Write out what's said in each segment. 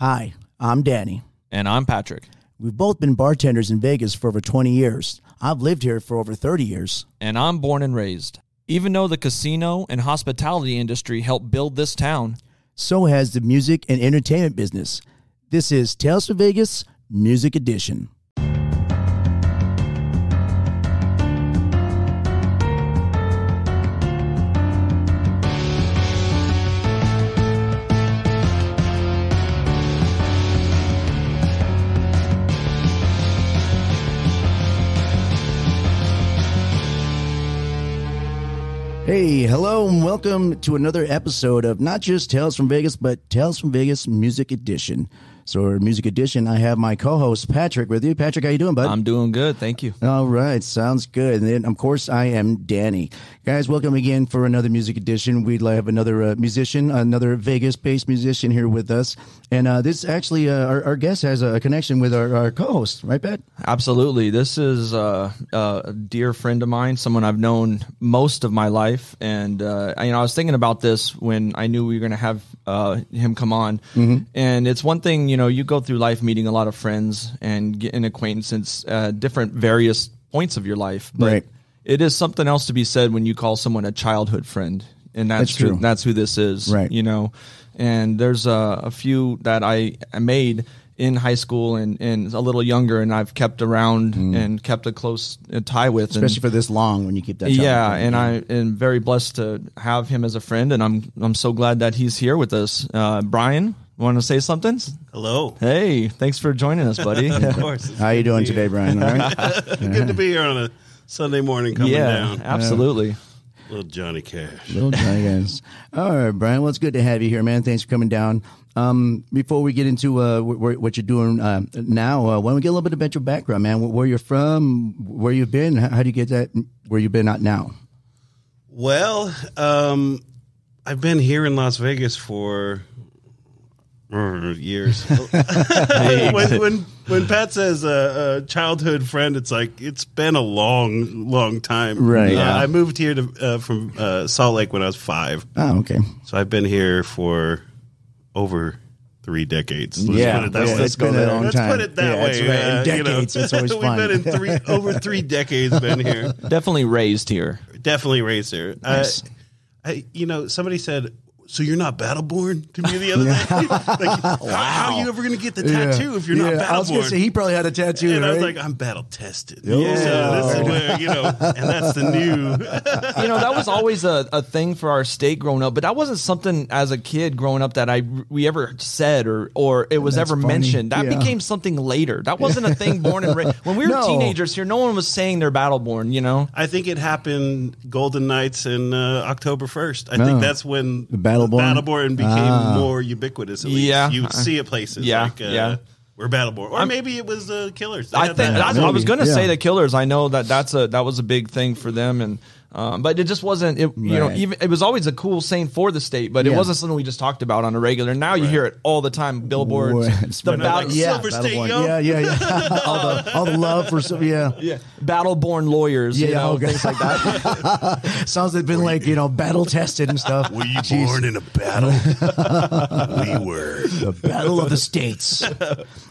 Hi, I'm Danny. And I'm Patrick. We've both been bartenders in Vegas for over 20 years. I've lived here for over 30 years. And I'm born and raised. Even though the casino and hospitality industry helped build this town, So has the music and entertainment business. This is Tales from Vegas Music Edition. Hey, hello, and welcome to another episode of not just Tales from Vegas, but Tales from Vegas Music Edition. So, our Music Edition, I have my co-host Patrick with you. Patrick, how you doing, bud? I'm doing good. Thank you. All right, sounds good. And then, of course, I am Danny. Guys, welcome again for another music edition. We'd like have another uh, musician, another Vegas-based musician here with us. And uh, this actually, uh, our, our guest has a connection with our, our co-host, right, Pat? Absolutely. This is uh, a dear friend of mine, someone I've known most of my life. And, uh, you know, I was thinking about this when I knew we were going to have uh, him come on. And it's one thing, you know, you go through life meeting a lot of friends and getting acquaintances at different various points of your life. But Right. it is something else to be said when you call someone a childhood friend. And that's, That's true. Who, that's who this is. Right. You know, and there's a, a few that I made in high school and, and a little younger, and I've kept around and kept a close uh, tie with. and- Especially for this long when you keep that. yeah, and I am very blessed to have him as a friend, and I'm I'm so glad that he's here with us. Uh, Brian, want to say something? Hello. Hey, thanks for joining us, buddy. Of course. How you doing today, Brian? All right? Good to be here on a Sunday morning coming yeah, down. absolutely. Little Johnny Cash. Little Johnny Cash. All right, Brian. Well, it's good to have you here, man. Thanks for coming down. Um, before we get into uh, wh- wh- what you're doing uh, now, uh, why don't we get a little bit about your background, man? Wh- Where you're from, where you've been, how, how do you get that? Where you've been at now? Well, um, I've been here in Las Vegas for years. when, when when Pat says a, a childhood friend, it's like it's been a long, long time. Right. Uh, Yeah. I moved here to uh, from uh, Salt Lake when I was five, Oh, okay. so I've been here for over three decades. Let's Yeah, put it that yeah, way. it's been a long Let's time. put it that Yeah, way. right. In uh, you know. decades, it's always fun. We've been in three over three decades. Been here, Definitely raised here. definitely raised here. Nice. Uh, I, you know, somebody said, "So you're not Battleborn?" to me the other day. like, how, how are you ever going to get the tattoo if you're not Yeah, I was going to say he probably had a tattoo. and I was like, I'm battle tested. Yeah. So this is where, you know, and that's the new. you know that was always a, a thing for our state growing up but that wasn't something as a kid growing up that i we ever said or or it was That's ever funny. mentioned that Yeah. became something later that wasn't a thing born and raised when we were No. teenagers here no one was saying they're battleborn you know I think it happened Golden Knights in uh, October 1st. I No. think that's when The Battleborn? Battleborn became Ah. more ubiquitous. At least. Yeah. you would see it places. Yeah, like, uh, yeah. We're Battleborn, or maybe it was the Killers. They I think that. that's, I was going to yeah. say the Killers. I know that that's a that was a big thing for them, and um, but it just wasn't. It, You know, even it was always a cool saying for the state, but Yeah. it wasn't something we just talked about on a regular. Now you hear it all the time, billboards, Right. the battle, like yeah, Silver State Yo. yeah, yeah, yeah. all the all the love for some, yeah. yeah, battleborn lawyers, you know, okay. things like that. Sounds like been like you know battle tested and stuff. Were you Jeez. born in a battle? we were. the battle of the states.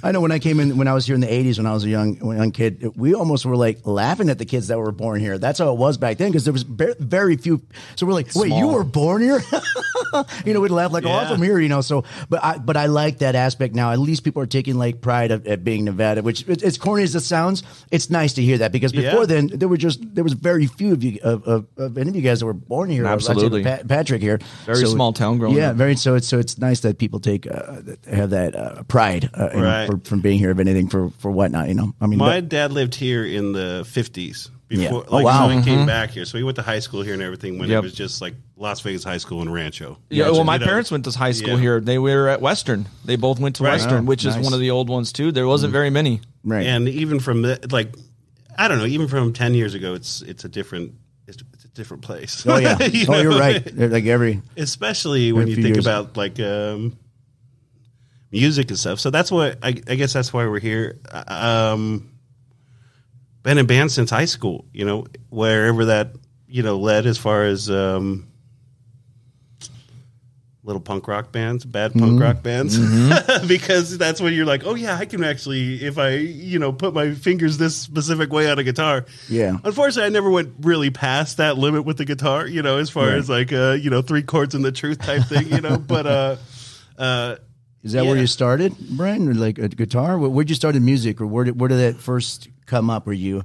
I know when I came in when I was here in the '80s when I was a young young kid, we almost were like laughing at the kids that were born here. That's how it was back then because there was very, very few. So we're like, wait, you were born here? you know, we'd laugh like, oh, I'm Yeah. from here. You know, so but I but I like that aspect now. At least people are taking like pride of, at being Nevada, which it- as corny as it sounds, it's nice to hear that because before Yeah. then there were just there was very few of you of, of, of any of you guys that were born here. I'd say Absolutely. Pat, Patrick here, Very small town growing yeah, up. very so it's so it's nice that people take uh, that- have that uh, pride uh, in- Right. for, from being here of anything for for whatnot. You know, I mean, My that- dad lived here in the 50s. Before, Yeah. like, Oh, wow. So he came back here. So he went to high school here and everything when Yep. it was just like Las Vegas High School and Rancho. Yeah, Rancho, well, my you know. parents went to high school Yeah. here. They were at Western. They both went to Right. Western, Oh, which is one of the old ones too. There wasn't very many. right. And even from the, like, I don't know, even from 10 years ago, it's it's a different it's, it's a different place. oh yeah, You oh you're right. Like every Especially when you think years. about like um, music and stuff. So that's what I, I guess that's why we're here. Um, been in band since high school. You know, wherever that you know led as far as um, little punk rock bands, bad punk rock bands, because that's when you're like, oh yeah, I can actually, if I, you know, put my fingers this specific way on a guitar. Yeah. Unfortunately, I never went really past that limit with the guitar, you know, as far Right. as like, uh, you know, three chords and the truth type thing, you know, but, uh, uh, Is that where you started, Brian? Like a guitar? Where, where'd you start in music, or where did where did that first come up? Were you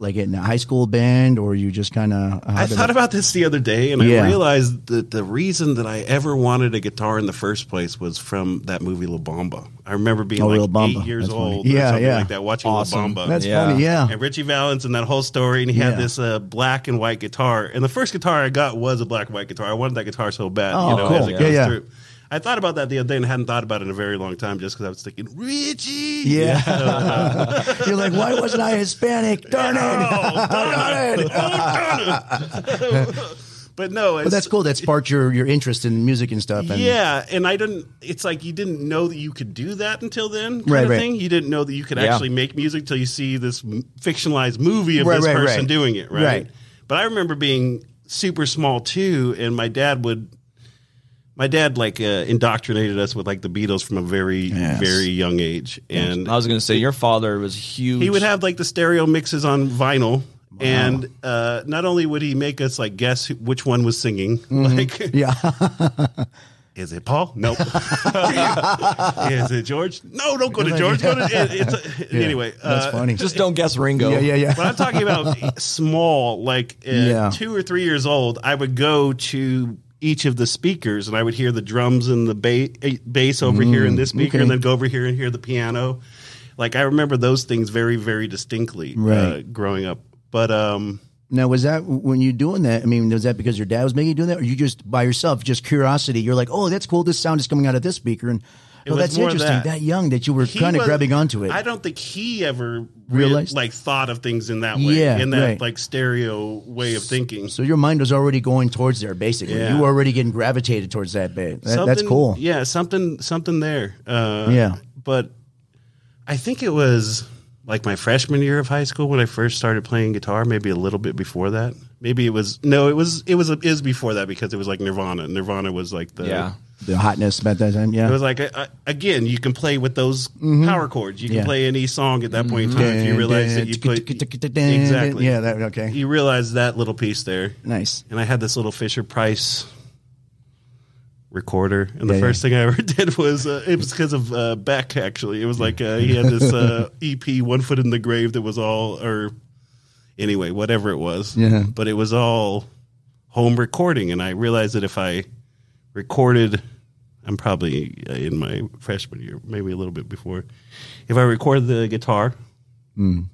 like in a high school band, or you just kind of? I thought about this the other day, and Yeah. I realized that the reason that I ever wanted a guitar in the first place was from that movie La Bamba. I remember being Oh, like La eight years That's funny. old, Yeah, something yeah. like that, watching Awesome. La Bamba. That's Yeah. funny. Yeah. and Ritchie Valens and that whole story, and he had Yeah. this uh, black and white guitar. And the first guitar I got was a black and white guitar. I wanted that guitar so bad, Oh, you know, cool. as it Yeah, goes yeah. through. I thought about that the other day and hadn't thought about it in a very long time, just because I was thinking Richie. Yeah. Uh, You're like, why wasn't I Hispanic? Darn it! Darn it! Oh, but no, But that's cool. That sparked your your interest in music and stuff. And Yeah, and I didn't. It's like you didn't know that you could do that until then, kind Right, of right. thing. You didn't know that you could Yeah. actually make music until you see this fictionalized movie of Right, this right, person right. doing it, right? Right. But I remember being super small too, and my dad would. My dad like uh, indoctrinated us with like the Beatles from a very Yes. very young age, and I was going to say your father was huge. he would have like the stereo mixes on vinyl. And uh, not only would he make us like guess which one was singing, like Mm-hmm. Yeah. Is it Paul? Nope. Is it George? No, don't go to George. Go to it, it's anyway. That's uh, funny. just don't guess Ringo. yeah, yeah, yeah. But I'm talking about small, like uh, Yeah. two or three years old. I would go to each of the speakers and I would hear the drums and the ba- eh, bass over here in this speaker, Mm, okay. and then go over here and hear the piano. Like I remember those things very, very distinctly uh, growing up. But um, Now, was that when you doing that? I mean, was that because your dad was making you do that, or you just by yourself, just curiosity? You're like, oh, that's cool. This sound is coming out of this speaker, and oh, that's interesting. that. That. young, that you were kind of grabbing onto it. I don't think he ever Realized? like thought of things in that way, Yeah, in that right. like stereo way of thinking. so your mind was already going towards there. Basically, Yeah. you were already getting gravitated towards that bit. That, that's cool. Yeah, something something there. Uh, Yeah. but I think it was like my freshman year of high school when I first started playing guitar. Maybe a little bit before that. Maybe it was no, it was it was it is before that because it was like Nirvana. Nirvana was like the Yeah. The hotness about that time. Yeah, it was like uh, again, you can play with those power chords. You can Mm-hmm. Yeah. play any song at that point in time if you realize that you put exactly. Yeah. That, okay. You realize that little piece there. Nice. and I had this little Fisher Price recorder, and the Yeah, first thing I ever did was uh, it was because of uh, Beck. Actually, it was like uh, he had this uh, EP, "One Foot in the Grave," that was all, or anyway, whatever it was. Yeah. but it was all home recording, and I realized that if I recorded, I'm probably uh, in my freshman year, maybe a little bit before, if I recorded the guitar. Mm.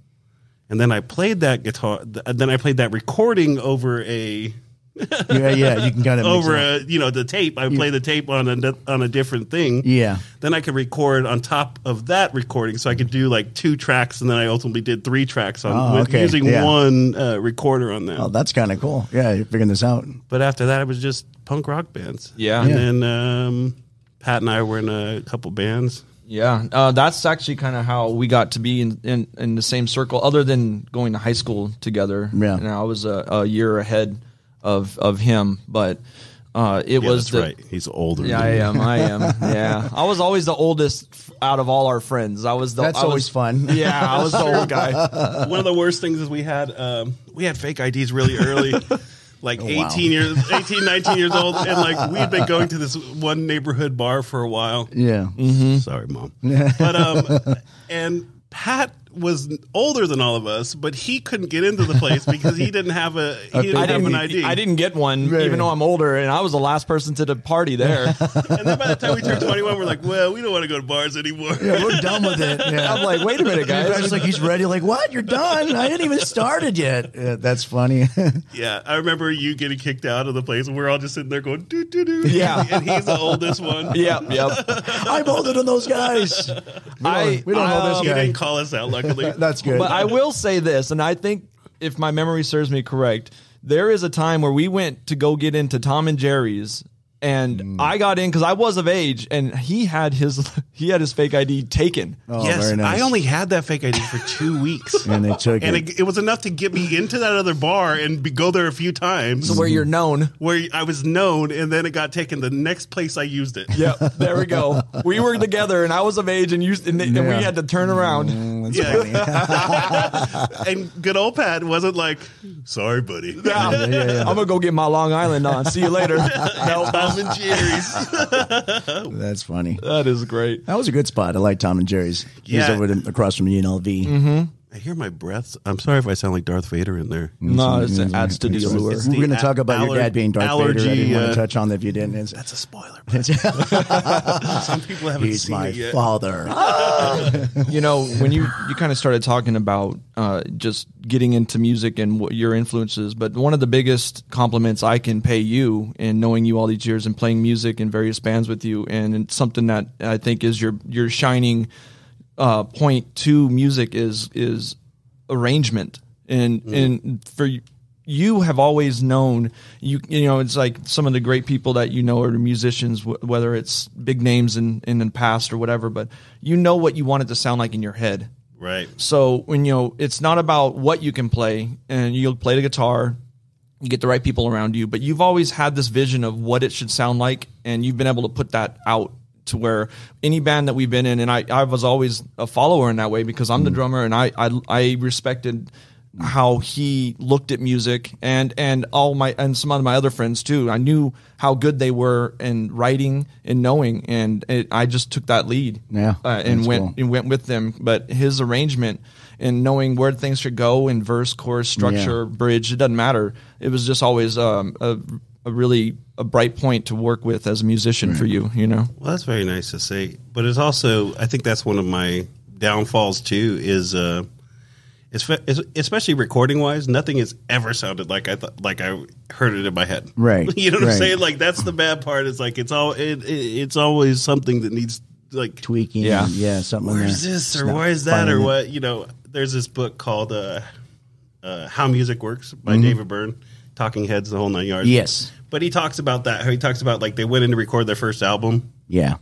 And then I played that guitar. Then I played that recording over a Yeah. Yeah. You can kind of over a you know the tape. I play the tape on a on a different thing. Yeah. Then I could record on top of that recording, so I could do like two tracks, and then I ultimately did three tracks on Oh, with, okay. using Yeah. one uh, recorder on that. Oh, that's kind of cool. Yeah, you're figuring this out. But after that, it was just punk rock bands. Yeah. and Yeah. then um, Pat and I were in a couple bands. Yeah, uh, that's actually kind of how we got to be in, in, in the same circle, other than going to high school together. Yeah. and I was a, a year ahead of of him, but uh, it Yeah, was that's the, right. He's older. Yeah, I than am. I am. Yeah, I was always the oldest out of all our friends. I was the. That's I was- always fun. Yeah, I was the old guy. One of the worst things is we had um, we had fake IDs really early. Like Oh, wow. 18 years, 18, 19 years old, and like we'd been going to this one neighborhood bar for a while. Yeah. Sorry, mom. But um, and Pat was older than all of us, but he couldn't get into the place because he didn't have a he didn't I have didn't. an ID. I didn't get one, Right. even though I'm older, and I was the last person to the party there. And then by the time we turned 21, we're like, well, we don't want to go to bars anymore. Yeah, we're done with it. Yeah. I'm like, wait a minute, Guys, guys. it's like he's ready. Like, what? You're done? I didn't even started yet. Yeah, that's funny. Yeah, I remember you getting kicked out of the place, and we're all just sitting there going, doo doo doo. Yeah. and he's the oldest one. Yep, yep. I'm older than those guys. We don't, I- we don't know um, this He guy. didn't call us out, That's good. But I will say this, and I think if my memory serves me correct, there is a time where we went to go get into Tom and Jerry's, and Mm. I got in because I was of age, and he had his he had his fake ID taken. Oh, yes, very nice. I only had that fake ID for two weeks. And they took and it. it, it was enough to get me into that other bar and be, go there a few times So Where you're known. where I was known, and then it got taken the next place I used it. Yeah, there we go. We were together, and I was of age, and you and, and we had to turn around. That's Yeah. funny. and good old Pat wasn't like, "Sorry, buddy." Yeah. yeah, yeah. I'm gonna go get my Long Island on. See you later. no, Tom and Jerry's. That's funny. that is great. That was a good spot. I like Tom and Jerry's. He's Yeah. over the, across from UNLV. I hear my breath. I'm sorry if I sound like Darth Vader in there. No, it adds to the It's- allure. it's- We're going to talk about your dad being Darth Vader. I didn't want uh, to touch on that if you didn't. It's, That's a spoiler. Some people haven't He's seen my it yet. father. you know when you you kind of started talking about uh, just getting into music and what your influences but one of the biggest compliments i can pay you in knowing you all these years and playing music in various bands with you and it's something that i think is your your shining uh, point to music is is arrangement. And and for you have always known you you know it's like some of the great people that you know are musicians whether it's big names in in the past or whatever but you know what you want it to sound like in your head. Right. so when you know it's not about what you can play and you'll play the guitar you get the right people around you but you've always had this vision of what it should sound like and you've been able to put that out to where any band that we've been in and I, I was always a follower in that way because I'm the drummer and I, I I respected how he looked at music and and all my and some of my other friends too. I knew how good they were in writing and knowing and it, I just took that lead Yeah, uh, and went cool. and went with them. But his arrangement and knowing where things should go in verse, chorus, structure, bridge, it doesn't matter. It was just always um, a, a really a bright point to work with as a musician for you. You know, Well, that's very nice to say, but it's also I think that's one of my downfalls too. Is uh, it's, it's especially recording wise, nothing has ever sounded like I thought, like I heard it in my head. Right, you know what right. I'm saying? Like that's the bad part. It's like it's all it, it, it's always something that needs like Tweaking. Yeah. Yeah. Something in where's there. this or not where's that finding or it. what? You know, there's this book called uh, uh, How Music Works by Mm-hmm. David Byrne, Talking Heads, the whole nine yards. Yes. But he talks about that. How he talks about like they went in to record their first album Yeah.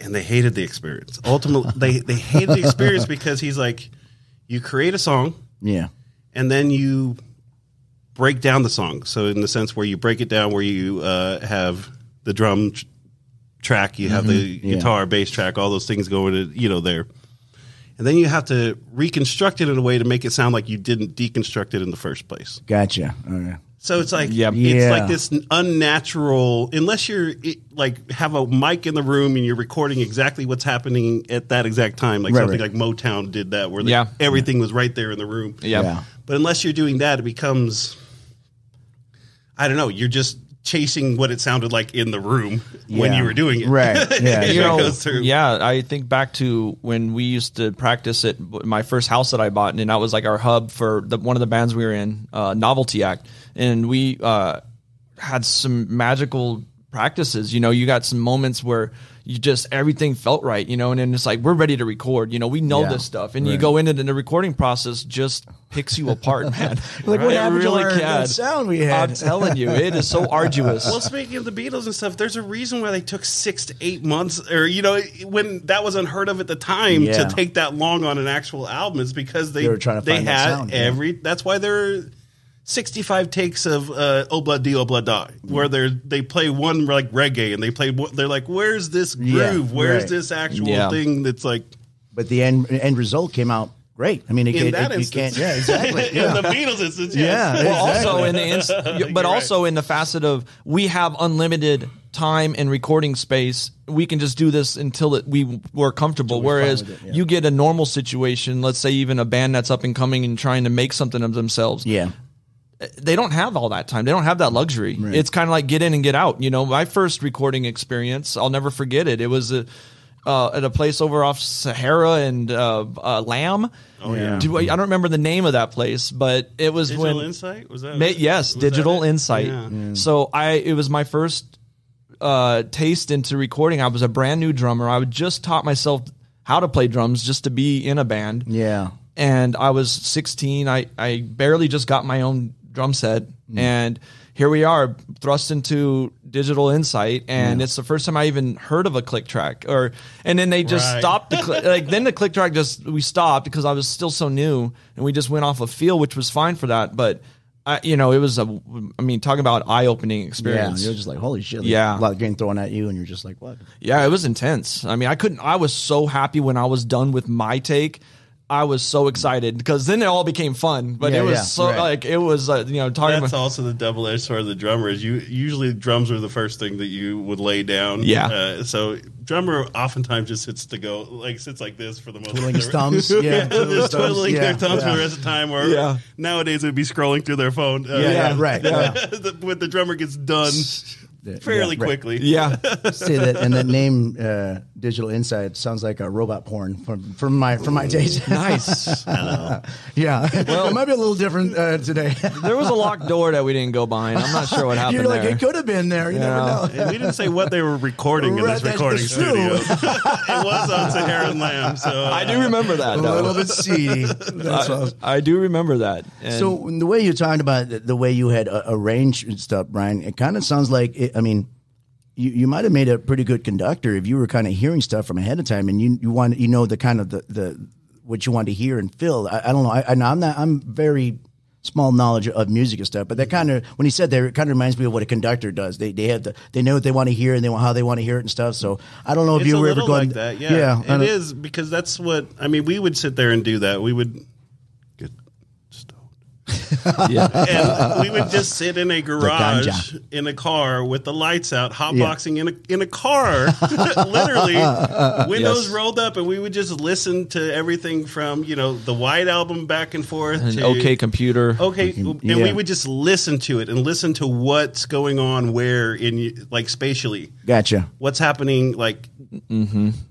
and they hated the experience. Ultimately, they they hated the experience because he's like, you create a song Yeah. and then you break down the song. So in the sense where you break it down, where you uh, have the drum tr- track, you have the Yeah. guitar, bass track, all those things going, to, you know, there. And then you have to reconstruct it in a way to make it sound like you didn't deconstruct it in the first place. Gotcha. Okay. So it's like Yep. it's Yeah. like this unnatural unless you're it, like have a mic in the room and you're recording exactly what's happening at that exact time like Right, something right. like Motown did that where the, Yeah. everything was right there in the room. yeah, Yeah. But unless you're doing that it becomes I don't know, you're just chasing what it sounded like in the room when you were doing it. Right. Yeah. You know, yeah, I think back to when we used to practice at my first house that I bought, and that was like our hub for the, one of the bands we were in, uh, Novelty Act, and we uh, had some magical practices. You know, you got some moments where you just everything felt right. You know, and then it's like we're ready to record. You know, we know Yeah. this stuff, and you go into it, and the recording process just picks you apart, man. Like, what It happened to our- can. that sound we had? I'm telling you, it is so arduous. Well, speaking of the Beatles and stuff, there's a reason why they took six to eight months, or you know, when that was unheard of at the time Yeah. to take that long on an actual album. Is because they They were trying to they find that had sound, yeah. every. That's why there are 65 takes of uh, "Oh Blood Di Oh Blood Die," where they they play one like reggae, and they play. one- They're like, "Where's this Yeah, groove? Where's right. this actual Yeah. thing?" That's like But the end end result came out great. I mean, it, in it, that it- instance. can't. Yeah. Exactly. in the Beatles instance, Yeah. well, Exactly. also in the inst- but You're also in the facet of we have unlimited time and recording space. We can just do this until it, we were comfortable. Whereas it, yeah. you get a normal situation, let's say even a band that's up and coming and trying to make something of themselves. yeah. They don't have all that time. They don't have that luxury. It's kind of like get in and get out. You know, my first recording experience, I'll never forget it. It was a, uh, at a place over off Sahara and uh, uh, Lamb. Oh yeah. Do, I I don't remember the name of that place, but it was Digital when Insight was that? Ma- yes, was digital it? insight. Yeah. So I it was my first uh, taste into recording. I was a brand new drummer. I had just taught myself how to play drums just to be in a band. Yeah. And I was 16. I I barely just got my own drum set Mm. and here we are thrust into digital insight and it's the first time i even heard of a click track or and then they just Right. stopped the click like then the click track just we stopped because i was still so new and we just went off a feel which was fine for that but I, you know it was a i mean talking about eye-opening Yeah, experience you're just like, holy shit! like, Yeah. a lot of getting thrown at you, and you're just like, what? Yeah, it was intense. I mean, I couldn't. I was so happy when I was done with my take. I was so excited because then it all became fun. But Yeah, it was yeah, so right. like it was uh, you know talking That's about also the double edged sword of the drummer. Is you usually drums are the first thing that you would lay down. Yeah. Uh, so drummer oftentimes just sits to go like sits like this for the most. Twiddling his thumbs. Yeah, Yeah, twiddling just twiddling Yeah, their thumbs yeah. for the rest of the time. Or Yeah. nowadays it would be scrolling through their phone. Uh, Yeah, yeah, right, yeah. The- when the drummer gets done Yeah, fairly right. quickly. yeah. Say that, and that name, uh, Digital Insight, sounds like a robot porn from from my from my days. nice. yeah, well, it might be a little different uh, today. There was a locked door that we didn't go behind. I'm not sure what happened You're like, there. it could have been there. You Yeah. never know. We didn't say what they were recording in Right, this recording studio. it was on Sahara and Lamb. So uh, I do remember that. A little bit seedy. That's what I was- I, I do remember that. And So the way you talked about the, the way you had uh, arranged stuff, Brian, it kind of sounds like it, I mean, you, you might have made a pretty good conductor if you were kind of hearing stuff from ahead of time and you you want you know the kind of the, the what you want to hear and feel. I, I don't know. I, I know I'm not. I'm very small knowledge of music and stuff, but that kind of when he said there, it kind of reminds me of what a conductor does. They they have the they know what they want to hear and they want how they want to hear it and stuff. So I don't know if It's you were ever going like that. Yeah, yeah it is because that's what I mean. We would sit there and do that. We would yeah. and we would just sit in a garage in a car with the lights out, hotboxing in a in a car, literally, windows Yes. rolled up, and we would just listen to everything from you know the White Album back and forth An to OK computer. Okay, and yeah. we would just listen to it and listen to what's going on where in like spatially, Gotcha. what's happening. Like,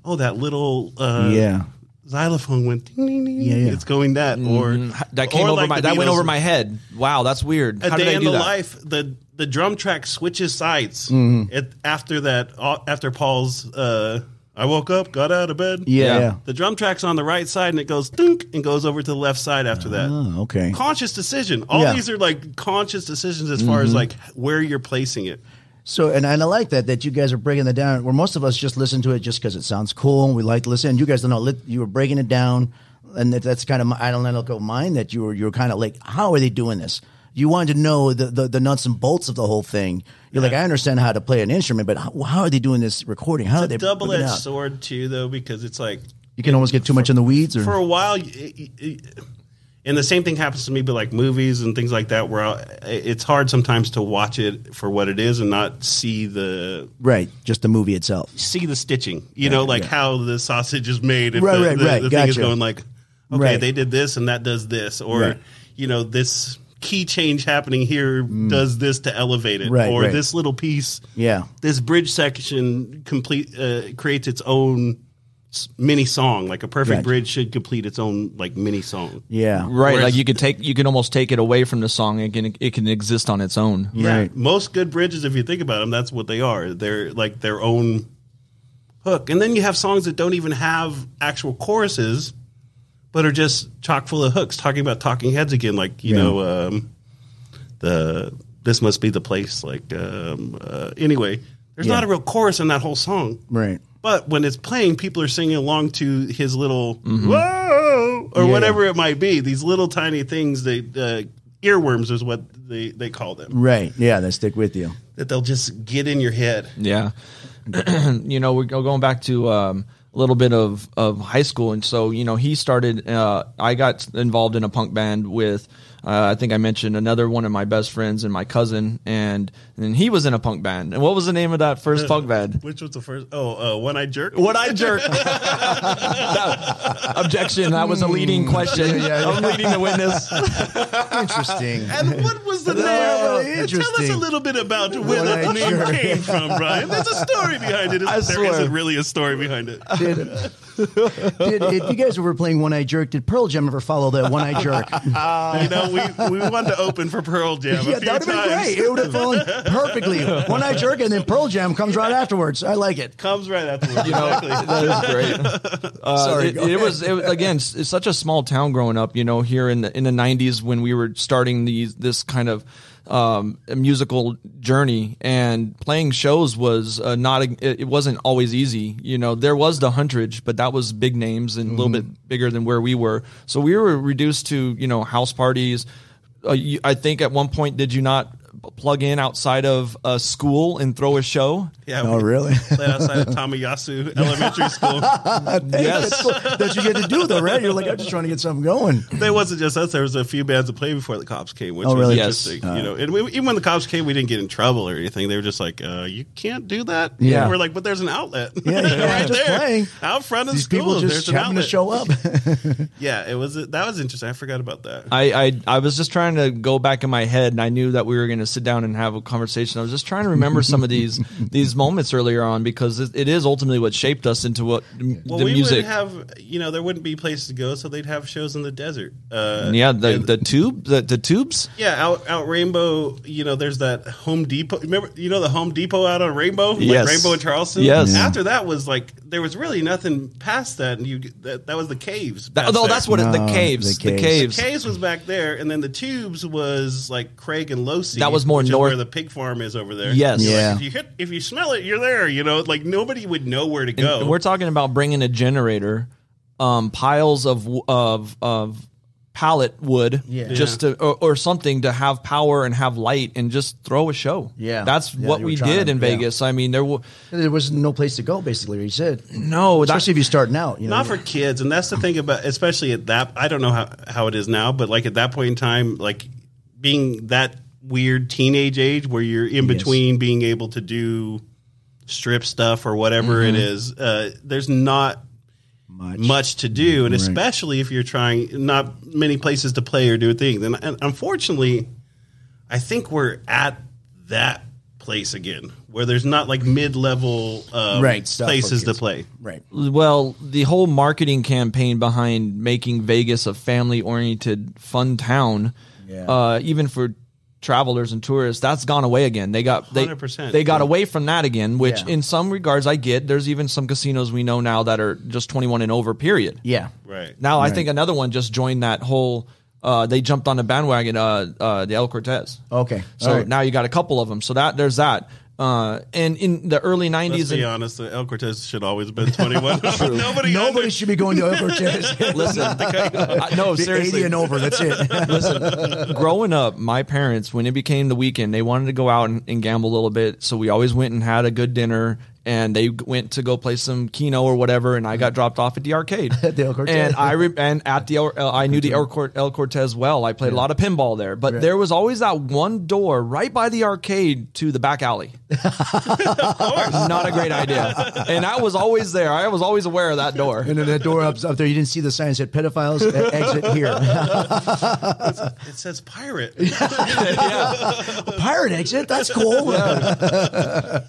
oh, that little uh, yeah. Xylophone went ding ding ding. Yeah, yeah. It's going that or That came or over like my. the That went Beatles. over my head. Wow, that's weird. A How did day I in do the that? life, the the drum track switches sides Mm-hmm. it, after that. uh, After Paul's, uh, I woke up, got out of bed. Yeah. Yeah. The drum track's on the right side, and it goes dunk and goes over to the left side after that. Oh, okay. Conscious decision. All Yeah. these are like conscious decisions as far as like where you're placing it. So, and, and I like that that you guys are breaking that down. Where most of us just listen to it just because it sounds cool and we like to listen. And you guys don't know lit- you were breaking it down, and that, that's kind of my analytical mind that you were you were kind of like, how are they doing this? You wanted to know the, the, the nuts and bolts of the whole thing. You're like, I understand how to play an instrument, but how, how are they doing this recording? How are they Double edged sword too, though, because it's like You can almost get too much in the weeds, or for a while, y- y- and the same thing happens to me, but like movies and things like that, where I, it's hard sometimes to watch it for what it is and not see the right, just the movie itself. see the stitching. You know, like yeah. how the sausage is made. If Right, the, right, the, right. the thing is going like, okay, Right. they did this and that does this, or Right. you know, this key change happening here does this to elevate it, Mm. Right, or right. this little piece, Yeah, this bridge section complete uh, creates its own mini song. Like a perfect Gotcha. bridge should complete its own like mini song. yeah, Right, Whereas- like you could take, you can almost take it away from the song. It can, it can exist on its own. Right. Most good bridges, if you think about them, that's what they are. They're like their own hook. And then you have songs that don't even have actual choruses, but are just chock full of hooks, talking about talking heads again, like you Yeah. know, um, the this must be the place. Like um, uh, anyway, there's Yeah. not a real chorus in that whole song. right. But when it's playing, people are singing along to his little whoa or Yeah. whatever it might be. These little tiny things, they uh, earworms is what they, they call them. Right. Yeah, they stick with you. That they'll just get in your head. Yeah. you know, we're going back to um, a little bit of, of high school. And so, you know, he started, uh, I got involved in a punk band with, uh, I think I mentioned another one of my best friends and my cousin, and and he was in a punk band. And what was the name of that first punk band? Which was the first? Oh, uh, one eye jerk. What I jerk. Objection. That was a leading question. I'm leading the witness. Interesting. And what was the name? Tell us a little bit about where that One-eyed name jerk. came from, Brian. There's a story behind it. I There swear. isn't really a story behind it. did, did if you guys were playing One Eye Jerk, did Pearl Jam ever follow that One Eye Jerk? you know, we, we wanted to open for Pearl Jam a yeah, few that would have been times. great. It would have fallen perfectly. One Eye Jerk, and then Pearl Jam comes right afterwards. I like it. Comes right afterwards. You know, exactly. that is great. Uh, Sorry, it, it was, it was again. It's, it's such a small town growing up. You know, here in the in the '90s when we were starting these this kind of um, a musical journey, and playing shows was uh, not a, it wasn't always easy. You know, there was the Huntridge, but that was big names and a little bit bigger than where we were. So we were reduced to you know house parties. Uh, you, I think at one point, did you not plug in outside of a school and throw a show? Yeah, Oh, really? Played outside of Tomiyasu Elementary School. Yes. That's what you get to do, though, right? You're like, I'm just trying to get something going. There wasn't just us. There was a few bands that played before the cops came, which Oh, was really? Yes. interesting. You know, and we, even when the cops came, we didn't get in trouble or anything. They were just like, uh, "You can't do that." Yeah. And we're like, "But there's an outlet. Yeah, yeah, right just there, playing. out front of These school. people there's just an happened to show up. Yeah, it was. That was interesting. I forgot about that. I, I I was just trying to go back in my head, and I knew that we were going to sit down and have a conversation. I was just trying to remember some of these these moments earlier on because it, it is ultimately what shaped us into what well, the we music. would have, you know, there wouldn't be places to go, so they'd have shows in the desert. Uh, yeah, the the tube the, the tubes. Yeah, out out Rainbow, you know, there's that Home Depot. Remember, you know, the Home Depot out on Rainbow, Yes. like Rainbow and Charleston. Yes. After that was like there was really nothing past that, and you that, that was the caves. That, past no, that's what it, the No, caves. the The caves. caves. Caves was back there, and then the tubes was like Craig and Losee. That was more which is north- where the pig farm is over there. Yes. You're like, Yeah. if you hit, if you smell it, you're there. You know, like nobody would know where to go. And We're talking about bringing a generator, um, piles of of of pallet wood, Yeah. just to or, or something to have power and have light and just throw a show. Yeah. that's Yeah, what we did to- in yeah. Vegas. I mean, there w- there was no place to go, basically. You said no, that- especially if you're starting out. You know, not for kids and that's the thing about especially at that i don't know how, how it is now but like at that point in time like being that weird teenage age where you're in Yes. between being able to do strip stuff or whatever it is uh, there's not much. much to do and Right. especially if you're trying not many places to play or do things and, and unfortunately i think we're at that place again where there's not like mid-level um, Right, stuff places to play Right. Well, the whole marketing campaign behind making Vegas a family-oriented, fun town, Yeah. uh, even for travelers and tourists, that's gone away again. They got they 100%. they got away from that again, which Yeah. in some regards I get. There's even some casinos we know now that are just 21 and over. Period. Yeah. right Now I think another one just joined that whole. Uh, they jumped on the bandwagon. Uh, uh, the El Cortez. Okay. So All right. now you got a couple of them. So that there's that. Uh, and in the early Let's '90s, be and, honest, El Cortez should always have been 21. Nobody, Nobody should be going to El Cortez. listen, I- no, The seriously, 80 and over. That's it. Listen, growing up, my parents, when it became the weekend, they wanted to go out and, and gamble a little bit. So we always went and had a good dinner. And they went to go play some Keno or whatever, and I got dropped off at the arcade. At the El Cortez. And I re- and at the El- I knew the El, Cor- El Cortez well. I played a lot of pinball there, but there was always that one door right by the arcade to the back alley. Not a great idea, and I was always there. I was always aware of that door. and then that door up, up there, you didn't see the sign that said pedophiles uh, exit here. It says pirate. yeah. Pirate exit. That's cool. but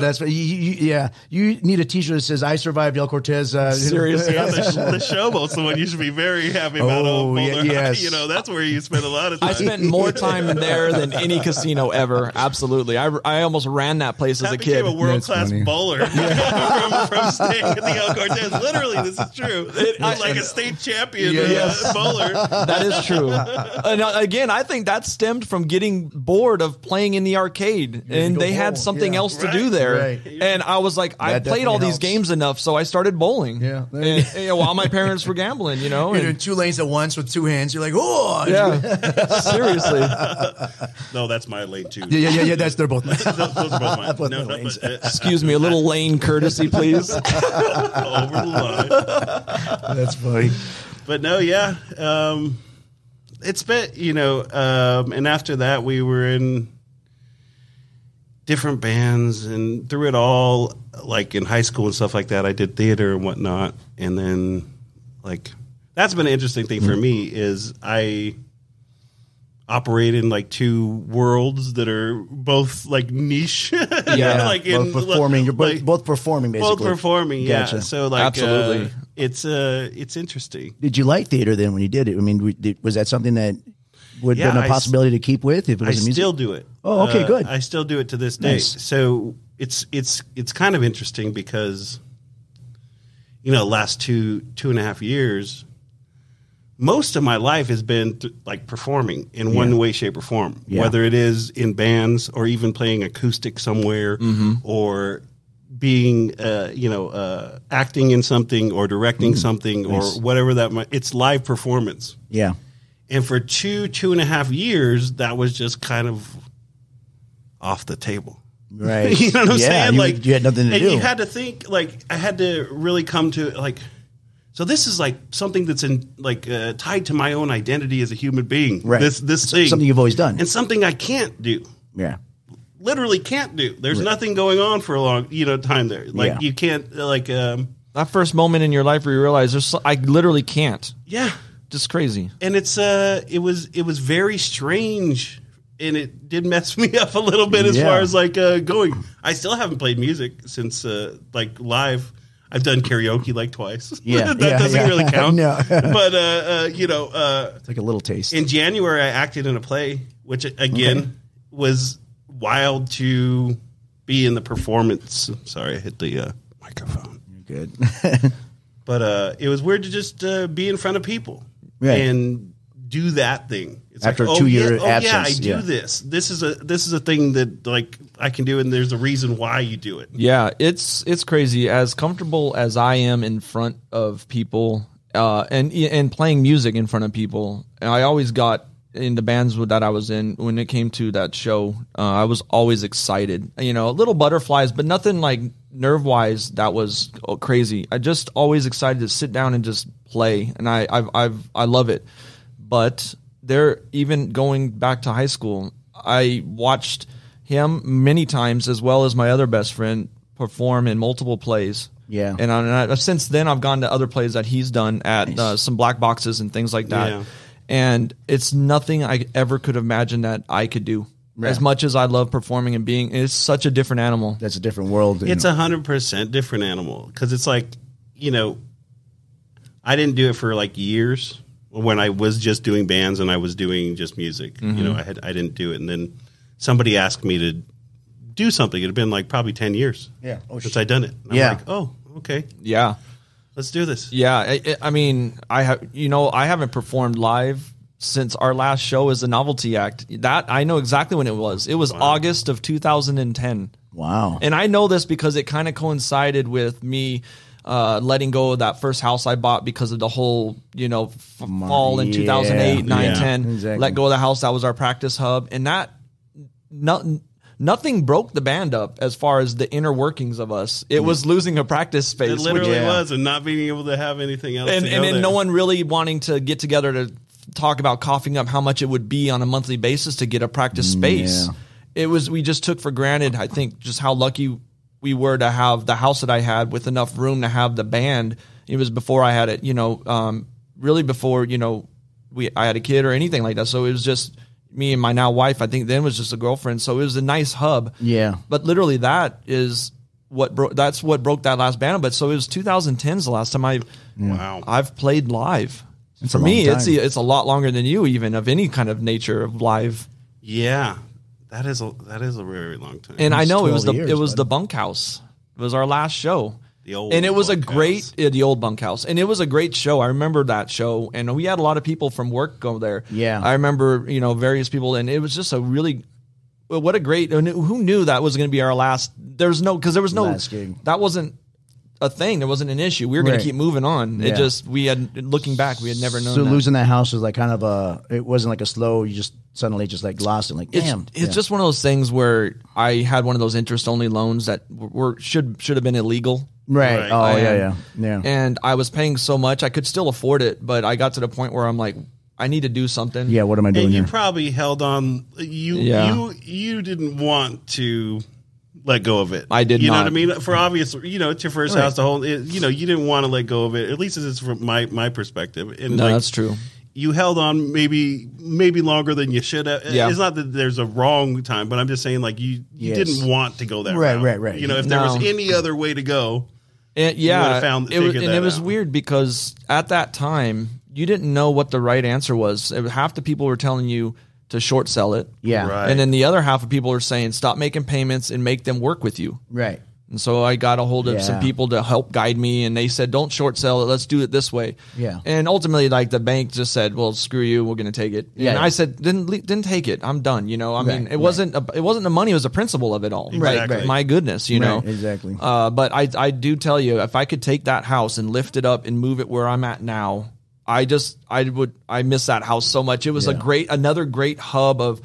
that's you, you, yeah. You need a T-shirt that says "I survived El Cortez." Uh, Seriously. Yeah, the, the showboat's the one you should be very happy about. Oh, yeah, yes. You know, that's where you spend a lot of time. I spent more time there than any casino ever. Absolutely, I, I almost ran that place as a kid. a world class funny. bowler from, from staying at the El Cortez. Literally, this is true. like a state champion uh, Yes. bowler. that is true. And uh, again, I think that stemmed from getting bored of playing in the arcade, and go they had something Yeah. else to Right. do there. Right. And I was like, I played all definitely these helps. games enough, so I started bowling. Yeah. and, you know, while my parents were gambling, you know. You're and- doing two lanes at once with two hands. You're like, oh, yeah, seriously. No, that's my lane too. yeah, yeah, yeah, yeah. That's they're both. Those, those are both mine. Both no, my no, lanes. but, uh, Excuse me, a little lane courtesy, please. over the line. That's funny. but no, yeah, um, it's been you know, um, and after that we were in different bands, and through it all, like in high school and stuff like that, I did theater and whatnot, and then like that's been an interesting thing for me is I operate in like two worlds that are both like niche, Yeah, like both performing. You're both, like, both performing, basically. both performing, yeah. Gotcha. So like, Absolutely. uh, it's uh, it's interesting. Did you like theater then when you did it? I mean, did- was that something that would Yeah, have been a possibility to keep with if it I was a music? still do it. Oh, okay, Uh, good. I still do it to this day. Nice. So it's it's it's kind of interesting because you know, last two two and a half years, most of my life has been th- like performing in one way, shape, or form. Yeah. Whether it is in bands or even playing acoustic somewhere, or being, uh, you know, uh, acting in something or directing something or whatever that might. It's live performance. Yeah. And for two, two and a half years, that was just kind of off the table. Right. you know what I'm yeah, saying? You, like you had nothing to and do. you had to think like I had to really come to like. So this is like something that's in like uh, tied to my own identity as a human being. Right. This this thing, something you've always done. and something I can't do. yeah. Literally can't do. There's nothing going on for a long you know time there. Like Yeah. you can't like um That first moment in your life where you realize there's, I literally can't. yeah. Just crazy. And it's uh it was it was very strange. And it did mess me up a little bit as Yeah. far as like uh, going. I still haven't played music since uh, like live. I've done karaoke like twice. Yeah, that yeah, doesn't yeah. really count. No. but uh, uh, you know, uh, It's like a little taste. in January I acted in a play, which again Okay. was wild to be in the performance. Sorry, I hit the uh, microphone. You good. But uh, it was weird to just uh, be in front of people Right. and do that thing. It's After a oh, two-year yeah, oh, yeah, I do yeah. this. This is a this is a thing that like I can do, and there's a reason why you do it. Yeah, it's it's crazy. As comfortable as I am in front of people, uh, and and playing music in front of people, and I always got in the bands that I was in when it came to that show. Uh, I was always excited. You know, little butterflies, but nothing like nerve wise that was oh, crazy. I just always excited to sit down and just play, and I I've, I've I love it. But there, even going back to high school, I watched him many times as well as my other best friend perform in multiple plays. Yeah. and, I, and I, since then I've gone to other plays that he's done at uh, some black boxes and things like that. Yeah. And it's nothing I ever could imagine that I could do. As much as I love performing and being, it's such a different animal. That's a different world. It's a hundred percent different animal because it's like you know, I didn't do it for like years when I was just doing bands and I was doing just music. You Mm-hmm. know, I had I didn't do it, and then somebody asked me to do something. It had been like probably ten years. Yeah. Oh, since sh- I'd done it. And I'm Yeah. like, oh, okay, Yeah. Let's do this. Yeah, I, I- I mean, I have you know I haven't performed live since our last show as a novelty act. That I know exactly when it was. It was August of 2010, wow. and I know this because it kind of coincided with me. Uh, letting go of that first house I bought because of the whole, you know, f- fall in yeah, 2008, 9, yeah, 10. exactly. Let go of the house. That was our practice hub. And that, no, nothing broke the band up as far as the inner workings of us. It was losing a practice space. It which- literally yeah. was, and not being able to have anything else. and to and go then there. no one really wanting to get together to talk about coughing up how much it would be on a monthly basis to get a practice space. yeah. It was we just took for granted. I think just how lucky we were to have the house that I had with enough room to have the band. It was before I had it, you know, um, really before you know we I had a kid or anything like that. So it was just me and my now wife. I think then was just a girlfriend. So it was a nice hub. Yeah. But literally, that is what broke. That's what broke that last band. But so it was 2010's the last time I Wow. I've played live. a For long me, it's time. it's a lot longer than you, even of any kind of nature of live. Yeah, that is a that is a very long time. And I know it was the years, it was bud. the bunkhouse. It was our last show. The old and it was a great yeah, the old bunkhouse, and it was a great show. I remember that show, and we had a lot of people from work go there. Yeah. I remember you know various people, and it was just a really what a great. and Who knew that was going to be our last? There's no because there was no Last gig. that wasn't a thing. There wasn't an issue. We were going Right. to keep moving on. Yeah. It just we had looking back, we had never known. So that. losing that house was like kind of a. It wasn't like a slow. You just suddenly just like lost it. Like it's, damn. it's Yeah. just one of those things where I had one of those interest only loans that were should should have been illegal. right. Right. Oh yeah, yeah, yeah. And I was paying so much, I could still afford it, but I got to the point where I'm like, I need to do something. yeah. What am I doing and you here? probably held on. You Yeah. you you didn't want to let go of it. I did not. You know not. what I mean? For obvious, you know, it's your first Right. house. The whole, it, you know, you didn't want to let go of it. At least it's from my my perspective. And No, like, that's true. You held on maybe maybe longer than you should have. Yeah. It's not that there's a wrong time, but I'm just saying like you you Yes. didn't want to go that way. Right, route. right, right. You know, if there was any other way to go, eh, And yeah, would've found- it was, and it was out. weird because at that time you didn't know what the right answer was. It- half the people were telling you to short sell it, yeah. Right. and then the other half of people are saying stop making payments and make them work with you. Right. And so I got a hold of some people to help guide me, and they said, "Don't short sell it. Let's do it this way." Yeah. And ultimately, like the bank just said, "Well, screw you. We're going to take it." Yeah. And I said, "Didn't didn't take it. I'm done." You know, I mean, Right, it wasn't a, it wasn't the money. It was the principle of it all. Like, Exactly. my goodness, you know, exactly. Uh, but I I do tell you, if I could take that house and lift it up and move it where I'm at now, I just I would I miss that house so much. It was a great another great hub of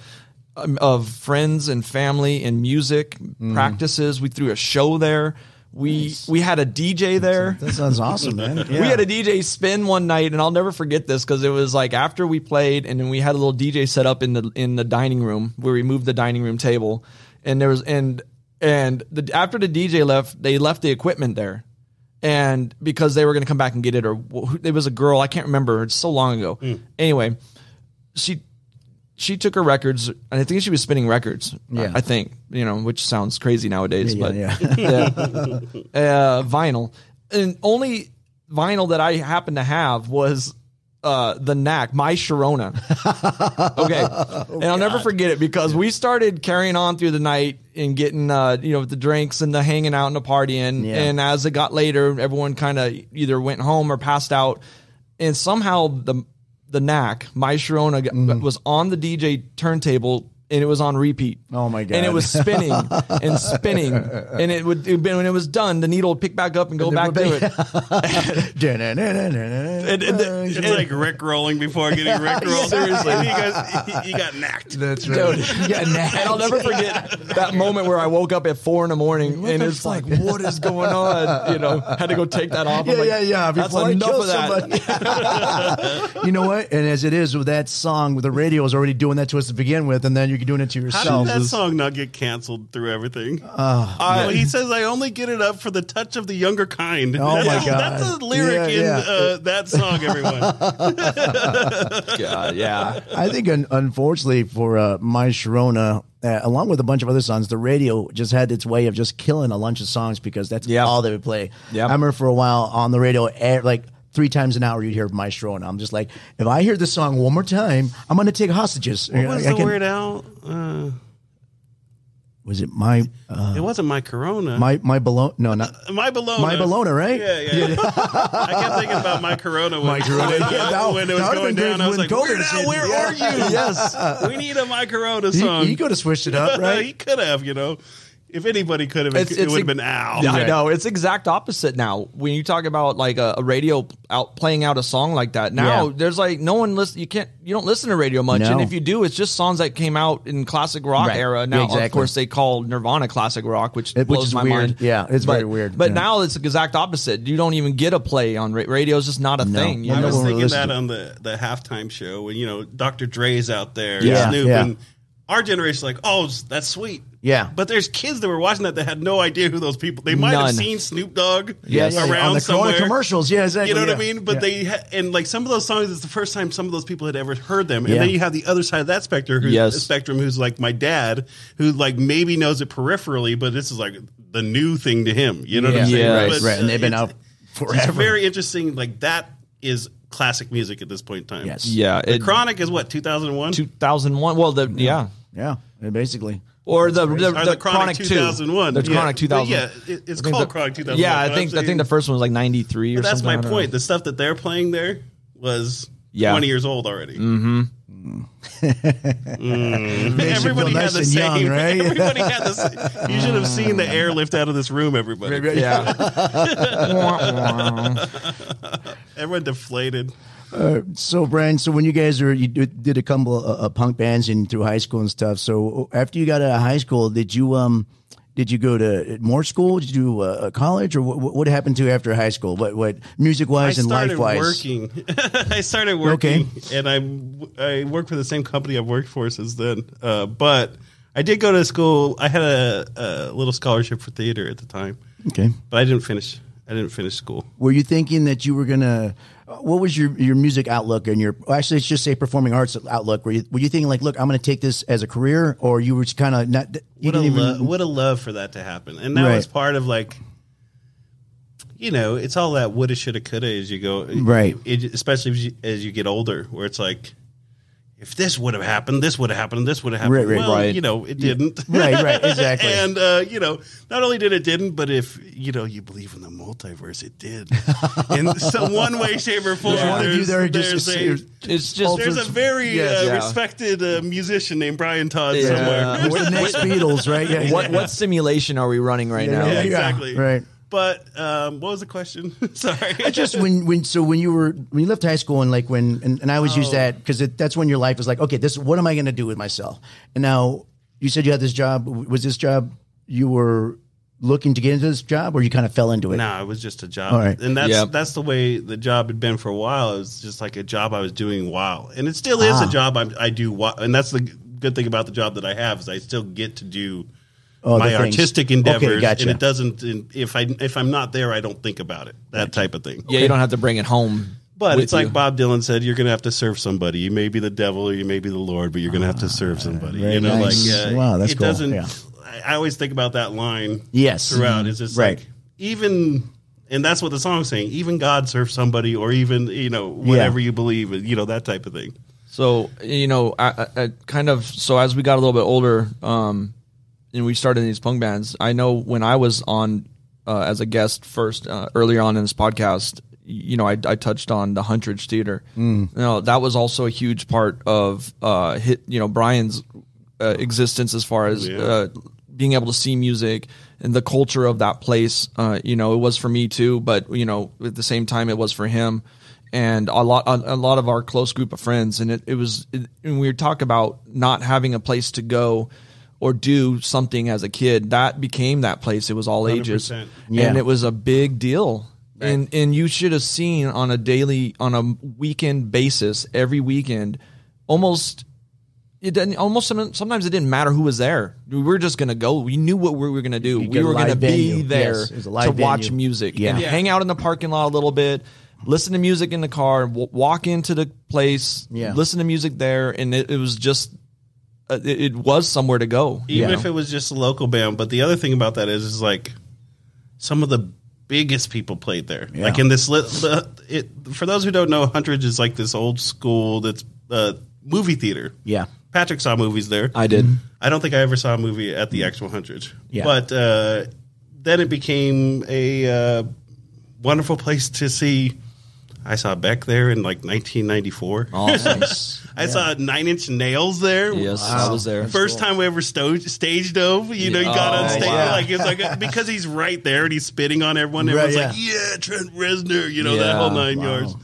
um, of friends and family and music Mm-hmm. practices. We threw a show there. We we had a DJ there. That sounds awesome, man. Yeah. We had a DJ spin one night, and I'll never forget this because it was like after we played, and then we had a little DJ set up in the in the dining room where we moved the dining room table, and there was and and the, after the DJ left, they left the equipment there, and because they were going to come back and get it, or it was a girl I can't remember. It's so long ago. Anyway, she she took her records, and I think she was spinning records. Yeah. I think you know, which sounds crazy nowadays, Yeah, but yeah, yeah. uh, vinyl, and only vinyl that I happened to have was uh, the Knack, my Sharona. okay, and I'll never forget it because we started carrying on through the night and getting uh, you know the drinks and the hanging out and the partying, Yeah. and as it got later, everyone kind of either went home or passed out, and somehow the the Knack, my Sharona, Mm-hmm. was on the DJ turntable. And it was on repeat. Oh, my god! And it was spinning and spinning, and it would it, when it was done, the needle would pick back up and go back to it. it. And- and the- It's like Rick rolling before getting Rick rolled. Seriously. you guys, you got knacked. That's Dude, Yeah, and I'll never forget that moment where I woke up at four in the morning and the it's fuck? like, what is going on? You know, had to go take that off. I'm Yeah, like, yeah, yeah. That's Before I enough kill of that. you know what? And as it is with that song, the radio is already doing that to us to begin with, and then you're doing it to How yourself. did that song not get canceled through everything? Uh, Well, he says, "I only get it up for the touch of the younger kind." Oh, that's my a, God. That's a lyric Yeah, in yeah. Uh, that song. Everyone, God, yeah. I think, un- unfortunately, for uh, My Sharona, uh, along with a bunch of other songs, the radio just had its way of just killing a bunch of songs because that's Yeah. all they would play. Yeah. I remember for a while on the radio, eh, like three times an hour, you'd hear My Sharona. I'm just like, if I hear this song one more time, I'm to take hostages. what was I the can- Weird Al? Uh, Was it my uh, it wasn't my Corona. my my below? No, not my Bologna. my Bologna, right? Yeah, yeah. I kept thinking about my Corona. When, My Corona. when, Yeah, that- when it was going down. I was like, COVID Weird Al, where Yeah. are you? Yes. we need a my Corona song. he could have switched it up, right? he could have, you know. If anybody could have, it, It's- it it's would have been Al. Yeah, I know. It's exact opposite now. When you talk about like a, a radio out playing out a song like that, now Yeah. there's like no one listen. You can't. You don't listen to radio much, No. and if you do, it's just songs that came out in classic rock Right. era. Now, Exactly. of course, they call Nirvana classic rock, which It- which blows is my weird. mind. Yeah, it's but, very weird. But Yeah. now it's the exact opposite. You don't even get a play on ra- radio. It's just not a No. thing. You I know? was one thinking that on the, the halftime show when you know Dr. Dre's out there, Yeah, Snoop, yeah. and our generation's like, oh, that's sweet. Yeah. but there's kids that were watching that that had no idea who those people. They might None. have seen Snoop Dogg Yes. Yeah, yeah, around on the somewhere. Corona commercials. Yeah, exactly. You know what I mean? But Yeah. they ha- and like some of those songs, it's the first time some of those people had ever heard them. And Yeah. then you have the other side of that spectrum, who's, Yes. spectrum, who's like my dad, who like maybe knows it peripherally, but this is like the new thing to him. You know what I'm Yeah. saying? Yeah. right, But, right, and they've been uh, it's- out It's forever. very interesting. Like that is classic music at this point in time. Yes. yeah, The it, Chronic is what 2001. 2001. Well, the yeah. Yeah, basically. Or the, the, the, the Chronic, 2001. 2. The Yeah. Chronic 2000. Yeah, it- it's called the- Chronic 2001. Yeah, I think I'm I think the first one was like 93 or But that's something. my point. know. The stuff that they're playing there was Yeah. 20 years old already. Mm-hmm. Makes you Everybody feel had nice the same. young, right? Everybody had the same. You should have seen the air lift out of this room. Everybody. Yeah. Everyone deflated. So, Brian, so when you guys are you did a couple of uh, punk bands in through high school and stuff. So after you got out of high school, did you um did you go to more school? Did you do uh, college, or what, what happened to you after high school? What what music wise and life wise? working. I started working, Okay. and I I worked for the same company I've worked for since then. Uh, but I did go to school. I had a, a little scholarship for theater at the time, Okay. but I didn't finish. I didn't finish school. Were you thinking that you were gonna? What was your your music outlook and your actually let's just say performing arts outlook? Were you were you thinking like, look, I'm going to take this as a career, or you were just kind of not? You Would have didn't lo- even. would have loved for that to happen, and that Right. was part of like, you know, it's all that woulda, shoulda, coulda as you go, Right. It, especially as you, as you get older, where it's like, if this would have happened, this would have happened, this would have happened. Right, right, well, right. you know, it didn't. Right, right, exactly. and uh, you know, not only did it didn't, but if you know you believe in the multiverse, it did. in some one way, shape, or form. There's one of you There's, there who there's just- a It's just there's a very Yes. uh, Yeah. respected uh, musician named Brian Todd Yeah. somewhere. We're the next Beatles, right? Yeah. what what simulation are we running right now? Yeah, exactly. Right. But um, what was the question? Sorry. I just when when so when you were when you left high school and like when and, and I always use Oh. that because that's when your life is like okay this what am I going to do with myself and now you said you had this job was this job you were looking to get into this job or you kind of fell into it No, it was just a job, All right. and that's Yep. that's the way the job had been for a while. It was just like a job I was doing while, and it still is Ah. a job I'm, I do. While, and that's the good thing about the job that I have is I still get to do Oh, my the things. artistic Okay, endeavors, gotcha. and it doesn't. and If I if I'm not there, I don't think about it. That type of thing. Yeah, you don't have to bring it home. But it's like you. Bob Dylan said, you're going to have to serve somebody. You may be the devil or you may be the Lord, but you're going to have to serve somebody. Ah, very you know, nice. like uh, Wow, that's it cool. doesn't. Yeah. I, I always think about that line. Yes. throughout. It's just Right. like even, and that's what the song's saying. Even God serves somebody, or even you know whatever you believe, you know that type of thing. So you know, I, I, I kind of so as we got a little bit older, um, and we started in these punk bands. I know when I was on uh, as a guest first uh, earlier on in this podcast, you know, I, I touched on the Huntridge Theater. Mm. You know, that was also a huge part of uh, hit. You know, Brian's uh, existence as far as Yeah. uh, being able to see music and the culture of that place. Uh, you know, it was for me too, but you know, at the same time, it was for him and a lot a, a lot of our close group of friends. And it, it was it, and we talk about not having a place to go or do something as a kid. That became that place. It was all ages, 100%. Yeah. and it was a big deal. And and you should have seen on a daily on a weekend basis every weekend, almost it didn't almost sometimes it didn't matter who was there. We were just gonna go. We knew what we were gonna do. You We were gonna live be there Yes, it was a to live watch music Yeah. and Yeah. hang out in the parking lot a little bit, listen to music in the car, w- walk into the place, Yeah. listen to music there, and it, it was just uh, it, it was somewhere to go. Even if it was just a local band. But the other thing about that is, is like some of the biggest people played there. Yeah. Like in this, li- the, it for those who don't know, Huntridge is like this old school that's uh, movie theater. yeah Patrick saw movies there. I did. I don't think I ever saw a movie at the actual Huntridge. Yeah. But uh, then it became a uh, wonderful place to see. I saw Beck there in like 1994. Awesome. I saw Nine Inch Nails there. yes, I was there. First time we ever sto- stage dove, you know, you got Oh, on stage wow. like it's like because he's right there and he's spitting on everyone. Right, Everyone's like, "Yeah, Trent Reznor," you know that whole nine Wow. yards.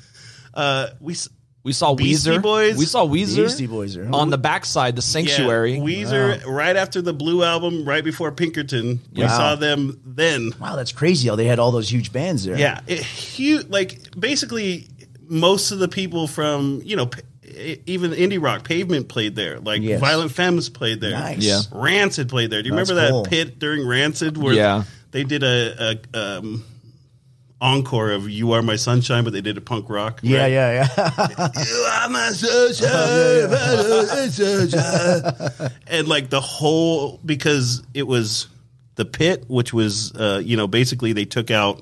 Uh, we s- We saw Beastie Weezer. Boys? We saw Weezer. Beastie Boys are- on the backside, the Sanctuary. Yeah, Weezer right after the Blue album, right before Pinkerton. We Wow. saw them then. wow that's crazy how they had all those huge bands there Yeah, it, huge. Like basically, most of the people from you know. P- Even indie rock, Pavement played there. Like Yes. Violent Femmes played there. Nice. Yeah. Rancid played there. Do you That's remember that cool. pit during Rancid where Yeah. they did a, a um, encore of "You Are My Sunshine," but they did a punk rock. yeah right? yeah yeah You are my sunshine, and like the whole because it was the pit, which was uh, you know basically they took out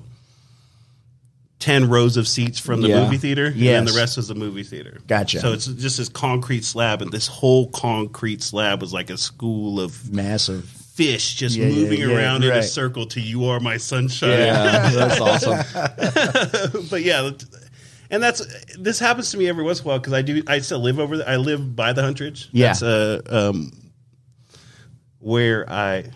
ten rows of seats from the Yeah. movie theater, and Yes. then the rest was the movie theater. Gotcha. So it's just this concrete slab, and this whole concrete slab was like a school of massive fish just Yeah, yeah, moving yeah, around in a circle to "You Are My Sunshine." yeah, that's awesome. but yeah, and that's this happens to me every once in a while because I do I still live over there. I live by the Huntridge. Yeah. that's uh, um, where I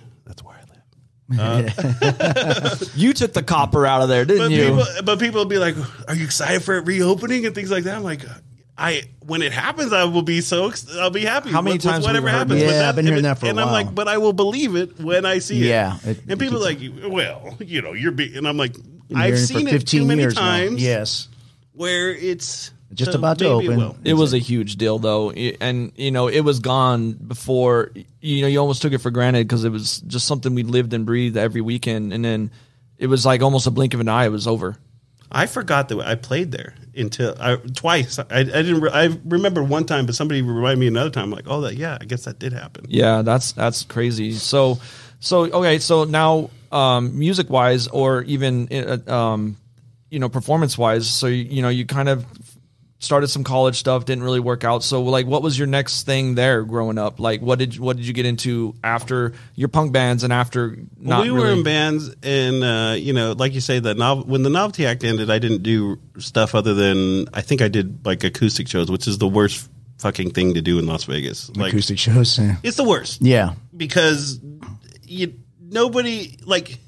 that's where I live. You took the copper out of there, didn't But you? people, but people will be like, "Are you excited for it reopening and things like that?" I'm like. I when it happens, I will be so ex- I'll be happy. How many with, with times have we whatever heard happens? that? Yeah, I've been hearing that for a and I'm like, but I will believe it when I see it. Yeah, it- and people are like, well, you know, you're being, and I'm like, Been I've seen it too many years now. times. yes where it's Just so about to maybe it open. It was a huge deal, though, and you know it was gone before. You know, you almost took it for granted because it was just something we lived and breathed every weekend, and then it was like almost a blink of an eye. It was over. I forgot that I played there until I, twice. I, I didn't. Re, I remember one time, but somebody reminded me another time. I'm like, oh, that yeah, I guess that did happen. Yeah, that's that's crazy. So, so okay, so now um, music wise, or even uh, um, you know performance wise, so you, you know you kind of started some college stuff, didn't really work out. So like, what was your next thing there growing up? Like, what did what did you get into after your punk bands and after not we were in bands, and uh, you know, like you say, the nov- when the novelty act ended, I didn't do stuff other than I think I did like acoustic shows, which is the worst fucking thing to do in Las Vegas. Like, Acoustic shows. Yeah. it's the worst. yeah. because you nobody like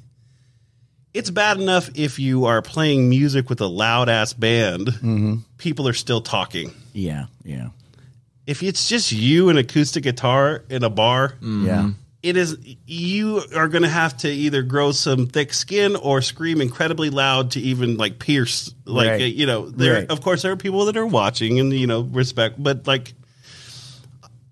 it's bad enough if you are playing music with a loud ass band mm-hmm. people are still talking Yeah. Yeah. if it's just you and acoustic guitar in a bar mm-hmm. Yeah. it is you are going to have to either grow some thick skin or scream incredibly loud to even like pierce like Right. you know there Right. of course there are people that are watching and you know respect but like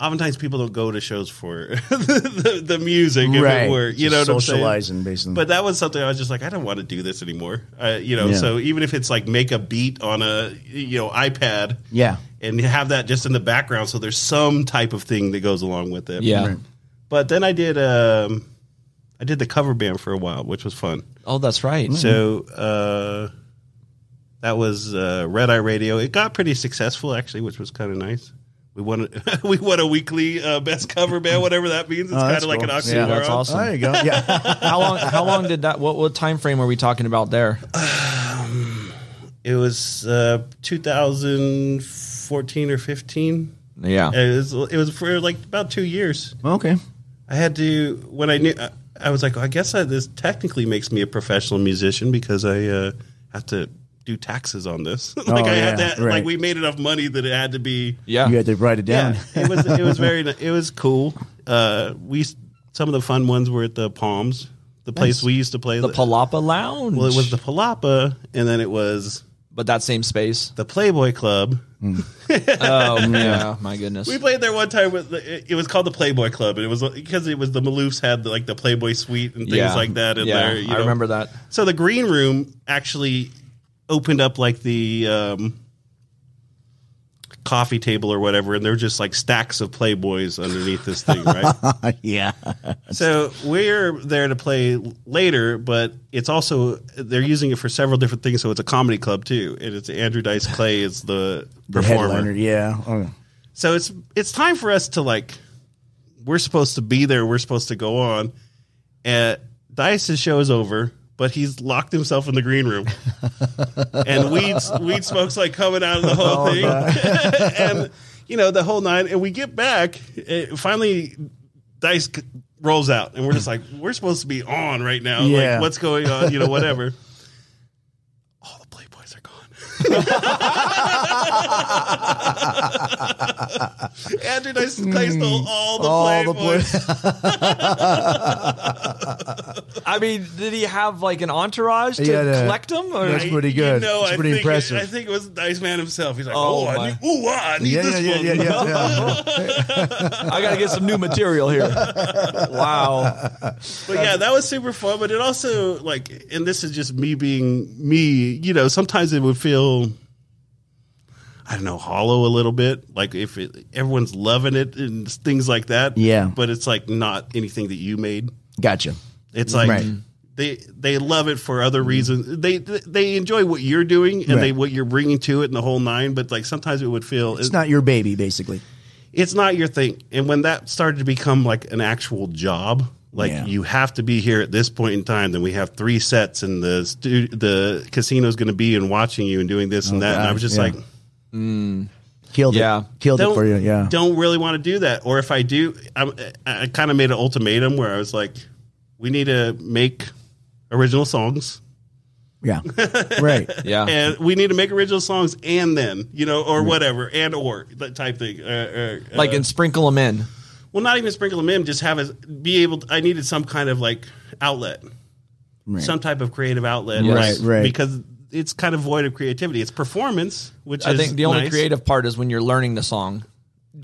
oftentimes people don't go to shows for the, the music if Right. it were you know Just what I'm saying? basically. but that was something I was just like I don't want to do this anymore uh, you know Yeah. so even if it's like make a beat on a you know iPad Yeah. and have that just in the background so there's some type of thing that goes along with it Yeah. Right. but then I did um I did the cover band for a while, which was fun. Oh, that's right. So uh that was uh Red Eye Radio. It got pretty successful actually, which was kind of nice. We won a, we won a weekly uh, best cover band, whatever that means. It's Oh, kind that's of like an oxymoron. Yeah, that's awesome. There you go. Yeah. how long? How long did that? What what time frame are we talking about there? It was uh 2014 or 15. Yeah. It was it was for like about 2 years. okay. I had to when I knew I, I was like, I guess I, this technically makes me a professional musician because I uh, have to do taxes on this. like Oh, I had yeah, that, right. like we made enough money that it had to be. Yeah. You had to write it down. Yeah, it was it was very it was cool. Uh, we some of the fun ones were at the Palms, the place Nice. we used to play. The Palapa Lounge. well, it was the Palapa, and then it was but that same space. the Playboy Club. Oh yeah, my goodness. We played there one time with the, it- it was called the Playboy Club, and it was because it was the Maloofs had the, like the Playboy Suite and things yeah. like that in yeah, there. You I know? remember that. So the green room actually opened up like the um, coffee table or whatever, and there were just like stacks of Playboys underneath this thing, right? yeah. so we're there to play later, but it's also they're using it for several different things. So it's a comedy club too, and it's Andrew Dice Clay is the, The performer. headliner. Yeah. Oh. So it's it's time for us to like we're supposed to be there, we're supposed to go on. And Dice's show is over, but he's locked himself in the green room. and weed weed smoke's like coming out of the whole oh, thing. and you know, the whole nine and we get back, it, finally Dice rolls out and we're just like we're supposed to be on right now. Yeah. Like what's going on, you know, whatever. All the playboys are gone. Andrew Dice Clay stole all the All the playboys. I mean, did he have like an entourage to He had collect them? Or? That's pretty good. You know, It's I pretty think impressive. It, I think it was Dice Man himself. He's like, Oh, oh, my. I need, ooh, ah, I need Yeah, this yeah, yeah, one. yeah, yeah, yeah. I got to get some new material here. Wow. But yeah, that was super fun. But it also like, and this is just me being me. You know, sometimes it would feel. I don't know, hollow a little bit. Like if it, everyone's loving it and things like that. Yeah. But it's like not anything that you made. Gotcha. It's like Right. they they love it for other reasons. They they enjoy what you're doing and Right. they what you're bringing to it and the whole nine. But like sometimes it would feel It's not your baby, basically. it's not your thing. And when that started to become like an actual job, like Yeah. you have to be here at this point in time, then we have three sets and the stu- the casino's going to be and watching you and doing this and oh, that. and I was just yeah. like, Killed Yeah. it. Killed it don't for you. Yeah. don't really want to do that. Or if I do, I'm, I kind of made an ultimatum where I was like, we need to make original songs. Yeah. Right. Yeah. And we need to make original songs, and then you know, or whatever, and or that type thing. Uh, uh, like uh, and sprinkle them in. well, not even sprinkle them in. Just have it be able. I needed some kind of like outlet, Right. some type of creative outlet, Right, right. Because it's kind of void of creativity. It's performance, which I is think the only nice. creative part is when you're learning the song.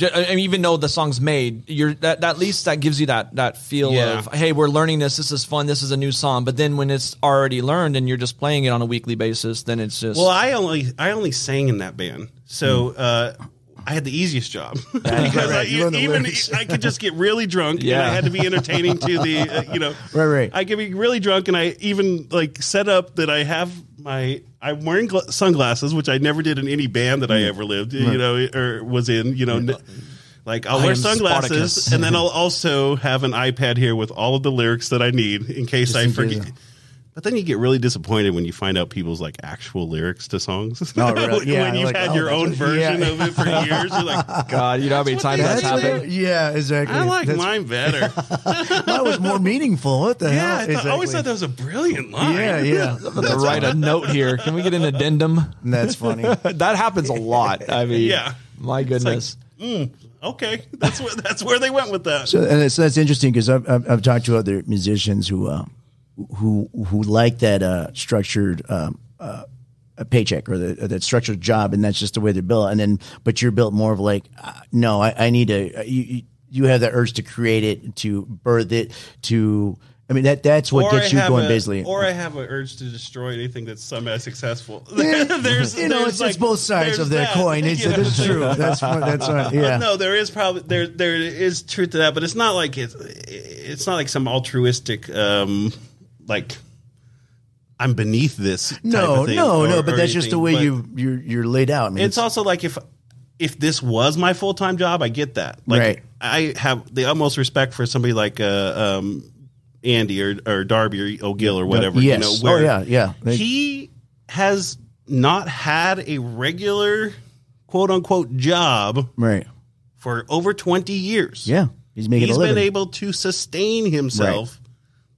I mean, even though the song's made, you're that, that at least that gives you that that feel Yeah. of hey, we're learning this. This is fun. This is a new song. But then when it's already learned and you're just playing it on a weekly basis, then it's just Well, I only I only sang in that band, so uh, I had the easiest job because I. You even. I could just get really drunk. and Yeah. I had to be entertaining to the uh, you know. Right, right. I could be really drunk, and I even like set up that I have my I'm wearing gla- sunglasses, which I never did in any band that I ever lived, you know, or was in. You know, n- like I'll I wear am sunglasses, Spartacus. and then I'll also have an iPad here with all of the lyrics that I need in case I in case, forget. Yeah. But then you get really disappointed when you find out people's like actual lyrics to songs. Oh, really? when Yeah, you've like, had oh, your own version yeah. of it for years, you're like, God, you know how many That's what times that's happened. yeah, exactly. I like That's- mine better. that was more meaningful. What the yeah, hell? I, thought, I always thought that was a brilliant line. Yeah, yeah. I'm to write a note here. Can we get an addendum? That's funny. that happens a lot. I mean, Yeah. my goodness. Okay, that's where that's where they went with that. So, and it's, that's interesting because I've, I've, I've talked to other musicians who uh, who who like that uh, structured um, uh, a paycheck or the, that structured job, and that's just the way they're built. And then, but you're built more of like, uh, no, I, I need to. uh, You, you- have that urge to create it, to birth it, to. I mean that that's what Or gets I you going, a- basically. Or I have an urge to destroy anything that's somehow successful. there's, you know, there's it's, like- it's both sides of that, coin. It's, know? that's true. That's that's right. Yeah. No, there is probably there there is truth to that, but it's not like it's it's not like some altruistic um like I'm beneath this. type No, of thing no, or- no. But that's just the way but you you're you're laid out. I mean, It's also like if if this was my full time job, I get that. Like Right. I have the utmost respect for somebody like uh, um, Andy or or Darby or O'Gill or whatever. Yes. You know, oh where yeah, yeah. They- he has not had a regular quote unquote job right. for over 20 years. Yeah. He's making He's been able to sustain himself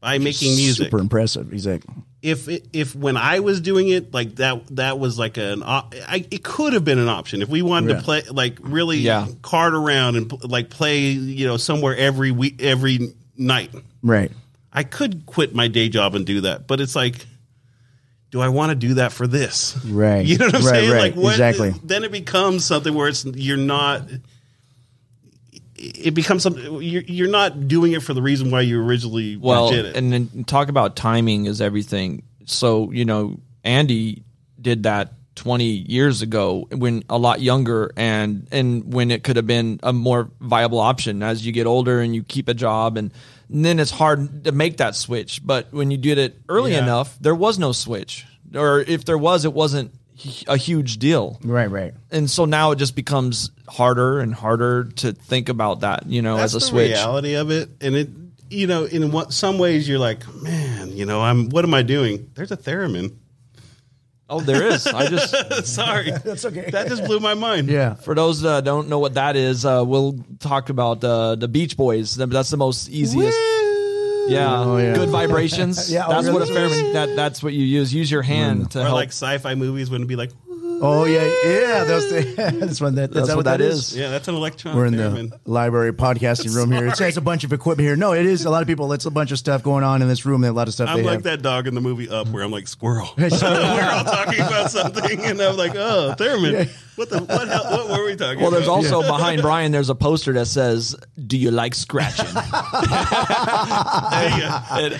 by making music. Super impressive. He's like, If it, if when I was doing it like that that was like an op- I, it could have been an option if we wanted Yeah. to play like really Yeah. cart around and like play you know somewhere every week every night. right. I could quit my day job and do that, but it's like, do I want to do that for this? Right. You know what I'm Right, saying? right. Like, what, Exactly. Then it becomes something where it's you're not. It becomes something you're, you're not doing it for the reason why you originally well, did it. and then talk about timing is everything. So you know, Andy did that 20 years ago when a lot younger and and when it could have been a more viable option as you get older and you keep a job and, and then it's hard to make that switch but when you did it early Yeah. enough there was no switch or if there was it wasn't a huge deal Right, right. and so now it just becomes harder and harder to think about that you know That's as a the switch reality of it, and it. You know, in what, some ways, you're like, man. You know, I'm. What am I doing? There's a theremin. oh there is i just Sorry, That's okay. that just blew my mind. Yeah. For those that don't know what that is, uh, we'll talk about uh, the Beach Boys. That's the most easiest. Yeah. Oh, yeah. good vibrations. Yeah, oh, that's what a really? theremin. That that's what you use. Use your mm. hand to Or help. like sci-fi movies when it'd be like, Oh yeah, yeah. Those things. that's what that. That's that what that is. yeah, that's an electronic We're in theremin. the library podcasting room here. It has a bunch of equipment here. No, it is a lot of people. It's a bunch of stuff going on in this room. A lot of stuff. I'm they like have. that dog in the movie Up, where I'm like squirrel. We're all talking about something, and I'm like, oh, Thurman. What the what? Hell, what were we talking? well, there's about? also behind Brian. There's a poster that says, "Do you like scratching?" Do ya?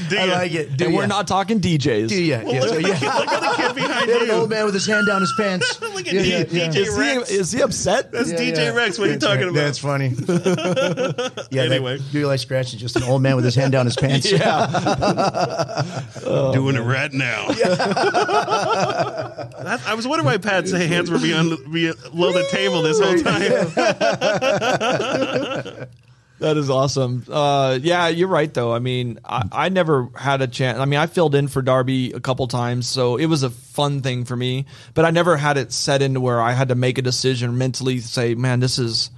Do I ya? like it. Do and we're not talking DJs. Do ya? Yeah, Look, so, at the yeah. kid, look at the kid behind They have an old man with his hand down his pants. Look at Yeah, D- yeah, yeah. DJ Is Rex. he, is he upset? That's Yeah, DJ yeah. Rex. What are you talking right. about? That's funny. yeah. Anyway. that, do you like scratching? Just an old man with his hand down his pants. yeah. doing it right now. That- I was wondering why Pat's hands were beyond. behind below the table this whole time. That is awesome. Uh, yeah, you're right though. I mean, I, I never had a chance. I mean, I filled in for Darby a couple times, so it was a fun thing for me. But I never had it set into where I had to make a decision mentally, say, "Man, this is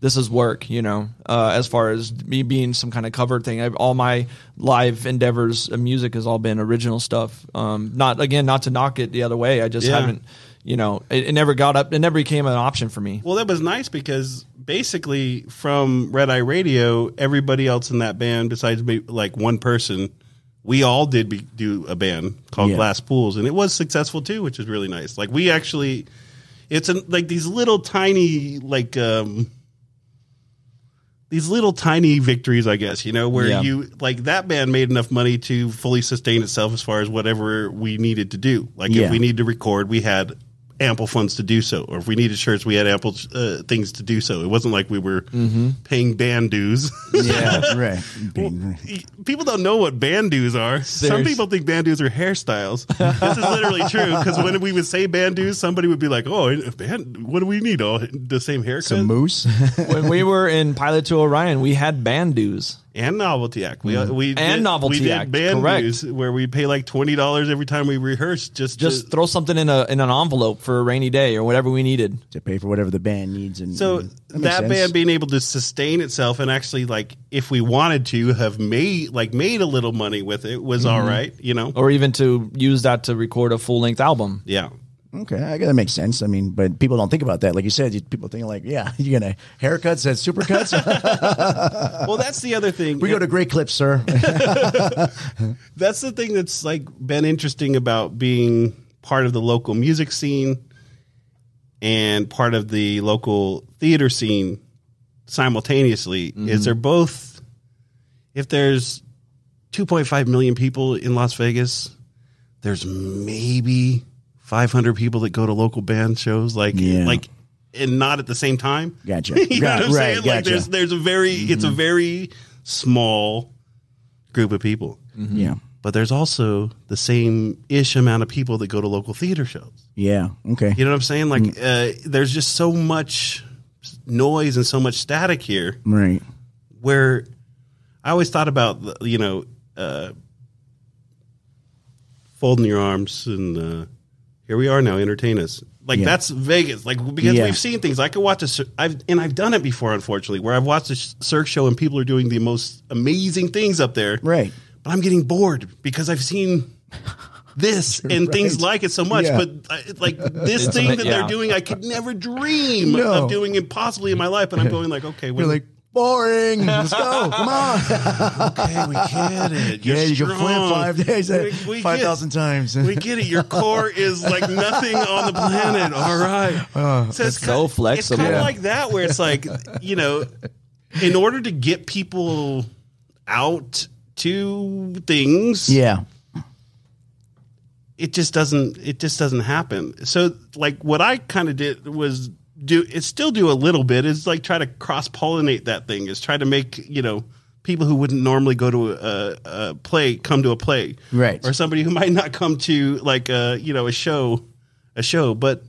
this is work." You know, uh, as far as me being some kind of cover thing, I've, all my live endeavors, music has all been original stuff. Um, not again, not to knock it the other way. I just Yeah. haven't. You know, it, it never got up. It never became an option for me. Well, that was nice because basically from Red Eye Radio, everybody else in that band, besides me, like one person, we all did be, do a band called Yeah. Glass Pools, and it was successful too, which is really nice. Like we actually, it's an, like these little tiny like. um these little tiny victories, I guess, you know, where Yeah. you like that band made enough money to fully sustain itself as far as whatever we needed to do. Like Yeah. if we need to record, we had ample funds to do so, or if we needed shirts, we had ample uh, things to do so. It wasn't like we were Mm-hmm. paying band dues. Yeah, right. Being- people don't know what band dues are. Some people think band dues are hairstyles. this is literally true because when we would say band dues, somebody would be like, "Oh, band, what do we need? All the same haircut Some mousse. when we were in Pilot to Orion, we had band dues. And novelty act. We we Mm-hmm. And did, Novelty we did Act, band correct. dues where we pay like twenty dollars every time we rehearse. Just Just to, throw something in a in an envelope for a rainy day or whatever we needed. to pay for whatever the band needs, and so and that, makes sense. band being able to sustain itself and actually like if we wanted to have made like made a little money with it was Mm-hmm. all right. You know. Or even to use that to record a full length album. Yeah. Okay, I guess that makes sense. I mean, but people don't think about that. Like you said, you- people think like, yeah, you're gonna haircuts at supercuts. Well, that's the other thing. we go to Great Clips, sir. that's the thing that's like been interesting about being part of the local music scene and part of the local theater scene simultaneously is mm-hmm. they're both if there's 2.5 million people in Las Vegas there's maybe 500 people that go to local band shows like Yeah. like and not at the same time Gotcha. you know Right, what I'm right, saying like there's there's a very it's a very small group of people yeah, but there's also the same ish amount of people that go to local theater shows. yeah. Okay. You know what I'm saying? Like, uh, there's just so much noise and so much static here Right. where I always thought about, the- you know, uh, folding your arms and uh, here we are now, entertain us. Like Yeah. that's Vegas. Like because Yeah. we've seen things. I could watch a, cir- I've and I've done it before, unfortunately, where I've watched a Cirque show and people are doing the most amazing things up there, Right. but I'm getting bored because I've seen this and things like it so much. Yeah. But uh, like this thing that yeah. they're doing, I could never dream No. of doing it possibly in my life. And I'm going like, okay, You're when, like boring. Let's go. Come on. okay, we get it. You're yeah, you can flip five days, We- we five get- thousand times. We get it. Your core is like nothing on the planet. All right. Uh, so it's so ki- flexible. It's kind of Yeah. like that, where it's like, you know, in order to get people out to things, yeah. it just doesn't it just doesn't happen so like what i kind of did was do it still do a little bit is like try to cross pollinate that thing is try to make you know people who wouldn't normally go to a, a play come to a play Right. or somebody who might not come to like a you know a show a show but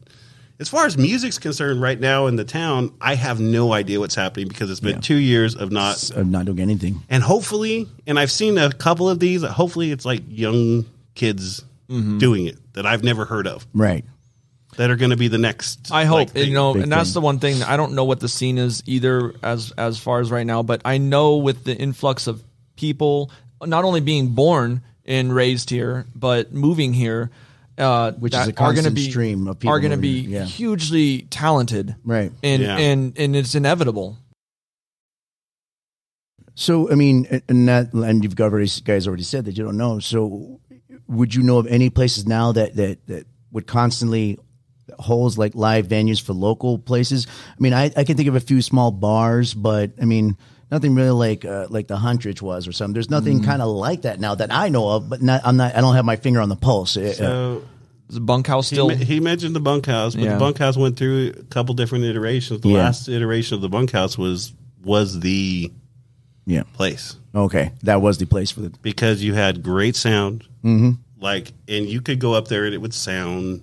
as far as music's concerned right now in the town i have no idea what's happening because it's been Yeah. two years of not I'm not doing anything. and hopefully, and I've seen a couple of these. Hopefully, it's like young kids Mm-hmm. doing it that I've never heard of Right. That are going to be the next. I hope like, thing. you know, and that's thing. the one thing. I don't know what the scene is either, as as far as right now. But I know with the influx of people, not only being born and raised here, but moving here, uh, Which is that a are going to constant be stream of people are going to be yeah. hugely talented, Right. And Yeah. and and it's inevitable. So I mean, and that, and you've already guys already said that you don't know. So would you know of any places now that that that would constantly holds like live venues for local places? I mean, I, I can think of a few small bars, but I mean. Nothing really like uh, like the Huntridge was or something. There's nothing Mm-hmm. kind of like that now that I know of, but not, I'm not. I don't have my finger on the pulse. Uh, So Is the bunkhouse he, still? me- he mentioned the bunkhouse, but Yeah. the bunkhouse went through a couple different iterations. The Yeah. last iteration of the bunkhouse was was the yeah. place Okay, that was the place for the. because you had great sound, mm-hmm. like, and you could go up there and it would sound.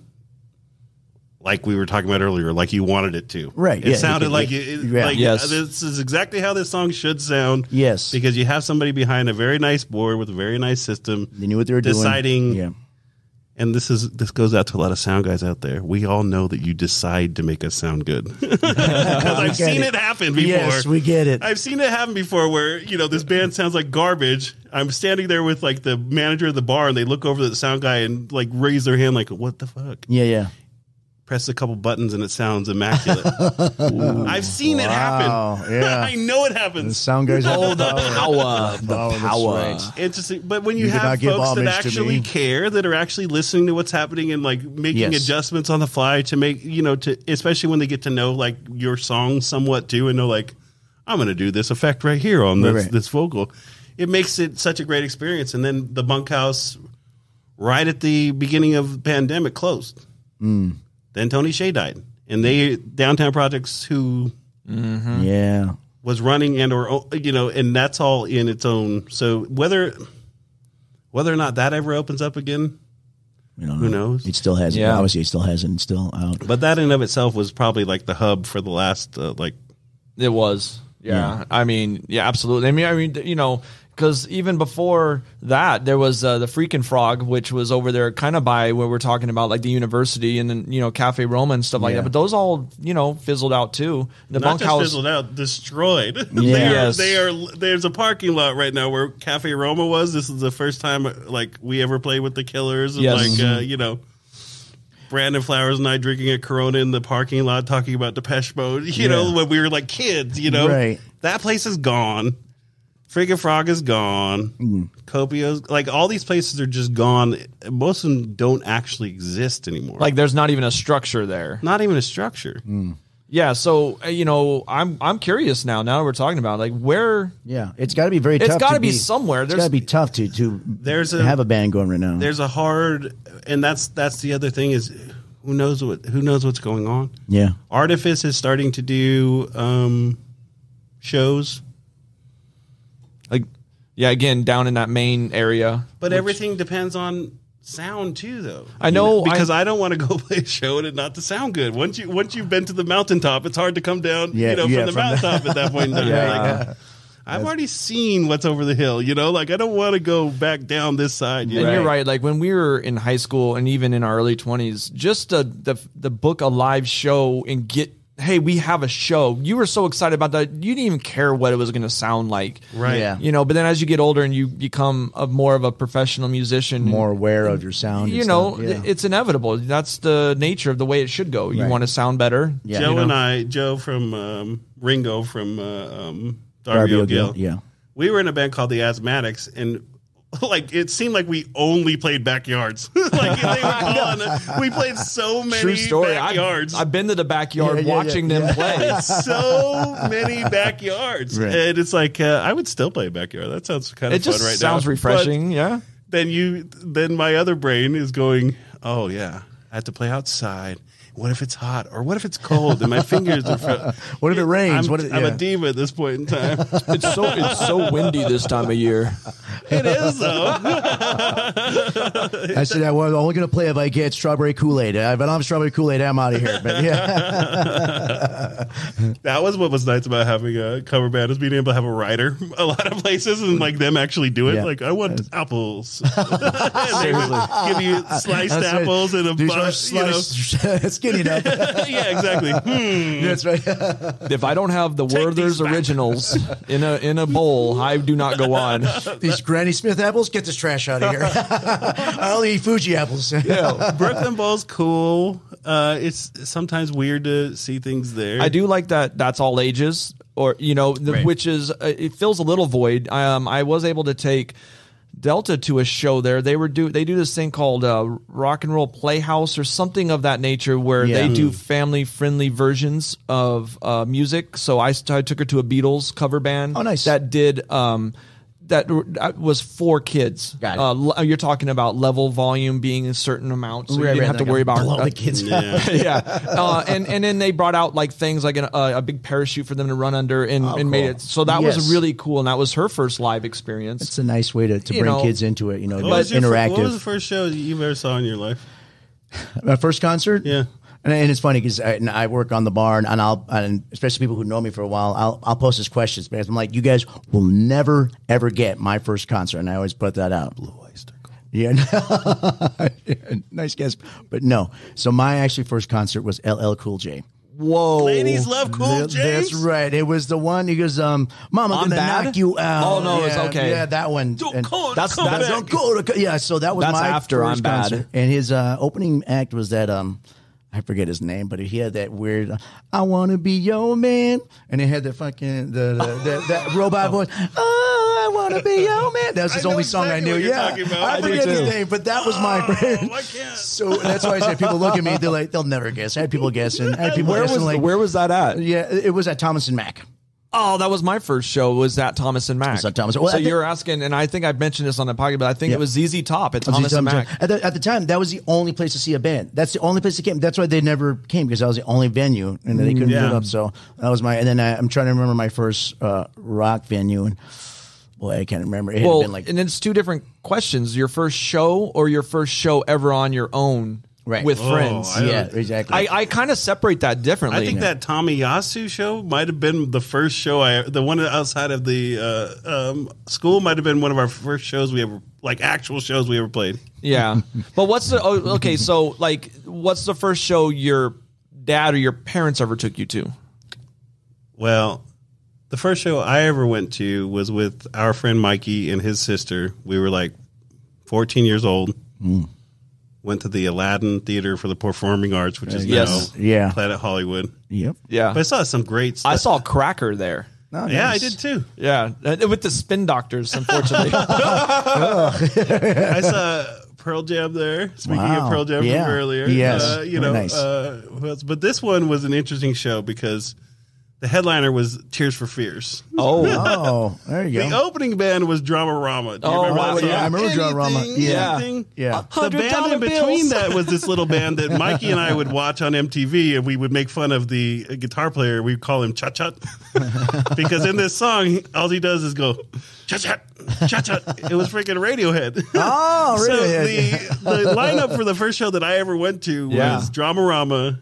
Like we were talking about earlier, like you wanted it to, Right, It yeah, sounded could- like yeah, it, yeah. like Yes. Uh, this is exactly how this song should sound. Yes. because you have somebody behind a very nice board with a very nice system. They knew what they were deciding, doing. Deciding. Yeah. and this is this goes out to a lot of sound guys out there. We all know that you decide to make us sound good because I've seen it. it. happen before. Yes, we get it. I've seen it happen before where, you know, this band sounds like garbage. I'm standing there with like the manager of the bar and they look over at the sound guy and like raise their hand like, what the fuck? Yeah, yeah. Press a couple buttons and it sounds immaculate. I've seen it happen. yeah. I know it happens. The sound guys. oh, the power, the power, that's power. right. Interesting. But when you, You have folks that actually care, that are actually listening to what's happening and like making Yes. adjustments on the fly to make, you know, to especially when they get to know like your song somewhat too and know like, I'm going to do this effect right here on this, Right, right. this vocal. It makes it such a great experience. And then the bunkhouse, right at the beginning of the pandemic, closed. Mm. Then Tony Hsieh died, and they Downtown Projects who Yeah. was running and or you know, and that's all in its own. So whether whether or not that ever opens up again, you don't Who knows? It still hasn't. Yeah. Obviously, it still hasn't. Still out. but that in of itself was probably like the hub for the last uh, like It was. Yeah. I mean, yeah, absolutely. I mean, I mean, you know, because even before that, there was uh, the Freaking Frog, which was over there kind of by where we're talking about, like the university and then, you know, Cafe Roma and stuff like Yeah. that. But those all, you know, fizzled out too. The not just bunkhouse. fizzled out, destroyed. Yeah. they, are, Yes. they are. There's a parking lot right now where Cafe Roma was. This is the first time like we ever played with the Killers. And, Yes. Like uh, you know, Brandon Flowers and I drinking a Corona in the parking lot, talking about Depeche Mode. You know, when we were like kids. You know, Right. that place is gone. Freaking Frog is gone. Mm. Copio's like all these places are just gone. Most of them don't actually exist anymore. like there's not even a structure there. not even a structure. Yeah. So, uh, you know, I'm, I'm curious now, now that we're talking about like where Yeah, it's got to be very. It's gotta to be somewhere. It's There's- got to be tough to to There's a- have a band going right now. there's a hard and that's that's the other thing is who knows what who knows what's going on Yeah, artifice is starting to do um shows like, yeah, again, down in that main area. but everything depends on sound too though I know, because I, don't want to go play a show and it not to sound good once you once you've been to the mountaintop it's hard to come down Yeah, you know yeah, from the from the- mountaintop at that point in time. Yeah. Like, I've already seen what's over the hill you know like I don't want to go back down this side you And know? you're right. Like when we were in high school and even in our early twenties, just the, the the book a live show and get hey, we have a show. You were so excited about that. You didn't even care what it was going to sound like. right Yeah. You know, but then as you get older and you become a more of a professional musician, more aware of your sound. you know, stuff, yeah. it's inevitable. That's the nature of the way it should go. You Right. want to sound better. Yeah. Joe you know? and I, Joe from um, Ringo from uh, um, Darby Darby O'Gill, O'Gill, yeah. we were in a band called the Asthmatics, and like it seemed like we only played backyards. like they were gone. We played so many True story. I've. I've been to the backyard Yeah, yeah, yeah, watching them play. so many backyards, Right. and it's like uh, I would still play backyard. That sounds kind of It just right sounds now. refreshing. yeah. Then you, then my other brain is going, oh yeah, I have to play outside. What if it's hot or what if it's cold and my fingers are? Fr- What if it rains? I'm, What if- I'm a diva at this point in time. It's so it's so windy this time of year. it is though. I said I was only going to play if I get strawberry Kool Aid. If I don't have strawberry Kool Aid, I'm out of here. But yeah, that was what was nice about having a cover band is being able to have a writer a lot of places and like them actually do it. Yeah. Like I want apples. and they would give you sliced That's right. apples and a bunch. are bus. You know. sliced, skinny enough. yeah, exactly. Hmm. That's right. If I don't have the these Werther's originals in a in a bowl, I do not go on. These Granny Smith apples, get this trash out of here. I only eat Fuji apples. Brooklyn Bowl's cool. Uh, it's sometimes weird to see things there. I do like that. That's all ages, or you know, the, Right. which is uh, it fills a little void. Um, I was able to take Delta to a show there. They were do they do this thing called uh, Rock and Roll Playhouse or something of that nature, where Yeah. they do family friendly versions of uh, music. So I, I took her to a Beatles cover band. Oh, nice. That did. Um, that that was for kids. Got it. Uh, you're talking about level volume being a certain amount, so Right, you didn't right, have to worry about blow the kids. Yeah. yeah, uh, and and then they brought out like things like an, uh, a big parachute for them to run under, and, and made it. So that Yes. was really cool, and that was her first live experience. It's a nice way to, to You bring know, kids into it. You know, What was, your interactive. what was the first show you've ever saw in your life? My first concert? Yeah. And, and it's funny because I, I work on the barn, and I'll, and especially people who know me for a while, I'll, I'll post these questions because I'm like, you guys will never ever get my first concert, and I always put that out. Blue Oyster Cult. Yeah, nice guess, but no. So my actually first concert was LL Cool J. Whoa, Ladies love cool Th- James. That's right. It was the one. He goes, um, "Mama, I'm gonna bad? knock you out." Oh, no, it's okay. Yeah, that one. Don't And- call it That's- come that's- back. don't go to yeah. So that was That's my after first I'm Bad. concert. And his uh, opening act was that um, I forget his name, but he had that weird "I want to be your man," and he had the fucking the, the, the that oh. robot voice. Oh, I want to be your man. That was his only song I knew. Yeah. I I forget his name, but that was my. Oh, I can't. so that's why I said people look at me. They're like they'll never guess. I had people guessing. I had people Where guessing was like where was that at? yeah, it was at Thomas and Mack. Oh, that was my first show. Was that Thomas and Mack? Was at Thomas- well, so think- you're asking, and I think I mentioned this on the podcast, but I think Yeah. it was ZZ Top at Thomas and Mack. At the, at the time, that was the only place to see a band. That's the only place that came. That's why they never came because that was the only venue, and they couldn't Yeah. put up. So that was my. And then I, I'm trying to remember my first uh, rock venue, and boy, I can't remember. It had Well, been like and it's two different questions: your first show or your first show ever on your own Right. with Oh, friends. I- yeah, exactly. I, I kind of separate that differently. I think that Tomiyasu show might have been the first show I, the one outside of the uh, um, school might have been one of our first shows we ever, like actual shows we ever played. Yeah, but what's the oh, okay? So like, what's the first show your dad or your parents ever took you to? Well, the first show I ever went to was with our friend Mikey and his sister. We were like 14 years old. Went to the Aladdin Theater for the Performing Arts, which is Yes. now Yeah. Planet Hollywood. yep. Yeah, But I saw some great stuff. I saw Cracker there. Oh, Yeah, I did too. Yeah, with the spin doctors. Unfortunately, I saw Pearl Jam there. Speaking Wow. of Pearl Jam Yeah. from earlier, Yes. uh, you Very know, nice. uh, but this one was an interesting show because the headliner was Tears for Fears. oh, Oh, there you go. The opening band was Dramarama. Do you Oh, remember wow, that song? yeah, I remember Dramarama. Anything, Yeah. anything. Yeah. The band in $100 between bills. that was this little band that Mikey and I would watch on MTV, and we would make fun of the guitar player. We'd call him Cha Cha because in this song, all he does is go Cha Cha Cha Cha. It was freaking Radiohead. Oh, So really? the, the lineup for the first show that I ever went to was Yeah. Dramarama,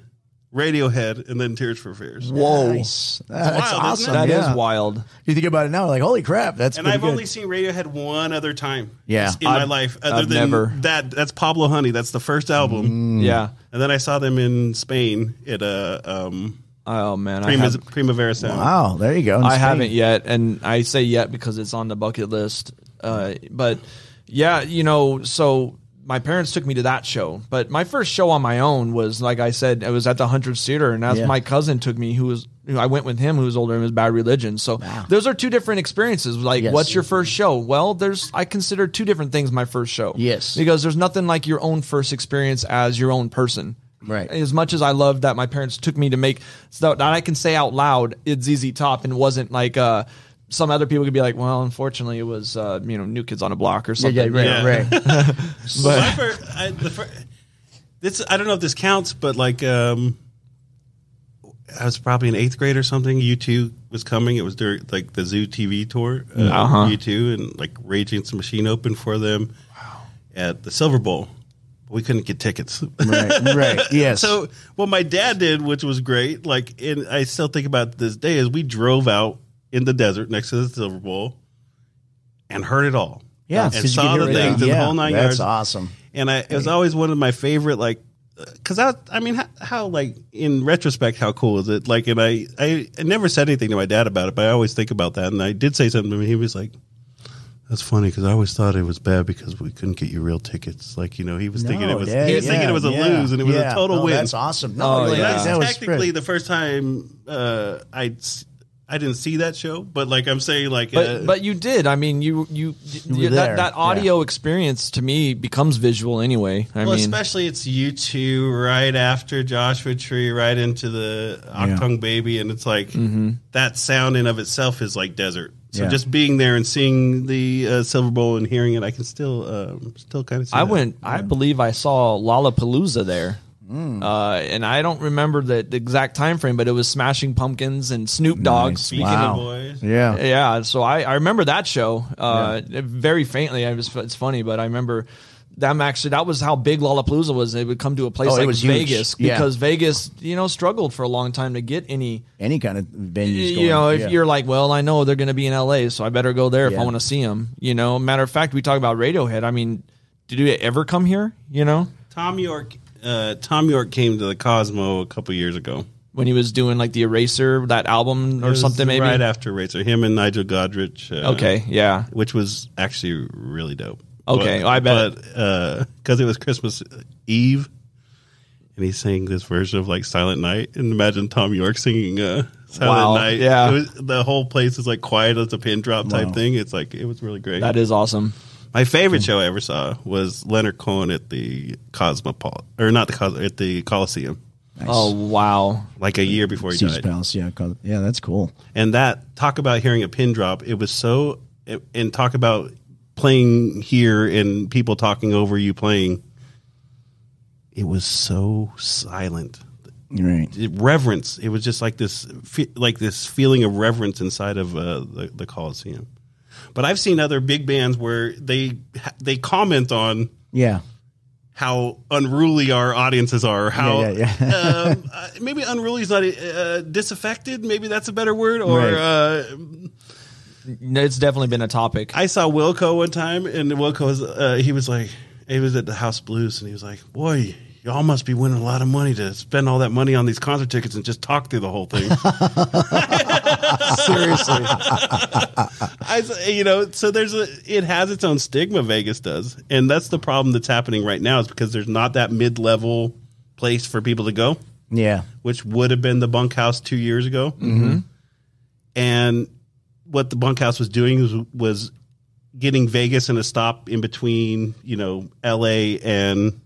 Radiohead, and then Tears for Fears. whoa, Nice. That's wild, isn't awesome. it? that is yeah. wild. You think about it now, like holy crap, that's And pretty I've good. only seen Radiohead one other time. Yeah. in my I've- life. Other I've than never. that, that's Pablo Honey. That's the first album. Yeah. And then I saw them in Spain at a um, Oh man, I, Prima, have, Primavera Sound. Wow, there you go. in I Spain. haven't yet, and I say yet because it's on the bucket list. Uh, but yeah, you know, so my parents took me to that show, but my first show on my own was like I said, it was at the Hundreds Theater, and that's Yeah. my cousin took me, who was who I went with him, who was older, and was Bad Religion. So those are two different experiences. Like, Yes. what's your first show? Well, there's I consider two different things my first show. Yes. because there's nothing like your own first experience as your own person. Right. As much as I love that my parents took me to make so that I can say out loud it's ZZ Top and wasn't like uh some other people could be like, well, unfortunately, it was uh, you know New Kids on a Block or something. yeah, right, Yeah. right. Well, my I, the fir- this I don't know if this counts, but like um, I was probably in eighth grade or something. U two was coming. It was during like the Zoo TV tour. Uh, Uh-huh. U two and like Rage Against the Machine opened for them at the Silver Bowl. We couldn't get tickets. right, right. Yes. So what my dad did, which was great, like, and I still think about this day, is we drove out in the desert next to the Silver Bowl and heard it all. yeah, and saw can the things in yeah, the whole nine that's yards. awesome. And I, it was always one of my favorite, like, because I, I mean, how, how, like, in retrospect, how cool is it? Like, and I, I, I never said anything to my dad about it, but I always think about that. And I did say something to him. He was like, "That's funny," because I always thought it was bad because we couldn't get you real tickets. Like, you know, he was thinking it was, Dad, he was thinking it was a yeah, lose, and it was yeah. a total No, win. That's awesome. No, Oh, like, yeah. That's that was technically great. the first time uh, I I didn't see that show, but like I'm saying, like, But uh, but you did. I mean, you you, were that that audio experience to me becomes visual anyway. I well, mean, especially it's you two right after Joshua Tree, right into the Achtung Baby, and it's like that sound in of itself is like desert. So Yeah. just being there and seeing the uh, Silver Bowl and hearing it, I can still um, still kind of. see I that. went. I believe I saw Lollapalooza there, Mm. uh, and I don't remember the, the exact time frame, but it was Smashing Pumpkins and Snoop Dogg. Nice. Speaking Wow. of boys, Yeah. Yeah, so I, I remember that show uh, very faintly. I was it's funny, but I remember them actually. That was how big Lollapalooza was. They would come to a place Oh, it like was huge. Vegas Yeah. because Vegas, you know, struggled for a long time to get any. Any kind of venues. You know, if yeah. you're like, well, I know they're going to be in LA, so I better go there if I want to see them. You know, matter of fact, we talk about Radiohead. I mean, did you ever come here? You know, Thom Yorke. Uh, Thom Yorke came to the Cosmo a couple years ago. when he was doing like the Eraser that album or something, maybe. right after Eraser, Him and Nigel Godrich. Uh, okay, yeah. which was actually really dope. Okay, I bet. But because it was Christmas Eve, and he sang this version of like Silent Night, and imagine Thom Yorke singing uh, Silent Wow, Night. yeah. It was, the whole place is like quiet as a pin drop type thing. It's like it was really great. That is awesome. My favorite show I ever saw was Leonard Cohen at the Cosmopolitan, or not the Cos- at the Coliseum. Oh wow! like a year before he Caesar's died. Palace. Yeah, called- yeah, that's cool. And that talk about hearing a pin drop. It was so and talk about playing here and people talking over you playing. It was so silent. Right. It- reverence. It was just like this, like this feeling of reverence inside of uh, the, the Coliseum. But I've seen other big bands where they they comment on Yeah. how unruly our audiences are. How Yeah, yeah, um, uh, maybe unruly is not uh, disaffected. Maybe that's a better word. Or Right. uh, It's definitely been a topic. I saw Wilco one time, and Wilco was uh, he was like he was at the House Blues, and he was like, "Boy, y'all must be winning a lot of money to spend all that money on these concert tickets and just talk through the whole thing." Seriously. I, s- you know, so there's a, it has its own stigma. Vegas does, and that's the problem that's happening right now is because there's not that mid level place for people to go, yeah. which would have been the bunkhouse two years ago. Mm-hmm. And what the bunkhouse was doing was, was getting Vegas in a stop in between, you know, L.A. and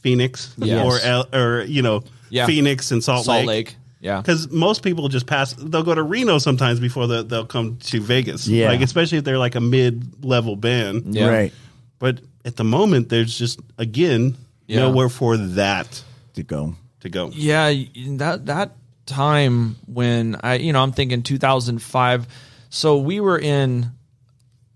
Phoenix, Yes. or L, or you know, Yeah. Phoenix and Salt, Salt Lake. Lake. Yeah. Because most people just pass, they'll go to Reno sometimes before the, they'll come to Vegas. Yeah. Like, especially if they're like a mid level band. Yeah. Right. But at the moment, there's just, again, Yeah. nowhere for that To go. to go. Yeah, that that time when I, you know, I'm thinking 2005. So we were in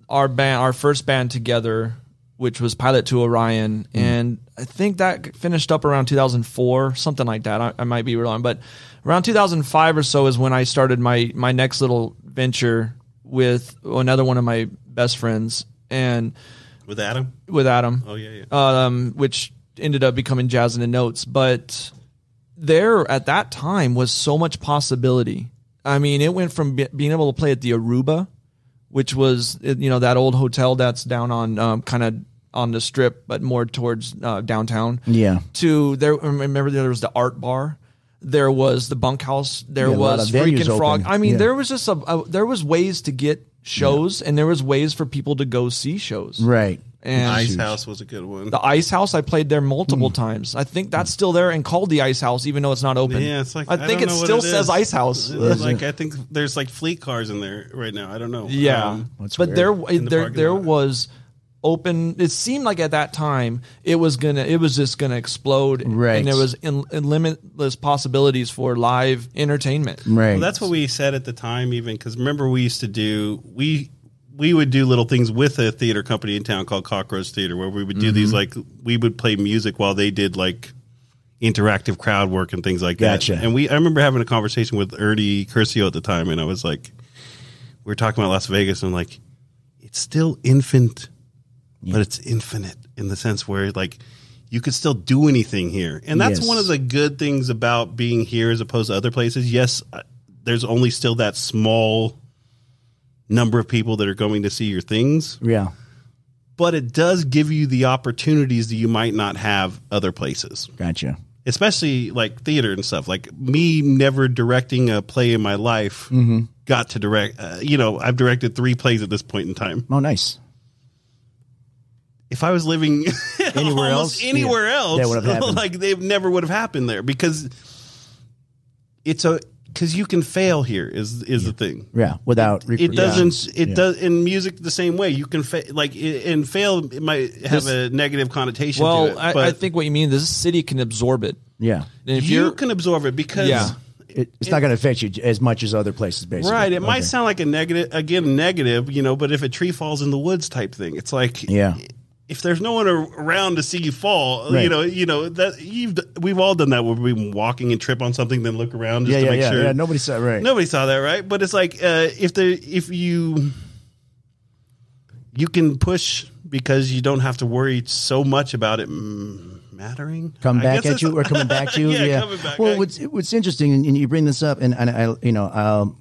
our band, our first band together, which was Pilot to Orion, mm. and I think that finished up around 2004, something like that. I, I might be wrong, but around 2005 or so is when I started my my next little venture with another one of my best friends, and With Adam? with Adam Oh, yeah, yeah. um, which ended up becoming Jazz and the Notes. But there at that time was so much possibility. I mean, it went from be- being able to play at the Aruba, which was you know that old hotel that's down on um, kind of on the strip, but more towards uh, downtown. Yeah. To there, remember there was the art bar. There was the bunkhouse. There Yeah, was freaking frog. open. I mean, Yeah. there was just a, a there was ways to get shows, and there was ways for people to go see shows. Right. And Ice House was a good one. the Ice House, I played there multiple times. I think that's still there and called the Ice House, even though it's not open. Yeah, it's like I think it still it says is. Ice House. It's like I think there's like fleet cars in there right now. I don't know. Yeah, Um, but weird. there, the there, there was open. It seemed like at that time it was gonna, it was just gonna explode, Right. And there was in, in limitless possibilities for live entertainment. Right. well, that's what we said at the time. Even because remember we used to do we we would do little things with a theater company in town called Cockroach Theater, where we would do these Mm-hmm. like we would play music while they did like interactive crowd work and things like Gotcha. that. And we I remember having a conversation with Ernie Curcio at the time, and I was like, we were talking about Las Vegas, and I'm like, it's still infant, but it's infinite in the sense where like you could still do anything here, and that's Yes. one of the good things about being here as opposed to other places. Yes, uh, there's only still that small number of people that are going to see your things, yeah. but it does give you the opportunities that you might not have other places Gotcha. especially like theater and stuff. Like me never directing a play in my life Mm-hmm. got to direct. Uh, you know, I've directed three plays at this point in time. Oh, nice. If I was living Anywhere else? anywhere Yeah. else, That would have happened. like they never would have happened there because it's a because you can fail here is is the thing. Yeah. Without It repercussions. doesn't. It Yeah. does in music the same way. You can fa- like i- in fail. It might have This- a negative connotation. to Well, it, I, but I think what you mean is this city can absorb it. Yeah. And if you can absorb it because Yeah. It, it's not going to affect you as much as other places, basically. Right. It might sound like a negative, again, negative, you know, but if a tree falls in the woods type thing, it's like, Yeah. If there's no one around to see you fall, Right. you know, you know that you've we've all done that where we've been walking and trip on something, then look around just Yeah, to yeah, make yeah, sure. yeah. Nobody saw right. Nobody saw that, right? But it's like uh, if the if you you can push because you don't have to worry so much about it mattering. come back at you or coming back to you. Yeah, yeah. back. Well, I- what's what's interesting, and, you bring this up, and, and I, you know, um,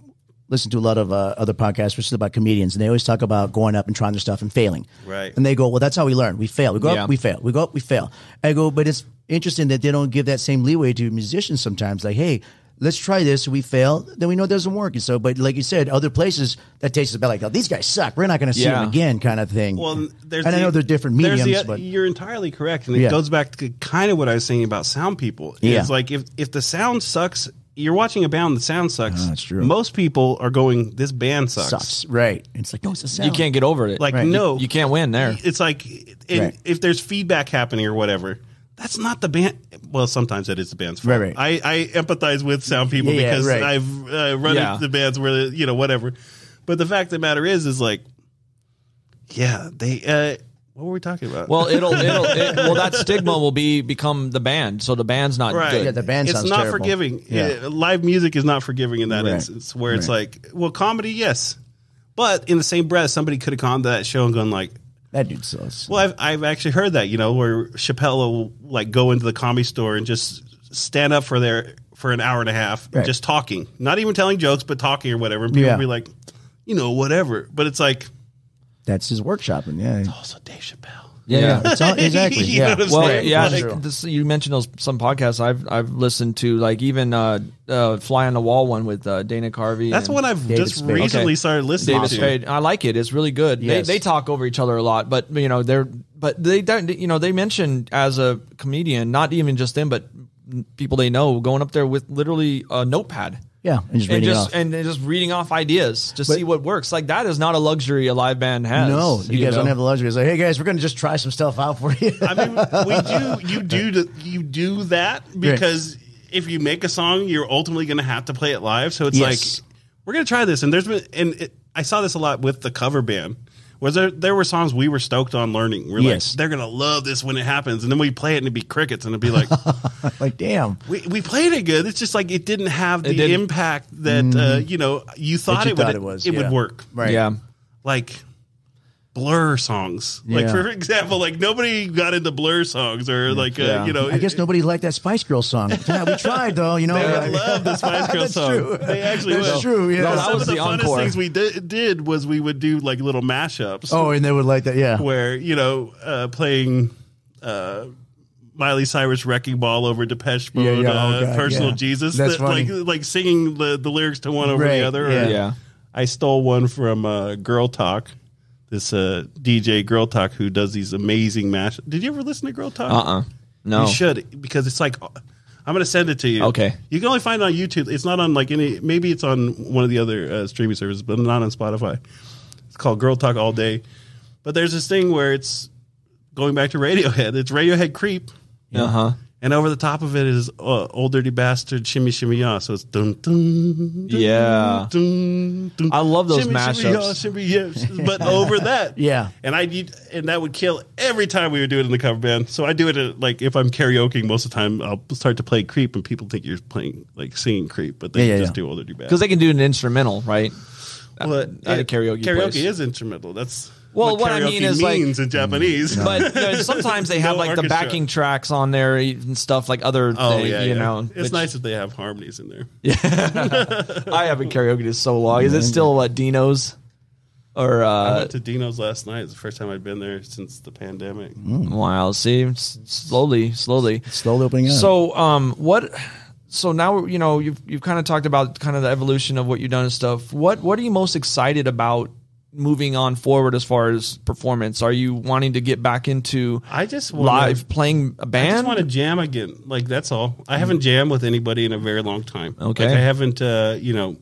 listen to a lot of uh, other podcasts, which is about comedians, and they always talk about going up and trying their stuff and failing. Right. And they go, well, that's how we learn. We fail. We go Yeah. up, we fail. We go up, we fail. I go, but it's interesting that they don't give that same leeway to musicians sometimes. Like, hey. let's try this. We fail, then we know it doesn't work. And so, but like you said, other places that tastes about like, oh, these guys suck. We're not going to see Yeah. them again, kind of thing. Well, there's and I know they're different mediums, the- but you're entirely correct, and it Yeah. goes back to kind of what I was saying about sound people. Yeah. It's like if if the sound sucks, you're watching a band, the sound sucks. Ah, that's true. Most people are going, this band sucks. sucks. Right. It's like, no, it's a sound. You can't get over it. Like Right. no, you can't win there. It's like and Right. if there's feedback happening or whatever. That's not the band. Well, sometimes it is the band's fault. Right, right. I, I empathize with sound people Yeah, yeah, because right. I've uh, run Yeah. into the bands where you know whatever. But the fact of the matter is, is like, yeah, they. Uh, what were we talking about? Well, it'll it'll it, well that stigma will be become the band, so the band's not Right. good. Yeah, the band it's sounds not terrible. forgiving. Yeah. Uh, live music is not forgiving in that Right. instance, where it's like, well, comedy, yes, but in the same breath, somebody could have gone to that show and gone like, That dude sucks. well, I've I've actually heard that, you know, where Chappelle will like go into the comedy store and just stand up for their for an hour and a half, Right. just talking, not even telling jokes, but talking or whatever. And people Yeah. will be like, you know, whatever. But it's like That's his workshopping. Yeah. It's also Dave Chappelle. Yeah. It's all, exactly. You yeah. Well, saying? yeah, Like- like, this, you mentioned those some podcasts I've I've listened to, like even uh, uh, Fly on the Wall one with uh, Dana Carvey. That's and what I've David just Spade. recently Okay. started listening David to. Spade. I like it. It's really good. Yes. They they talk over each other a lot, but you know they're but they don't. You know they mention as a comedian, not even just them, but people they know going up there with literally a notepad. Yeah. And just and reading just off. and just reading off ideas, just But- see what works. Like that is not a luxury a live band has. no, you, guys know? don't have the luxury. It's like, hey guys, we're going to just try some stuff out for you. I mean, we do. You do. You do that because if you make a song, you're ultimately going to have to play it live. So it's Yes. like we're going to try this. And there's been, and it, I saw this a lot with the cover band. Was there? There were songs we were stoked on learning. We're Yes. like, they're going to love this when it happens, and then we play it and it'd be crickets, and it'd be like, like, damn. we, we played it good. It's just like it didn't have the didn't- impact that uh, you know you thought, you it, thought would, it was, It yeah. would work Right. Yeah. like blur songs like Yeah. for example like nobody got into blur songs or like uh, you know I guess nobody liked that Spice Girl song. Yeah, we tried though, you know. they like- love the Spice Girl That's song. true. They actually That's will. true, yeah. No, that Some was of the, the funnest encore. things we did, did was we would do like little mashups. Oh, and they would like that. Yeah. where you know uh, playing uh, Miley Cyrus "Wrecking Ball" over Depeche Mode, Yeah, yeah. Oh, uh, God, "Personal yeah. Jesus," That's that, like funny. like singing the, the lyrics to one over Right, the other. or- yeah. Yeah. I stole one from uh, Girl Talk. This uh, DJ Girl Talk who does these amazing mash. Did you ever listen to Girl Talk? Uh uh No. You should because it's like I'm going to send it to you. Okay. You can only find it on YouTube. It's not on like any. Maybe it's on one of the other uh, streaming services, but not on Spotify. It's called Girl Talk All Day. But there's this thing where it's going back to Radiohead. It's Radiohead Creep, Uh huh. And over the top of it is uh, Ol' Dirty Bastard Shimmy Shimmy Ya. So it's dun dun. dun Yeah. dun, dun. I love those Shimmy, Shimmy, ya, mashups. shimmy, ya. But over that, Yeah. and I need, and that would kill every time we would do it in the cover band. So I do it at, like if I'm karaokeing most of the time, I'll start to play Creep, and people think you're playing like singing Creep, but they Yeah, yeah, just yeah. do Older Do Bad. Because they can do an instrumental, right? But at a karaoke karaoke place. is instrumental. That's Well, what I mean is, like- means in Japanese. But you know, sometimes they have No like the backing tracks on there and stuff like other. Oh thing, yeah, you yeah. know, it's which- nice that they have harmonies in there. Yeah, I haven't karaoke in so long. Is it still what Dino's or I uh? went to Dino's last night. It's the first time I'd been there since the pandemic. Wow, see, s- slowly, slowly. Slowly opening up. So, um, what? So now you know you've you've kind of talked about kind of the evolution of what you've done and stuff. What what are you most excited about moving on forward as far as performance? Are you wanting to get back into I just wanna, live playing a band? I just want to jam again. Like that's all. I haven't jammed with anybody in a very long time. Okay. Like, I haven't. Uh, you know,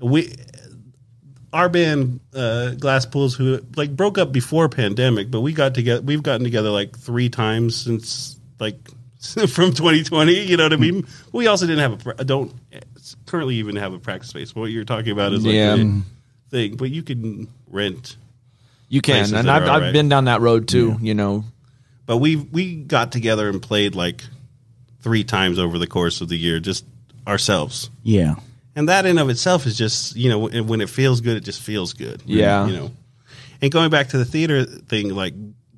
we our band uh, Glass Pools who like broke up before pandemic, but we got together. We've gotten together like three times since like from 2020. You know what I mean? We also didn't have a don't currently even have a practice space. What you're talking about is like Yeah. Thing, but you can rent. you can, and I've are I've alright. been down that road too. You know, But we we got together and played like three times over the course of the year, just ourselves. yeah. And that in of itself is just you know when when it feels good, it just feels good. Yeah. you know. And going back to the theater thing, like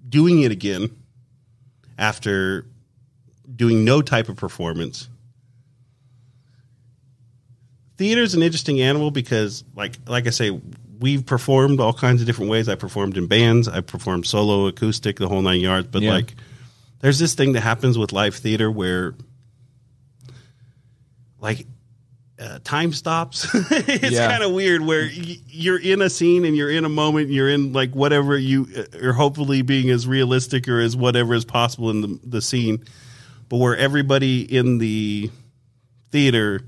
doing it again after doing no type of performance. Theater's an interesting animal because, like, like I say, we've performed all kinds of different ways. I performed in bands, I performed solo, acoustic, the whole nine yards. But Yeah. like, there's this thing that happens with live theater where like uh, time stops. it's Yeah. kind of weird where y- you're in a scene and you're in a moment. You're in like whatever you uh, are hopefully being as realistic or as whatever is possible in the, the scene, but where everybody in the theater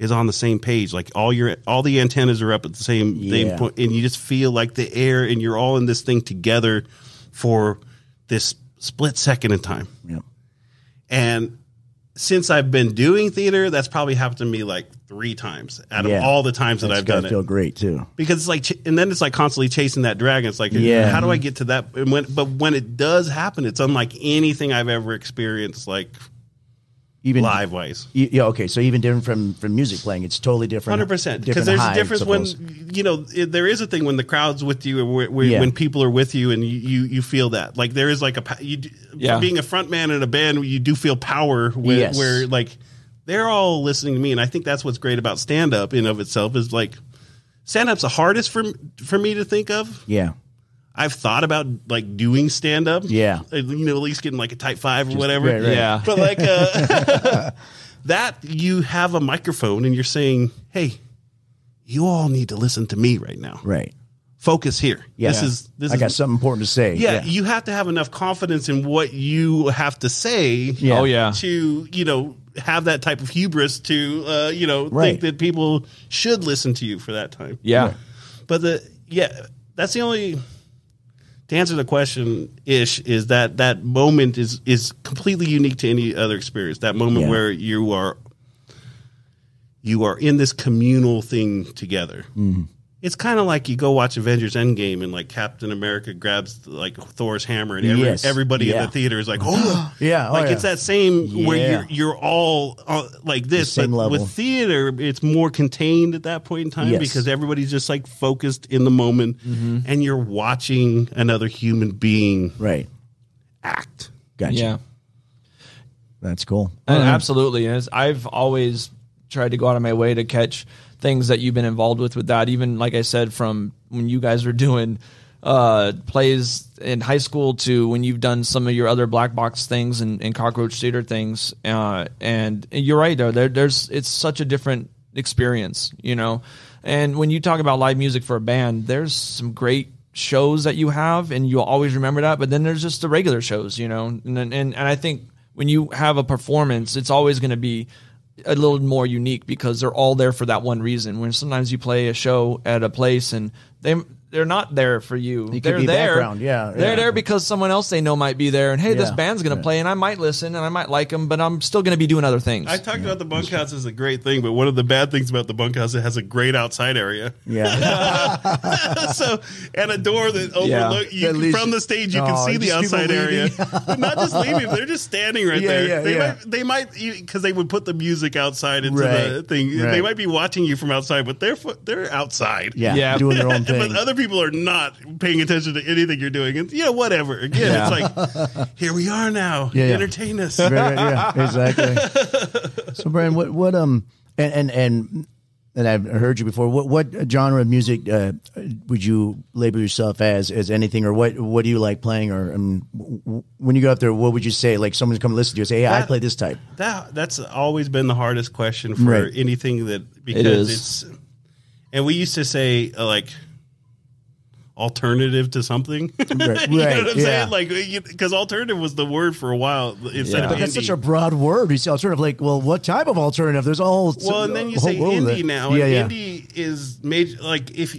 is on the same page. Like all your all the antennas are up at the same, same Yeah. point, and you just feel like the air, and you're all in this thing together for this split second in time. Yep. And since I've been doing theater, that's probably happened to me like three times out of Yeah. all the times that That's I've done feel it. great too. Because it's like, and then it's like constantly chasing that dragon. It's like, Yeah. how do I get to that? And when, but when it does happen, it's unlike anything I've ever experienced, like Even live wise. Yeah. Okay. So even different from from music playing, it's totally different. Hundred percent, because there's high, a difference when you know it, there is a thing when the crowd's with you, or wh- when, Yeah. when people are with you, and you, you you feel that like there is like a you Yeah. being a front man in a band, you do feel power where, Yes. where like they're all listening to me, and I think that's what's great about stand up in of itself is like stand up's the hardest for for me to think of. Yeah. I've thought about like doing stand up, Yeah. you know, at least getting like a type five or whatever, right, right. Yeah. but like uh, that, you have a microphone and you're saying, "Hey, you all need to listen to me right now. Right. Focus here. Yeah. This is this I is got something important to say. yeah, You have to have enough confidence in what you have to say. Yeah. Oh yeah. To you know have that type of hubris to uh, you know Right. think that people should listen to you for that time. Yeah. But the yeah, that's the only to answer the question ish is that that moment is is completely unique to any other experience. That moment Yeah. where you are you are in this communal thing together. Mm-hmm. It's kind of like you go watch Avengers Endgame and like Captain America grabs like Thor's hammer and every, Yes. everybody Yeah. in the theater is like, oh, Yeah, oh, like yeah. it's that same where you're you're all uh, like this. same but level. with theater, it's more contained at that point in time Yes. because everybody's just like focused in the moment, Mm-hmm. and you're watching another human being Right. act. Gotcha. Yeah. That's cool. And absolutely. And it's, I've always tried to go out of my way to catch things that you've been involved with with that. Even like I said, from when you guys were doing uh, plays in high school to when you've done some of your other black box things and, and cockroach theater things. Uh, and you're right though. There, there's it's such a different experience, you know. And when you talk about live music for a band, there's some great shows that you have, and you'll always remember that. But then there's just the regular shows, you know. And and and I think when you have a performance, it's always going to be a little more unique because they're all there for that one reason. When sometimes you play a show at a place and they they're not there for you. could they're be there. background, yeah, They're yeah. there because someone else they know might be there. And hey, this band's going to yeah. play, and I might listen and I might like them, but I'm still going to be doing other things. I talked about the bunkhouse as a great thing, but one of the bad things about the bunkhouse it has a great outside area. Yeah. so and a door that Yeah. overlook you least- from the stage you can Oh, see the outside area not just leaving they're just standing right Yeah, there yeah, they yeah. might they might because they would put the music outside into the Right, thing they might be watching you from outside but they're they're outside yeah. Yeah. Doing their own thing. but thing. other people are not paying attention to anything you're doing and yeah whatever again Yeah. it's like here we are now Yeah, yeah. entertain us right, right, yeah, exactly. So, Brian, what, what, um, and, and, and, and I've heard you before. What, what genre of music uh, would you label yourself as? As anything, or what? What do you like playing? Or um, w- w- when you go up there, what would you say? Like someone's come listen to you, say, "Hey, I play this type." that that's always been the hardest question for Right. anything that because is. it's and we used to say uh, like alternative to something Right, you know what i'm yeah. saying like because alternative was the word for a while instead Yeah. of But that's indie. such a broad word. You say alternative, like, well, what type of alternative? There's all well and then you say indie it. now Yeah, and yeah. indie is major like if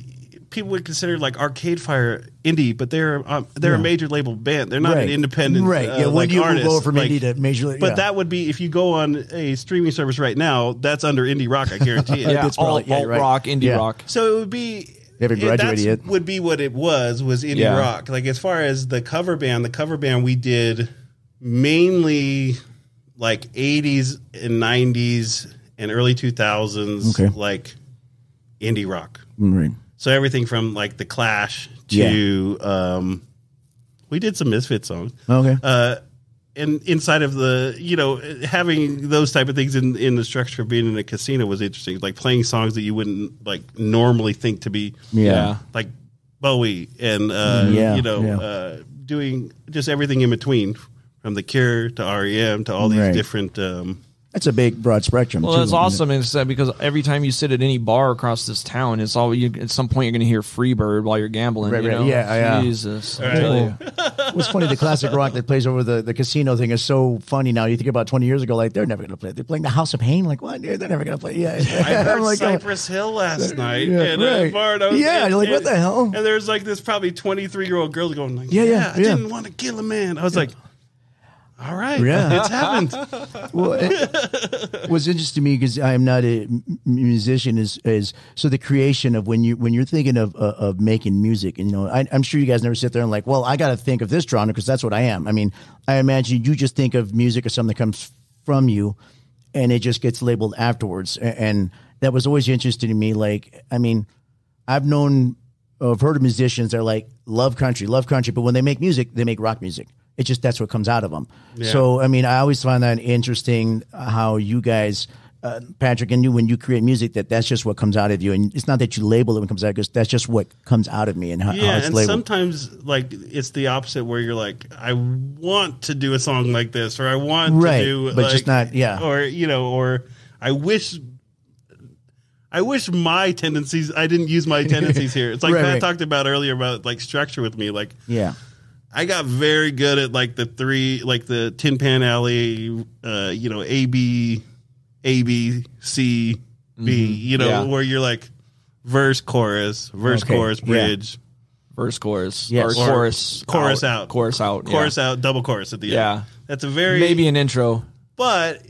people would consider like arcade fire indie but they're um, they're a major label band they're not Right. an independent Right, uh, yeah, when like you artist. go from like, indie to major- but that would be if you go on a streaming service right now that's under indie rock i guarantee it yeah, That's probably- alt, yeah, alt right. rock, indie Yeah. rock. So it would be. It- graduated yet. Would be what it was was indie Yeah. rock. Like as far as the cover band, the cover band we did mainly like eighties and nineties and early two thousands, Okay. like indie rock. Right. So everything from like the Clash to um, we did some Misfit songs Okay. uh, and inside of the you know having those type of things in in the structure of being in a casino was interesting like playing songs that you wouldn't like normally think to be Yeah. like bowie and uh Yeah, you know yeah. uh doing just everything in between from the cure to rem to all these Right. different um That's a big broad spectrum. Well, too. that's awesome. And it's, uh, because every time you sit at any bar across this town, it's all you. At some point, you're going to hear Freebird while you're gambling. Right, you right. know? Yeah, yeah. Jesus, I tell you. What's funny, the classic rock that plays over the, the casino thing is so funny now. You think about 20 years ago, like, they're never going to play. They're playing the House of Pain. Like, what? They're never going to play. Yeah. I heard I'm like, oh. Cypress Hill last night. yeah, and, uh, right. bar, and I was- Yeah, you're like, what the hell? And there's like this probably 23 year old girl going like, Yeah, yeah, yeah, I yeah. didn't want to kill a man. I was like, all right, Yeah. it's happened. well, it, what's interesting to me because I am not a musician is is so the creation of when you when you're thinking of uh, of making music and you know I, I'm sure you guys never sit there and like well I got to think of this genre because that's what I am. I mean I imagine you just think of music as something that comes from you, and it just gets labeled afterwards. A- And that was always interesting to me. Like I mean I've known I've heard of musicians that are like love country, love country, but when they make music, they make rock music. It's just that's what comes out of them. So I mean, I always find that interesting how you guys, uh, Patrick, and you when you create music, that that's just what comes out of you, and it's not that you label it when it comes out, because that's just what comes out of me and how, how Yeah, it's and labeled. sometimes like it's the opposite where you're like, I want to do a song like this, or I want Right, to do, but like, just not- yeah. or you know, or I wish. I wish my tendencies. I didn't use my tendencies here. It's like Right, Pat right. talked about earlier about like structure with me. Like yeah, I got very good at like the three, like the Tin Pan Alley, uh, you know, A B, A B C B. You know, Yeah. where you're like verse, chorus, verse, Okay, chorus, yeah. bridge, Verse, chorus, Yes. or Or chorus, chorus out, out. chorus out, chorus yeah. out, double chorus at the end. Yeah. That's a very maybe an intro. but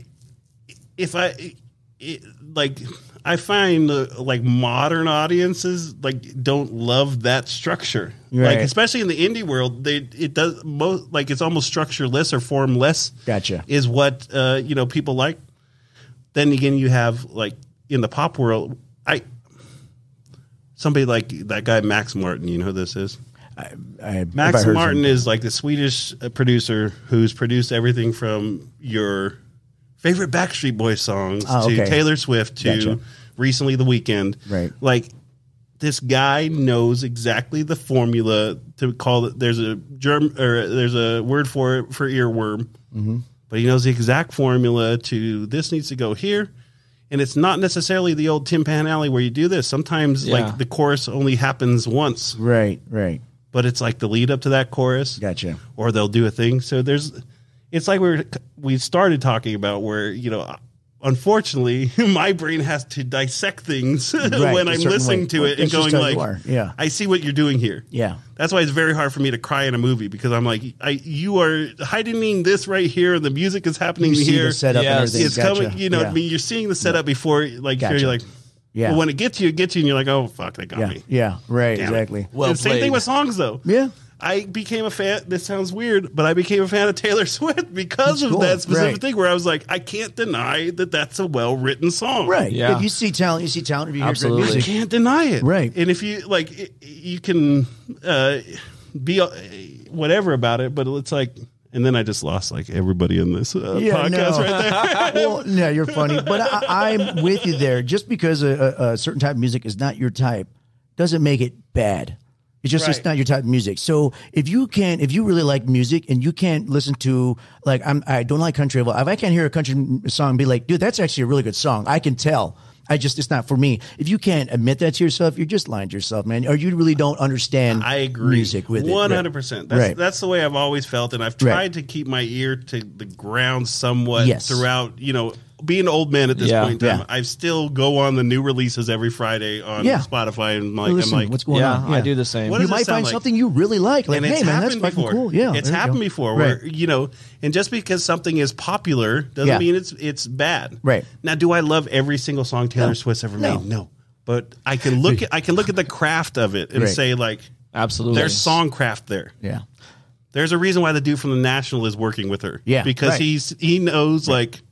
if I it, like, I find uh, like modern audiences like don't love that structure. Like especially in the indie world, they it does most like it's almost structureless or formless. Gotcha. Is what uh, you know people like. Then again, you have like in the pop world, I somebody like that guy Max Martin. You know who this is? I, if Max I Martin is like the Swedish uh, producer who's produced everything from your favorite Backstreet Boys songs Oh, okay. to Taylor Swift to Gotcha. recently The Weeknd. Right. Like this guy knows exactly the formula to call it. There's a germ or there's a word for it for earworm, Mm-hmm. but he knows the exact formula to this needs to go here. And it's not necessarily the old Tin Pan Alley where you do this. Sometimes Yeah. like the chorus only happens once, right, right, but it's like the lead up to that chorus gotcha. or they'll do a thing. So there's, it's like we are we started talking about where you know, unfortunately, my brain has to dissect things when I'm listening way. to Well, it and going like. Yeah. I see what you're doing here. Yeah. That's why it's very hard for me to cry in a movie because I'm like, I you are heightening this right here, and the music is happening You see here. the setup Yes. and everything. it's gotcha. coming, you know. Yeah. I mean, you're seeing the setup before, like Gotcha. you're like, Yeah. But when it gets you, it gets you, and you're like, oh fuck, they got yeah, me. yeah, right, Damn it. exactly. Well And same thing with songs though. Yeah. I became a fan. This sounds weird, but I became a fan of Taylor Swift because That's of cool. that specific Right. thing. Where I was like, I can't deny that that's a well written song. Right. Yeah. If you see talent, you see talent. If you hear Absolutely. great You can't deny it. Right. And if you like, it, you can uh, be uh, whatever about it, but it's like. And then I just lost like everybody in this uh, Yeah, podcast no. right there. well, no, you're funny, but I, I'm with you there. Just because a, a, a certain type of music is not your type doesn't make it bad. It's just it's not your type of music. So if you can't, if you really like music and you can't listen to like I'm, I don't like country. If I can't hear a country song be like, dude, that's actually a really good song. I can tell. I just it's not for me. If you can't admit that to yourself, you're just lying to yourself, man. Or you really don't understand. I agree. Music with it. one Right. hundred percent. That's Right. that's the way I've always felt, and I've Right. tried to keep my ear to the ground somewhat Yes. throughout. You know, being an old man at this Yeah. point in time, Yeah. I still go on the new releases every Friday on Yeah. Spotify, and like Listen, I'm like, what's going Yeah, on? I do the same. What You might find like? something you really like. Like, and hey it's man, that's happened before. cool. Yeah, it's you happened go. before. Right. Where you know, and just because something is popular doesn't Yeah. mean it's it's bad. Right. now, do I love every single song Taylor No. Swift's ever No. made? No, but I can look at I can look at the craft of it and Right. say like, Absolutely. there's song craft there. Yeah. There's a reason why the dude from the National is working with her. Yeah, because right. he's he knows like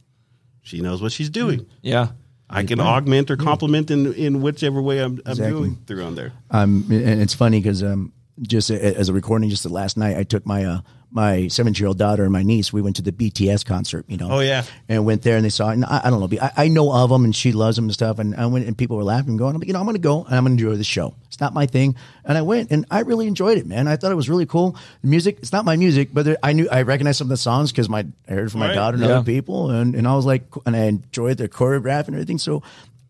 she knows what she's doing. Yeah. I can augment or compliment in in whichever way I'm, I'm Exactly. doing through on there. Um, and it's funny because um, just a- as a recording, just the last night, I took my uh, my seven year old daughter and my niece. We went to the BTS concert. You know. Oh, yeah. And went there and they saw. it. And I, I don't know. I, I know of them and she loves them and stuff. And I went and people were laughing, and going, you know, I'm going to go and I'm going to enjoy the show. It's It's not my thing. And I went and I really enjoyed it, man. I thought it was really cool. The music, it's not my music, but there, I knew I recognized some of the songs because my I heard from my Right. daughter and Yeah. other people, and, and I was like, and I enjoyed the choreograph and everything. So.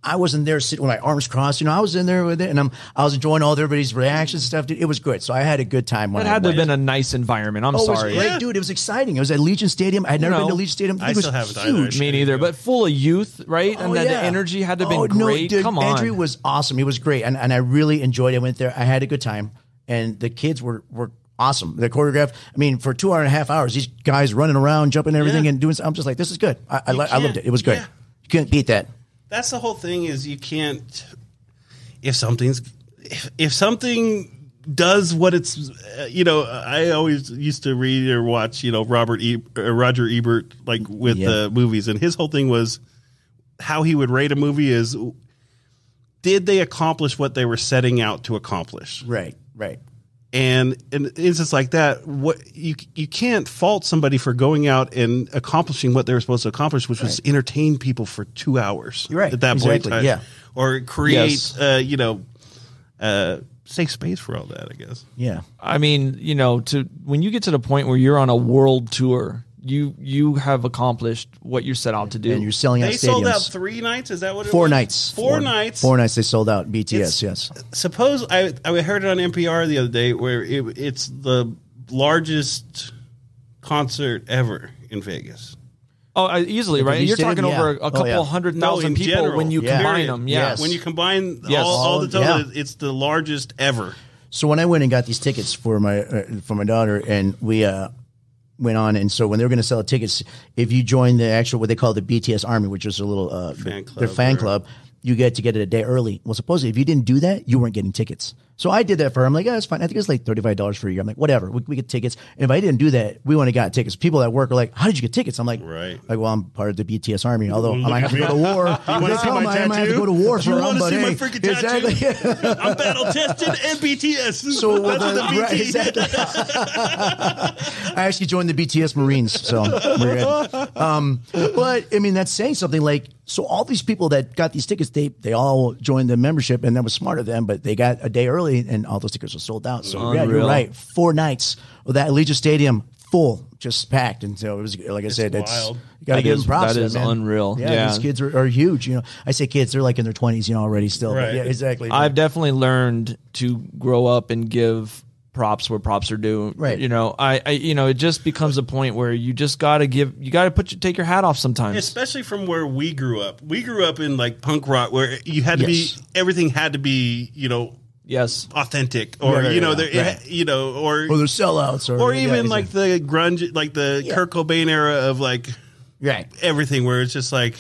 I wasn't there sitting with my arms crossed, you know. I was in there with it, and I'm I was enjoying all everybody's reactions and stuff. Dude, it was good, so I had a good time. When It I had to have been a nice environment. I'm Oh, it was sorry. great, Yeah. dude. It was exciting. It was at Allegiant Stadium. I had never know, been to Allegiant Stadium. I was still haven't either. huge. Me neither, but full of youth, right? Oh, and Oh, then yeah. the energy had to have been Oh, no, great. dude, Come on. Andrew was awesome. He was great, and, and I really enjoyed it. I went there. I had a good time, and the kids were were awesome. The choreograph. I mean, for two and a half hours, these guys running around, jumping, everything, Yeah. and doing. I'm just like, this is good. I I, I loved it. It was good. yeah. You couldn't beat that. That's the whole thing. Is you can't if something's if, if something does what it's uh, you know I always used to read or watch you know Robert e- uh, Roger Ebert like with Yeah. the movies and his whole thing was how he would rate a movie is did they accomplish what they were setting out to accomplish Right. Right. And in instances like that, what you you can't fault somebody for going out and accomplishing what they were supposed to accomplish, which was entertain people for two hours. You're right. at that point, Exactly, in time. yeah. or create, Yes. uh, you know, uh, safe space for all that. I guess. Yeah. I mean, you know, to when you get to the point where you're on a world tour, you you have accomplished what you set out to do. And you're selling out They sold out three nights. Is that what it Four was? nights. Four, nights. Four nights. They sold out. BTS. It's- yes. Suppose I I heard it on NPR the other day where it, it's the largest concert ever in Vegas. oh, I- easily, right? you You're said talking yeah. over a Oh, couple yeah. hundred No, thousand in people general. when you Yeah. combine Period. them. Yeah. Yes. When you combine Yes. all, all the total, yeah. it's the largest ever. So when I went and got these tickets for my uh, for my daughter, and we uh, went on, and so when they were going to sell tickets, if you join the actual what they call the BTS Army, which is a little uh, Fan their fan or- club, you get to get it a day early. Well, supposedly if you didn't do that, you weren't getting tickets. So I did that for her. I'm like, yeah, it's fine. I think it's like thirty five dollars for a year. I'm like, whatever, we, we get tickets. And if I didn't do that, we wouldn't have got tickets. People at work are like, how did you get tickets? I'm like, Right. like, well, I'm part of the BTS Army. Although I might have to go to war. You want to see my I might have to go to war for you them. want to but see my freaking exactly. tattoo? I'm battle tested and BTS. So uh, That's what the right, BTS. exactly. I actually joined the BTS Marines, so we're good. Um, but I mean, that's saying something. Like, so all these people that got these tickets, they they all joined the membership, and that was smart of them. But they got a day early, and all those tickets were sold out. So yeah, you're right. Four nights of that Allegiant Stadium full, just packed, and so it was like I said, that's wild. you got to That give is- them props. that to is man. unreal. Yeah, Yeah. these kids are, are huge. You know, I say kids, they're like in their twenties, you know, already still. Right. yeah, exactly. I've definitely learned to grow up and give props where props are due. Right. You know, I, I you know, it just becomes a point where you just got to give, you got to put your, take your hat off sometimes. Especially from where we grew up. We grew up in like punk rock where you had to Yes. be, everything had to be, you know, yes. authentic or, Yeah, yeah, you know, yeah, there, right. you know, or, or they're sellouts, or, or even exactly. like the grunge, like the Yeah. Kurt Cobain era of like right. everything where it's just like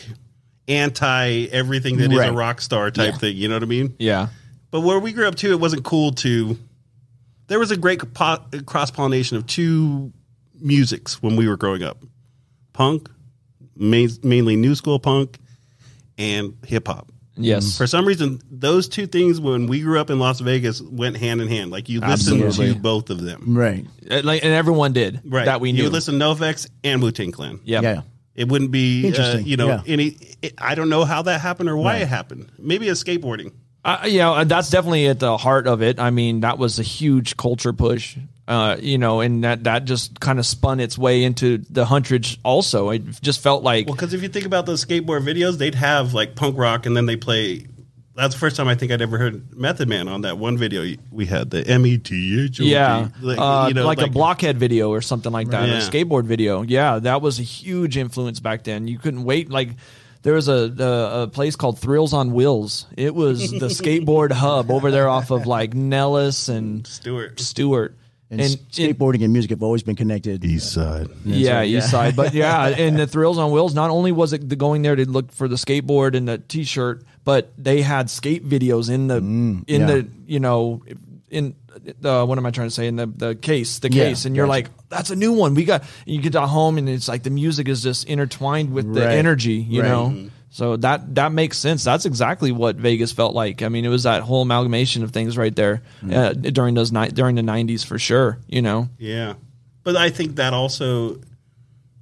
anti everything that is Right. a rock star type Yeah. thing. You know what I mean? Yeah. But where we grew up too, it wasn't cool to. There was a great po- cross pollination of two musics when we were growing up: punk, main, mainly new school punk, and hip hop. Yes. For some reason, those two things when we grew up in Las Vegas went hand in hand. Like you listened Absolutely. to both of them, Right. Uh, Like, and everyone did right? that we knew. You would listen to NoFX and Wu Tang Clan. Yep. Yeah. It wouldn't be, uh, Interesting, you know, yeah. any. It, I don't know how that happened or why Right. it happened. Maybe it's skateboarding. Uh, yeah, and that's definitely at the heart of it. I mean, that was a huge culture push, uh, you know, and that that just kind of spun its way into the hundreds. Also, it just felt like Well, because if you think about those skateboard videos, they'd have like punk rock, and then they play. That's the first time I think I'd ever heard Method Man on that one video we had, the M E T H O T. yeah, like, uh, you know, like, a blockhead video or something like that, or a skateboard video. Yeah, that was a huge influence back then. You couldn't wait like. There was a, a a place called Thrills on Wheels. It was the skateboard hub over there off of like Nellis and Stewart. Stewart. And, skateboarding and music have always been connected. East Side. yeah, yeah. East Side. But yeah, and the Thrills on Wheels. Not only was it the going there to look for the skateboard and the T-shirt, but they had skate videos in the mm, in yeah. the you know in the what am I trying to say in the the case the Yeah, case, and you're gotcha. like that's a new one. We got you get to home and it's like the music is just intertwined with the Right. energy, you Right. know. So that that makes sense. That's exactly what Vegas felt like. I mean, it was that whole amalgamation of things right there uh, during those ni- during the '90s for sure. You know, Yeah, but I think that also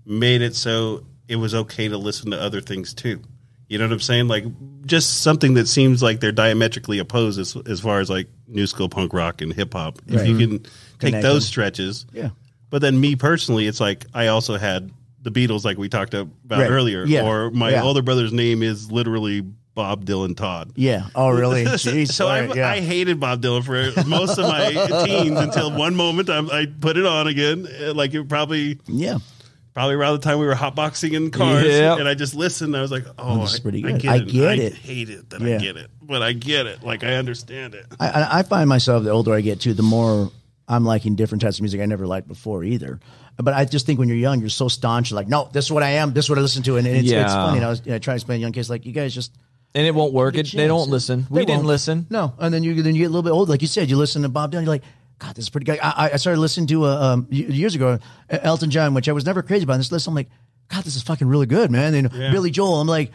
made it so it was okay to listen to other things too. You know what I'm saying? Like just something that seems like they're diametrically opposed as, as far as like new school punk rock and hip hop. If you can mm-hmm. take Connect those them. stretches, Yeah. But then me personally, it's like I also had the Beatles, like we talked about Right. earlier, Yeah. or my Yeah. older brother's name is literally Bob Dylan Todd. Yeah. Oh, really? Jeez. So All I, right, yeah. I hated Bob Dylan for most of my teens until one moment I, I put it on again. Like it probably yeah. Probably around the time we were hotboxing in cars, Yep. and I just listened. I was like, "Oh, this is I, pretty I get I it. get I it. hate it that Yeah. I get it, but I get it. Like I understand it." I- I, I find myself the older I get too, the more I'm liking different types of music I never liked before either. But I just think when you're young, you're so staunch. You're like, no, this is what I am. This is what I listen to. And it's, it's Yeah. funny. And I was you know, trying to explain to young kids, like, you guys just and it won't work. It, they don't listen. They We didn't won't. listen. No, and then you then you get a little bit old, like you said, you listen to Bob Dylan. You're like, God, this is pretty good. I, I started listening to uh, um, years ago uh, Elton John, which I was never crazy about. And this list, I'm like, God, this is fucking really good, man. And Billy Joel, I'm like.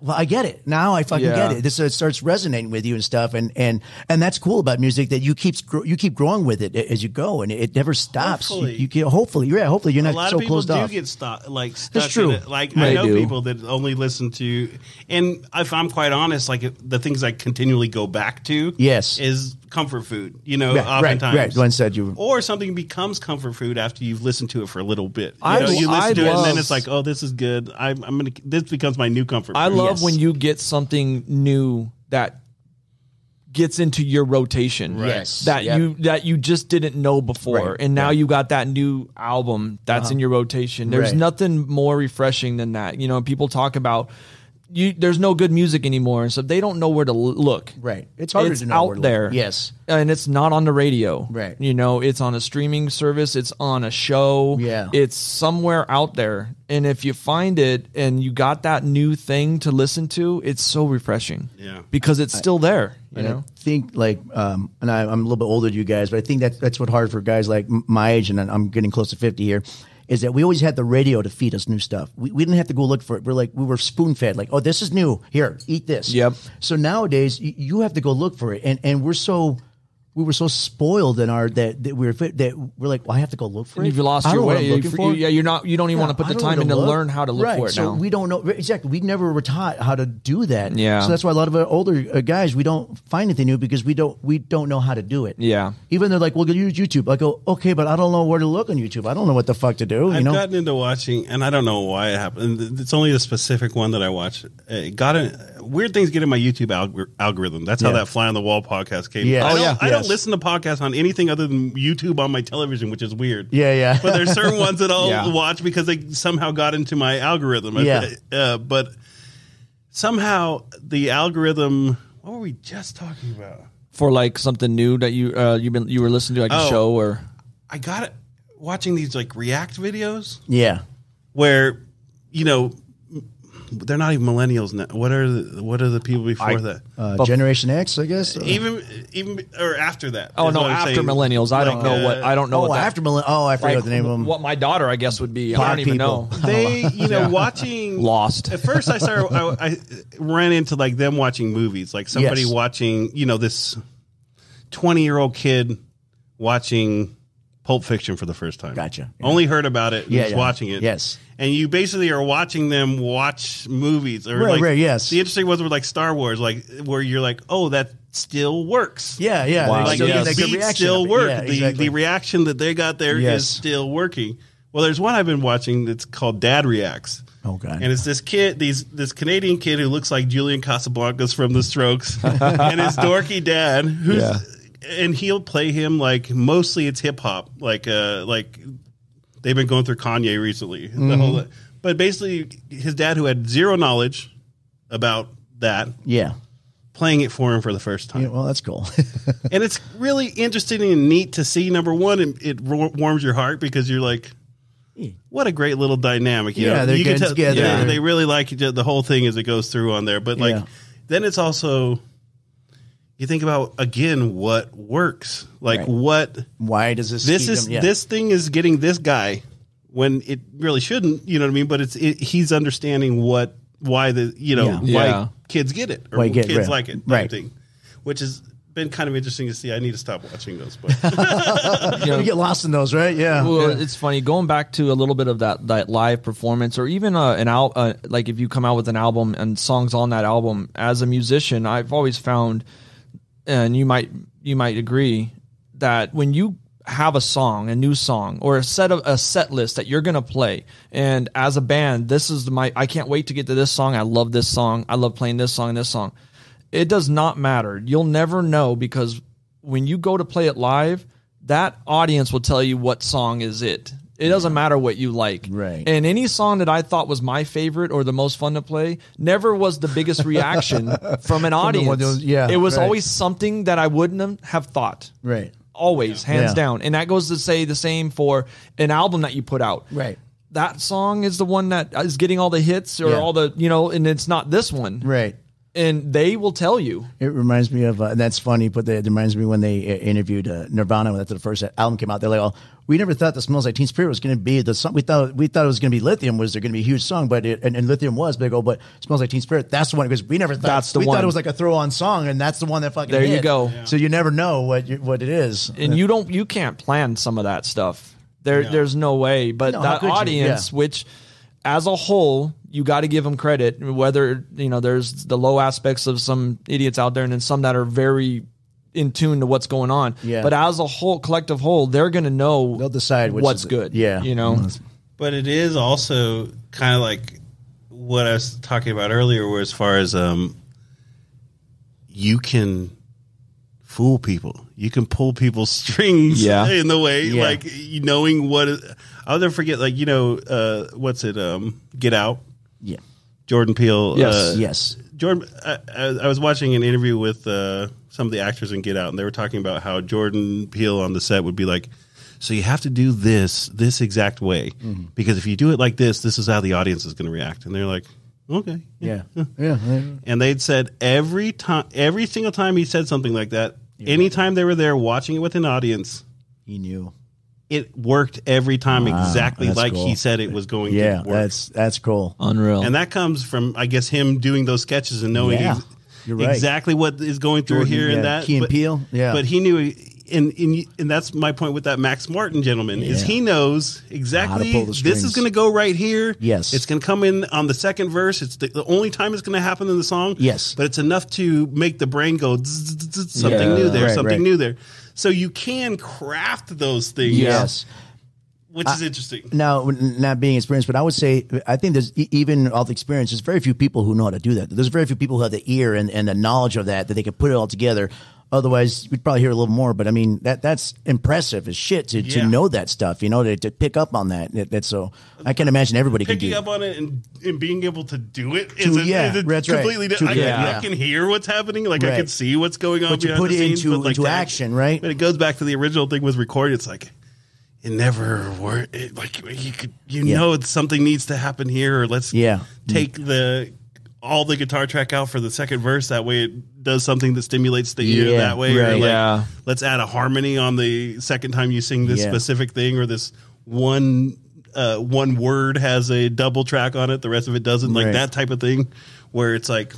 Well, I get it now. I fucking Yeah. get it. This uh, starts resonating with you and stuff, and and and that's cool about music that you keep gr- you keep growing with it as you go, and it, it never stops. You- Hopefully. You, get, hopefully, yeah, hopefully you're A not lot so of people closed do off. get stuck, like stuck true. in it. Like They I know do. people that only listen to, and if I'm quite honest, like the things I continually go back to, Yes. is comfort food. You know, Right, right, oftentimes, right. One said you- or something becomes comfort food after you've listened to it for a little bit. You, I- know, you listen I to it, and then it's like, oh, this is good. I'm, I'm gonna. This becomes my new comfort. I food. love Yes. when you get something new that gets into your rotation. Yes. That Yep. you that you just didn't know before. Right. And now Right. you got that new album that's uh-huh. in your rotation. There's Right. nothing more refreshing than that. You know, people talk about you there's no good music anymore. So they don't know where to look. Right. It's harder It's to know out where to look. there. Yes. And it's not on the radio. Right. You know, it's on a streaming service, it's on a show. Yeah. It's somewhere out there. And if you find it and you got that new thing to listen to, it's so refreshing. Yeah. Because it's still there. You And know? I think like, um, and I, I'm a little bit older than you guys, but I think that that's what hard for guys like my age, and I'm getting close to 50 here, is that we always had the radio to feed us new stuff. We, we didn't have to go look for it. We're like, we were spoon fed, like, oh, this is new. Here, eat this. Yep. So nowadays, y- you have to go look for it, and and we're so. We were so spoiled in our that, that we were fit that we're like, well, I have to go look for it. You've lost I your way. You- looking you- for. yeah, you're not. You don't even Yeah, want to put the time in to look. learn how to look right. for it so now. we don't know exactly. We never were taught how to do that. Yeah. So that's why a lot of our older uh, guys we don't find anything new because we don't we don't know how to do it. Yeah. Even they're like, "Well, use YouTube." I go, "Okay, but I don't know where to look on YouTube. I don't know what the fuck to do." You I've know? gotten into watching, and I don't know why it happened. It's only a specific one that I watch. It got in, weird things get in my YouTube algor- algorithm. That's how Yeah. that Fly on the Wall podcast came. Yes. I Oh, don't, yeah. I don't Yes. listen to podcasts on anything other than YouTube on my television, which is weird. yeah, yeah. But there's certain ones that I'll Yeah. watch because they somehow got into my algorithm. Yeah. Uh, but somehow the algorithm. What were we just talking about? for like something new that you uh you've been you were listening to like a Oh. show or I got it watching these like React videos. yeah. where you know they're not even millennials now. What are the, what are the people before that? Uh, Generation X, I guess. Uh, even even or after that? oh no after saying. millennials I don't know uh, what I don't know oh, what that, after millenn- Oh, I forgot like, the name of them. what my daughter I guess would be I don't even people. know They you know watching Lost. At first, I started I, I ran into like them watching movies, like somebody Yes. watching you know this twenty year old kid watching. Pulp Fiction for the first time. Gotcha. Yeah. Only heard about it. and Yeah, was yeah. watching it. Yes. and you basically are watching them watch movies or Right, like right, yes. the interesting ones were like Star Wars, like where you're like, oh, that still works. Yeah, yeah. Wow. they like still the get that good beats still of it. work. Yeah, the exactly. the reaction that they got there is Yes. still working. Well, there's one I've been watching that's called Dad Reacts. Oh, God. And it's this kid, these this Canadian kid who looks like Julian Casablancas from The Strokes, and his dorky dad, who's Yeah. And he'll play him like mostly it's hip hop, like uh like they've been going through Kanye recently. Mm-hmm. The whole, but basically, his dad who had zero knowledge about that, yeah. playing it for him for the first time, yeah. Well, that's cool. and it's really interesting and neat to see. Number one, it, it warms your heart because you're like. What a great little dynamic! You Yeah, know? they're you getting tell together. they- they really like the whole thing as it goes through on there. But like, Yeah. then it's also you think about again what works, like Right. what Why does this? this is them- yeah. this thing is getting this guy when it really shouldn't. You know what I mean? But it's it, he's understanding what why the you know Yeah. why Yeah. kids get it or Why get- kids right. like it, Right. Thing, which is been kind of interesting to see. I need to stop watching those, but You know, get lost in those, right? Yeah. Well, yeah. it's funny going back to a little bit of that that live performance, or even uh, an al- uh, like if you come out with an album and songs on that album. As a musician, I've always found, and you might you might agree that when you have a song, a new song, or a set of a set list that you're gonna play, and as a band, this is my I can't wait to get to this song. I love this song. I love playing this song and this song. It does not matter. You'll never know because when you go to play it live, that audience will tell you what song is it. It doesn't matter what you like. Right. And any song that I thought was my favorite or the most fun to play never was the biggest reaction from an audience. was- yeah, It was right. always something that I wouldn't have thought. right. Always, hands Yeah. down. And that goes to say the same for an album that you put out. Right. That song is the one that is getting all the hits or Yeah. all the, you know, and it's not this one. Right. And they will tell you. It reminds me of, uh, and that's funny, but it reminds me when they uh, interviewed uh, Nirvana when after the first album came out. They're like, "Oh, we never thought the Smells Like Teen Spirit was going to be the song. We thought we thought it was going to be Lithium was there going to be a huge song, but it, and, and Lithium was big. Oh, but Smells Like Teen Spirit, that's the one because we never thought That's the we one. thought it was like a throw on song, and that's the one that fucking There you go. Yeah. So you never know what you, what it is. and you don't you can't plan some of that stuff there No. there's no way but No, that audience Yeah. which as a whole you got to give them credit whether you know there's the low aspects of some idiots out there and then some that are very in tune to what's going on Yeah. but as a whole collective whole they're going to know They'll decide which what's is- good yeah. you know but it is also kind of like what I was talking about earlier, where as far as um, you can fool people, you can pull people's strings, Yeah. in the way Yeah. like knowing what. I'll never forget, like you know, uh, what's it? Um, Get Out, Yeah. Jordan Peele. Yes. uh, yes. Jordan, I, I was watching an interview with uh, some of the actors in Get Out, and they were talking about how Jordan Peele on the set would be like, "So you have to do this this exact way because if you do it like this, this is how the audience is going to react." And they're like, "Okay, Yeah. Yeah. yeah. And they'd said every time, every single time he said something like that, anytime they were there watching it with an audience, He knew. It worked every time Wow, exactly like cool. he said it was going Yeah. to work. That's that's cool. unreal and that comes from I guess him doing those sketches and knowing Yeah, you're right. exactly what is going through Jordan, here yeah, and that. Key and but, Peele, yeah. but he knew, and, and and that's my point with that Max Martin gentleman is he knows exactly this is going to go right here. Yes. it's going to come in on the second verse. It's the, the only time it's going to happen in the song. Yes. but it's enough to make the brain go zzz, zzz, zzz, something new there, Right, something right. new there. So you can craft those things. Yes. which is interesting. Now, not being experienced, but I would say I think there's even all the experience. There's very few people who know how to do that. There's very few people who have the ear and, and the knowledge of that that they can put it all together. Otherwise, we'd probably hear a little more. But I mean, that that's impressive as shit to, Yeah. to know that stuff. You know, to, to pick up on that. That- That's so. I can imagine everybody can picking up on it and, and being able to do it is, To- a, yeah, is that's right. completely different. I, yeah. I can hear what's happening, like I can see what's going on. But you put it scenes, into- like into the action, right? But it goes back to the original thing was recorded. It's like it never worked. It, like you could, you Yeah. know, something needs to happen here, or let's Yeah. take the all the guitar track out for the second verse. That way, it does something that stimulates the ear Yeah, that way. Or right. like, Yeah. let's add a harmony on the second time you sing this Yeah. specific thing, or this one uh, one word has a double track on it, the rest of it doesn't. Like Right. that type of thing, where it's like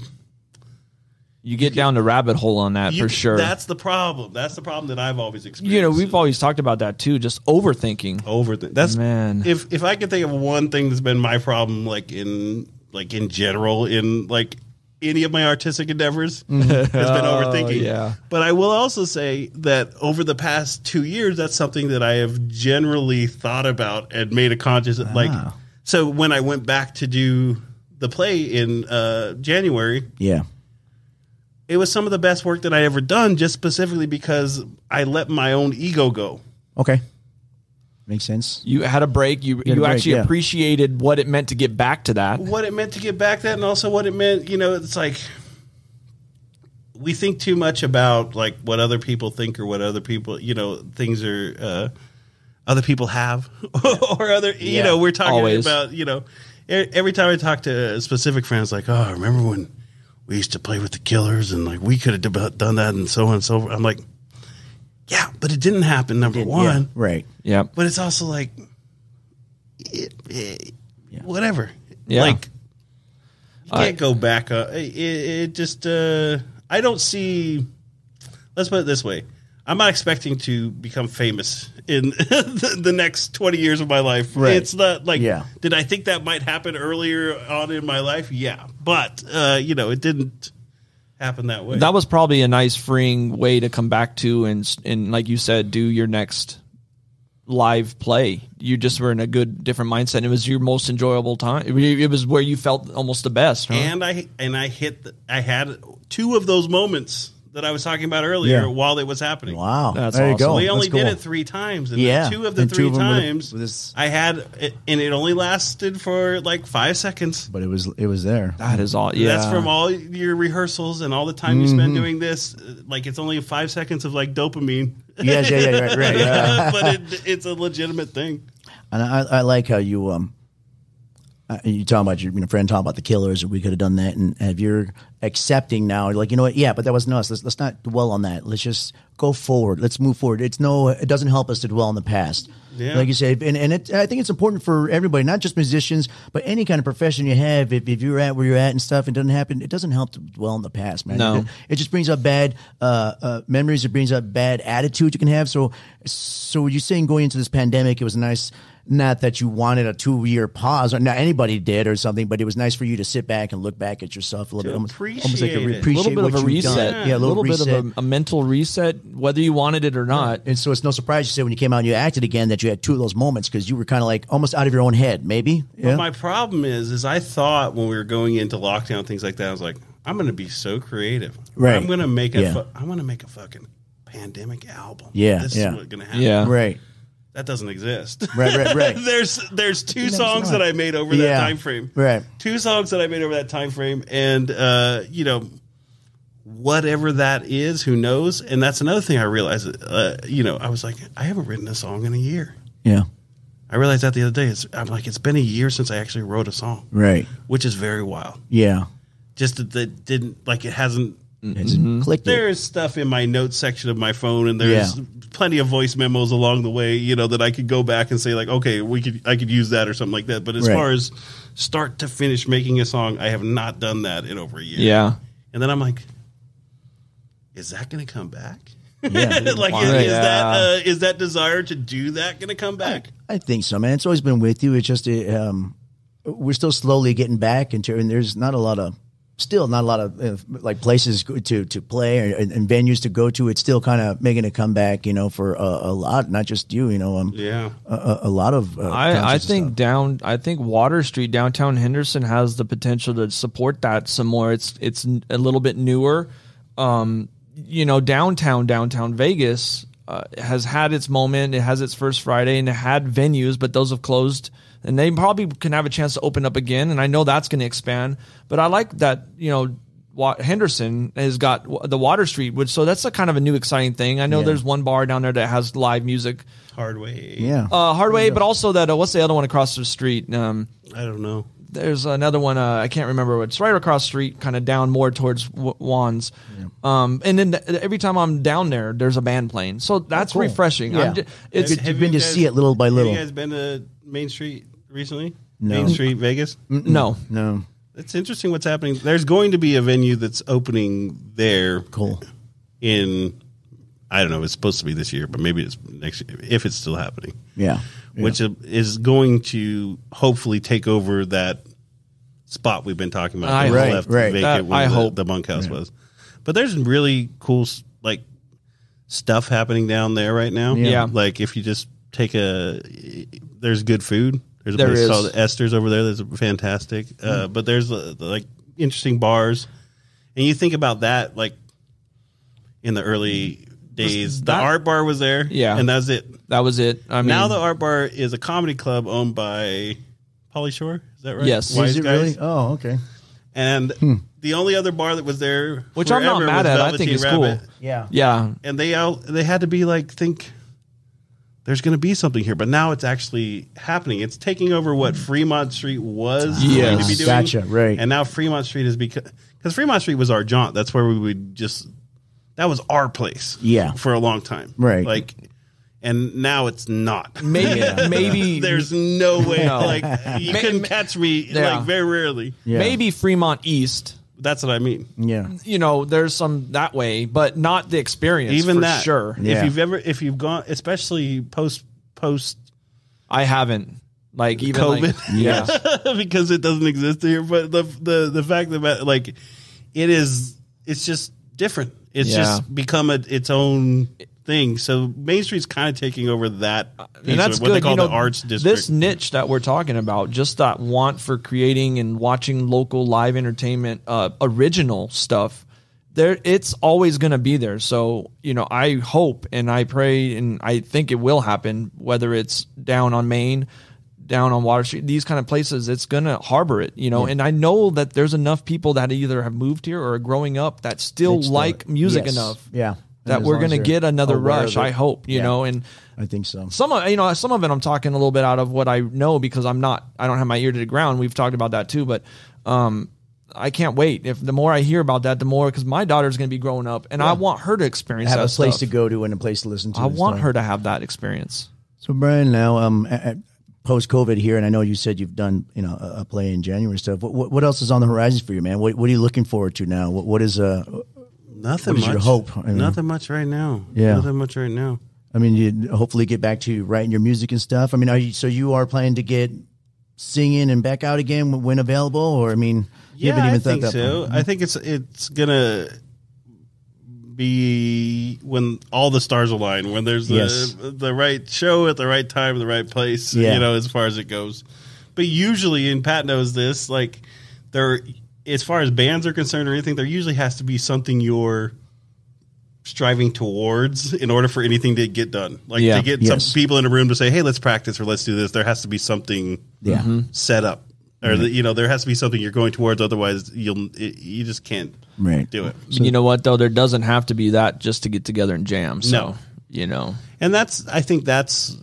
you get down the rabbit hole on that you- for sure That's the problem. That's the problem that I've always experienced. you know we've always talked about that too just overthinking over th- that's Man. If if I could think of one thing that's been my problem, like in like in general, in like any of my artistic endeavors, has been overthinking. yeah. But I will also say that over the past two years, that's something that I have generally thought about and made a conscious like. So when I went back to do the play in uh, January, Yeah. it was some of the best work that I ever done, just specifically because I let my own ego go. Okay. Makes sense. you had a break you had a you break, actually yeah. appreciated what it meant to get back to that what it meant to get back that and also what it meant you know it's like we think too much about like what other people think or what other people you know things are uh other people have or other you Yeah, know we're talking always. about you know e- every time i talk to specific friends like oh remember when we used to play with the killers and like we could have done that and so on and so forth i'm like yeah but it didn't happen number Did- one Yeah. Right. yeah but it's also like it, it- whatever Yeah. like you can't go back uh, it, it just uh i don't see let's put it this way. I'm not expecting to become famous in the, the next 20 years of my life. Right. It's not like, Yeah. did I think that might happen earlier on in my life? Yeah. But, uh, you know, it didn't happen that way. That was probably a nice freeing way to come back to and and like you said, do your next live play. You just were in a good different mindset. It was your most enjoyable time. It- was where you felt almost the best. Huh? and I and I hit. The, I had two of those moments that I was talking about earlier Yeah. while it was happening. Wow, That's there you awesome. go. We only That's cool. did it three times, and Yeah, two of the and two three of them with- times with this- I had, it, and it only lasted for like five seconds. but it was it was there. that is all. Yeah, That's from all your rehearsals and all the time you spend doing this. Uh, Like it's only five seconds of like dopamine. Yes, yeah, yeah, right, right, yeah. but it, it's a legitimate thing. And I, I like how you um, uh, you talking about your you know, friend talking about the killers, or we could have done that, and if you're accepting now, like you know what, yeah, but that wasn't us. Let's let's not dwell on that. Let's just go forward. Let's move forward. It's no, it doesn't help us to dwell on the past. Yeah. Like you said, and, and it, I think it's important for everybody, not just musicians, but any kind of profession you have. If, if you're at where you're at and stuff, it doesn't happen. It doesn't help to dwell on the past, man. No. It, it just brings up bad uh, uh, memories. It brings up bad attitudes you can have. So, so you saying going into this pandemic, it was a nice. Not that you wanted a two year pause, or not anybody did or something, but it was nice for you to sit back and look back at yourself a little bit, almost, almost like a, appreciate a little bit of a you've done. reset. Yeah, a little, bit of a, a mental reset, whether you wanted it or not. and so it's no surprise you said when you came out and you acted again that you had two of those moments because you were kind of like almost out of your own head, maybe. Yeah. But my problem is, is I thought when we were going into lockdown, things like that, I was like, I'm going to be so creative. Right. I'm going to make a, Yeah. fu- I'm going to make a fucking pandemic album. Yeah, This yeah. is what's going to happen. Yeah. right. That doesn't exist. Right, right, right. there's there's two songs that. I made over Yeah. that time frame. Right. Two songs that I made over that time frame, and uh, you know, whatever that is, who knows? And that's another thing I realized. Uh, you know, I was like, I haven't written a song in a year. Yeah. I realized that the other day. It's, I'm like, it's been a year since I actually wrote a song, Right. which is very wild. Yeah. Just that, that didn't like it hasn't. It's Mm-hmm. clicked. it. There is stuff in my notes section of my phone, and there's Yeah. plenty of voice memos along the way. You know that I could go back and say like, okay, we could I could use that or something like that. But as Right. far as start to finish making a song, I have not done that in over a year. Yeah. and then I'm like, is that going to come back? Yeah. like, is, is Yeah. that uh, is that desire to do that going to come back? I think so, man. It's always been with you. It's just uh, um, we're still slowly getting back into, and there's not a lot of, still not a lot of uh, like places to to play or, and, and venues to go to. It's still kind of making a comeback, you know, for a, a lot, not just you, you know, um, Yeah. a, a, a lot of. Uh, I, I think stuff. down. I think Water Street, downtown Henderson, has the potential to support that some more. It's it's a little bit newer. Um, you know, downtown downtown Vegas uh, has had its moment. It has its first Friday, and it had venues, but those have closed. And they probably can have a chance to open up again. And I know that's going to expand. But I like that. You know. Wa- Henderson has got the Water Street, which so that's a kind of a new exciting thing. I know Yeah. there's one bar down there that has live music, Hardway, yeah, uh, Hardway, but also that uh, what's the other one across the street? Um, I don't know. There's another one uh, I can't remember. It's right across the street, kind of down more towards w- Wands. Um, and then th- every time I'm down there, there's a band playing, so that's cool. refreshing. Yeah. I'm ju- it's You've been to see it little by little. Have you guys been to Main Street recently? No. Main Street, Vegas. no, no, It's interesting what's happening. There's going to be a venue that's opening there cool. in I don't know. It's supposed to be this year, but maybe it's next year if it's still happening. Yeah, yeah. Which is going to hopefully take over that spot we've been talking about. I that was left Right, vacant That- I the, hope. the bunkhouse was. But there's really cool like stuff happening down there right now. Yeah. Yeah. Like if you just take a, there's good food. There's a There place is. called Esther's over there. That's fantastic. Uh, but there's uh, like interesting bars, and you think about that like in the early days. The art bar was there, Yeah. and that's it. that was it. I mean, now the art bar is a comedy club owned by Pauly Shore. Is that right? Yes. Wise Is it Guys. really? Oh, okay. And hmm. the only other bar that was there, Which I'm not mad was at. I think Velveteen it's Rabbit. cool. Yeah, yeah, And they out they had to be like think there's going to be something here, but now it's actually happening. It's taking over what Fremont Street was going to be doing. Gotcha, right. And now Fremont Street is because because Fremont Street was our jaunt. That's where we would just that was our place. Yeah. for a long time. Right. Like, and now it's not. maybe maybe There's no way. No. Like you Ma- couldn't catch me Yeah. like very rarely. Yeah. maybe Fremont East That's what I mean. Yeah. you know, there's some that way, but not the experience. Even for that, sure. Yeah. If you've ever, if you've gone, especially post post I haven't like even like- COVID, yeah, because it doesn't exist here. But the the the fact that like it is, it's just different. It's Yeah. just become a, its own thing. So Main Street's kind of taking over that. piece and that's what good. they call you know, the arts district. This niche that we're talking about, just that want for creating and watching local live entertainment, uh, original stuff. There, it's always going to be there. So you know, I hope and I pray and I think it will happen. Whether it's down on Main, down on Water Street, these kind of places, it's going to harbor it. You know, and I know that there's enough people that either have moved here or are growing up that still Still- like music yes. enough. Yeah. That we're going to get another rush. I hope, you Yeah. know, and I think so. some of you know some of it I'm talking a little bit out of what I know because I'm not I don't have my ear to the ground. We've talked about that too, but um, I can't wait. If the more I hear about that, the more because my daughter's going to be growing up, and I want her to experience Have that a place stuff. to go to and a place to listen to. I want stuff. her to have that experience. So Brian, now um, post COVID here, and I know you said you've done you know a, play in January and stuff. What, what else is on the horizon for you, man? What what are you looking forward to now? What what is uh? Nothing What is much. your hope? I mean- Nothing much right now. Yeah. Nothing much right now. I mean, you hopefully get back to writing your music and stuff. I mean, are you so you are planning to get singing and back out again when available, or I mean, you Yeah, haven't even I thought think that. so. far. I think it's it's gonna be when all the stars align, when there's the Yes. the right show at the right time, the right place. Yeah. You know, as far as it goes. But usually, and Pat knows this, like there, as far as bands are concerned or anything, there usually has to be something you're striving towards in order for anything to get done. Like Yeah. to get Yes. some people in a room to say, "Hey, let's practice" or "Let's do this." There has to be something Yeah. Mm-hmm. set up or the, you know there has to be something you're going towards otherwise you'll it, you just can't Right. do it you know what though? There doesn't have to be that just to get together and jam. So No. you know, and that's i think that's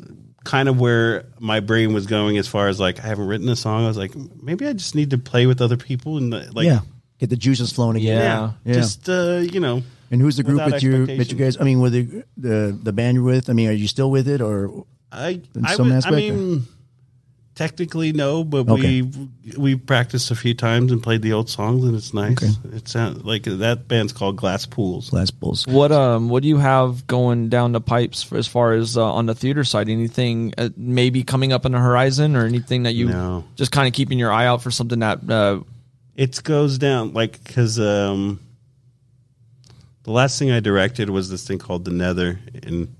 kind of where my brain was going as far as like i haven't written a song i was like maybe i just need to play with other people and uh, like yeah, get the juices flowing again. Yeah. Yeah. just uh you know And who's the group Without with you? With you guys? I mean, with the, the the band you're with? I mean, are you still with it or? i In i, some would, I aspect, mean technically no but Okay. we we practiced a few times and played the old songs and it's nice Okay. it sounds like that band's called glass pools Glass Bulls. what um what do you have going down the pipes for, as far as uh, on the theater side? Anything uh, maybe coming up on the horizon or anything that you No. just kind of keeping your eye out for something that uh, it goes down like because um, the last thing I directed was this thing called The Nether, and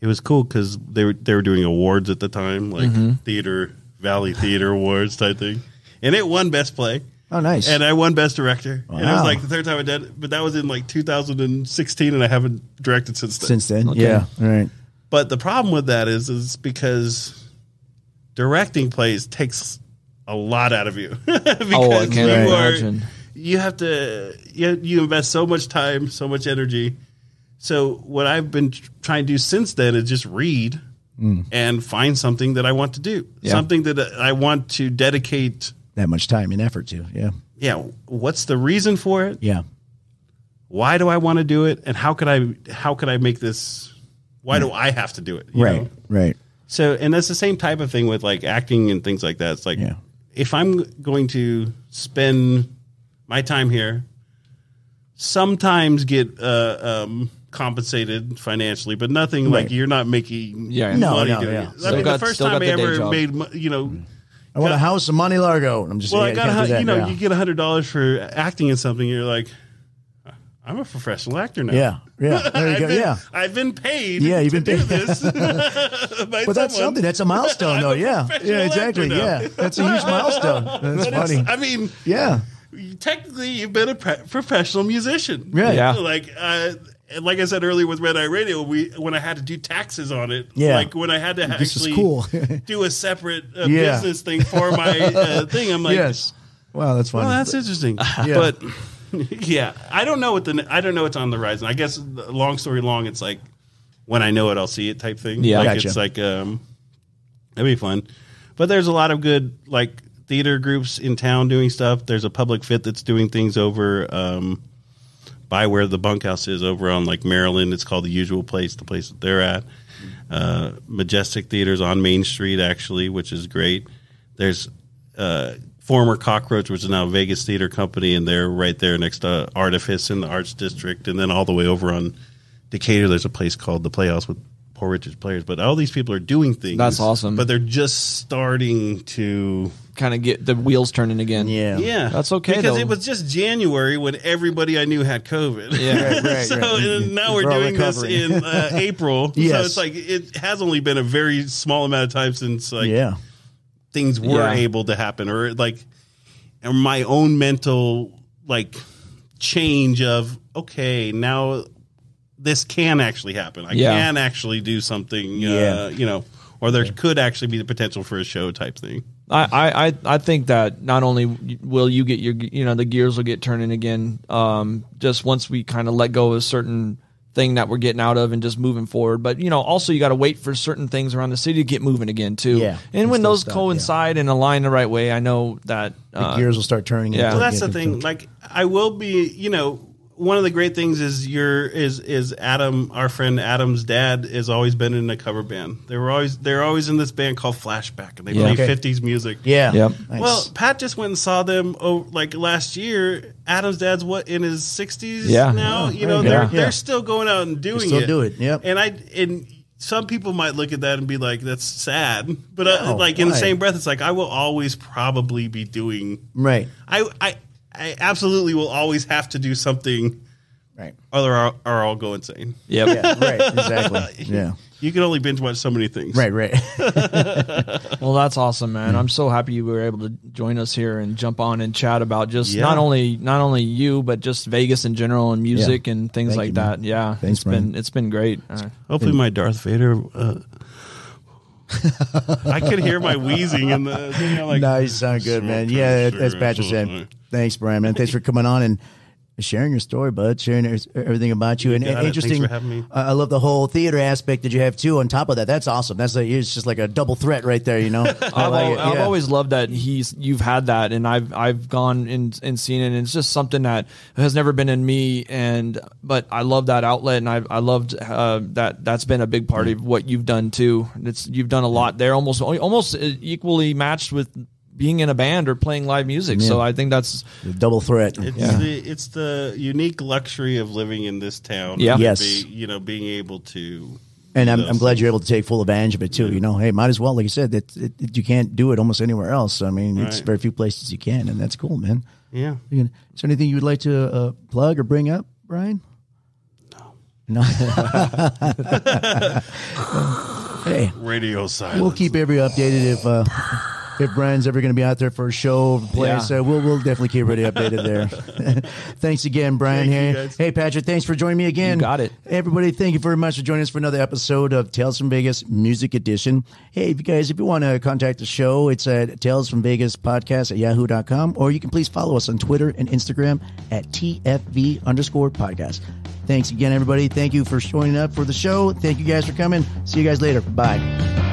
it was cool because they were they were doing awards at the time, like Mm-hmm. theater Valley Theater Awards type thing, and it won Best Play. Oh, nice. And I won Best Director. And it was like the third time I did it, but that was in like 2016, and I haven't directed since then. Since then, Okay. yeah, all right. But the problem with that is, is because directing plays takes a lot out of you. because oh I can't you imagine. you have to you, you invest so much time, so much energy. So what I've been trying to do since then is just read and find something that I want to do, Yeah. something that I want to dedicate. That much time and effort to, yeah, Yeah, what's the reason for it? yeah, Why do I want to do it? And how could I how could I make this? Why do I have to do it? right, know? right. So, and that's the same type of thing with like acting and things like that. It's like Yeah. if I'm going to spend my time here, sometimes get uh, um, compensated financially, but nothing Right. like you're not making Yeah. No, money no, doing yeah. it. I Still mean, got- the first time got I ever job. made, you know, I want a house in Monte Largo. I'm just well, yeah, I got, a, can't do hun- that, you know, yeah. you get a hundred dollars for acting in something. You're like, I'm a professional actor now. yeah, yeah. There you go. been, Yeah, I've been paid. Yeah, you've been do paid. this. by but that's something. That's a milestone, though. Yeah, yeah, exactly. Yeah, that's a huge milestone. That's But funny. I mean, Yeah, technically, you've been a pre- professional musician. Right. Yeah. Like, uh, and like I said earlier with Red Eye Radio, we when I had to do taxes on it, Yeah. like when I had to This actually cool. do a separate uh, Yeah. business thing for my uh, thing, I'm like, yes. Wow, that's funny. well, that's interesting. Yeah. But yeah, I don't know what the I don't know what's on the horizon. I guess long story long, it's like when I know it, I'll see it type thing. Yeah. like Gotcha. it's like um, that'd be fun. But there's a lot of good like theater groups in town doing stuff. There's a public fit that's doing things over um, by where the bunkhouse is over on like Maryland. It's called the Usual Place, the place that they're at. Uh, Majestic Theaters on Main Street, actually, which is great. There's uh, former Cockroach, which is now Vegas Theater Company, and they're right there next to Artifice in the Arts District, and then all the way over on Decatur, there's a place called the Playhouse with Poor Richard's Players. But all these people are doing things. That's awesome. But they're just starting to. Kind of get the wheels turning again. Yeah. Yeah, That's okay, because though. it was just January when everybody I knew had COVID. Yeah. Right, right, so right. and now we're We're all doing this in uh, April. So it's like it has only been a very small amount of time since like yeah. things were Yeah. able to happen, or like, and my own mental like change of okay now this can actually happen. I Yeah. can actually do something. Yeah. Uh, you know. Or there could actually be the potential for a show type thing. I, I, I- I think that not only will you get your you know the gears will get turning again, um, just once we kind of let go of a certain thing that we're getting out of and just moving forward. But you know, also you got to wait for certain things around the city to get moving again too. Yeah. and And when those stuff, coincide and align the right way, I know that The uh, gears will start turning. yeah. Well, that's the thing. Like, I will be. You know, one of the great things is your is is Adam, our friend Adam's dad, has always been in a cover band. They were always they're always in this band called Flashback, and they Yeah. play Okay. fifties music. Yeah. Yep. Nice. Well, Pat just went and saw them oh, like last year. Adam's dad's what in his sixties Yeah. now. Oh, you know, you they're go. They're still going out and doing still it. do it, yep. And I and some people might look at that and be like, "That's sad," but uh, No, like in the same breath, it's like I will always probably be doing right. I, I, I absolutely will always have to do something, Right. other or, or I'll go insane. Yep. Yeah. Right. Exactly. Yeah. You can only binge watch so many things. Right. Right. Well, that's awesome, man. I'm so happy you were able to join us here and jump on and chat about just Yeah. not only not only you, but just Vegas in general and music and things Thank like you, man. that. Yeah, Thanks, it's Brian. been it's been great. Uh, Hopefully, my Darth Vader. Uh, I could hear my wheezing in the thing. I'm like, nice. Sound good, man. Yeah. That's Patrick said. Thanks, Brian, man. Thanks for coming on and sharing your story, bud. Sharing everything about you. And got it. Thanks interesting. for having me. I I love the whole theater aspect that you have too. On top of that, that's awesome. That's like it's just like a double threat right there. You know. I I've, like al- it. I've always loved that he's you've had that, and I've I've gone and, and seen it, and it's just something that has never been in me, and but I love that outlet, and I I loved uh, that that's been a big part of what you've done too. It's you've done a lot there, almost almost equally matched with being in a band or playing live music. So I think that's double threat. It's Yeah. the it's the unique luxury of living in this town. Yeah. Yes. be- you know, being able to. And I'm, I'm glad you're able to take full advantage of it too. You know, hey, might as well, like you said, that it, it- you can't do it almost anywhere else. I mean, it's very few places you can, and that's cool, man. Yeah. Can- Is there anything you would like to uh, plug or bring up, Brian? No. No. hey, Radio silence. we'll keep every updated if uh, if Brian's ever going to be out there for a show or place. Yeah. Uh, we'll we'll definitely keep everybody updated there. Thanks again, Brian. Thank hey, hey, Patrick. Thanks for joining me again. You got it. Everybody, thank you very much for joining us for another episode of Tales from Vegas Music Edition. Hey, if you guys, if you want to contact the show, it's at Tales from Vegas Podcast at yahoo.com, or you can please follow us on Twitter and Instagram at TFV underscore podcast. Thanks again, everybody. Thank you for showing up for the show. Thank you guys for coming. See you guys later. Bye.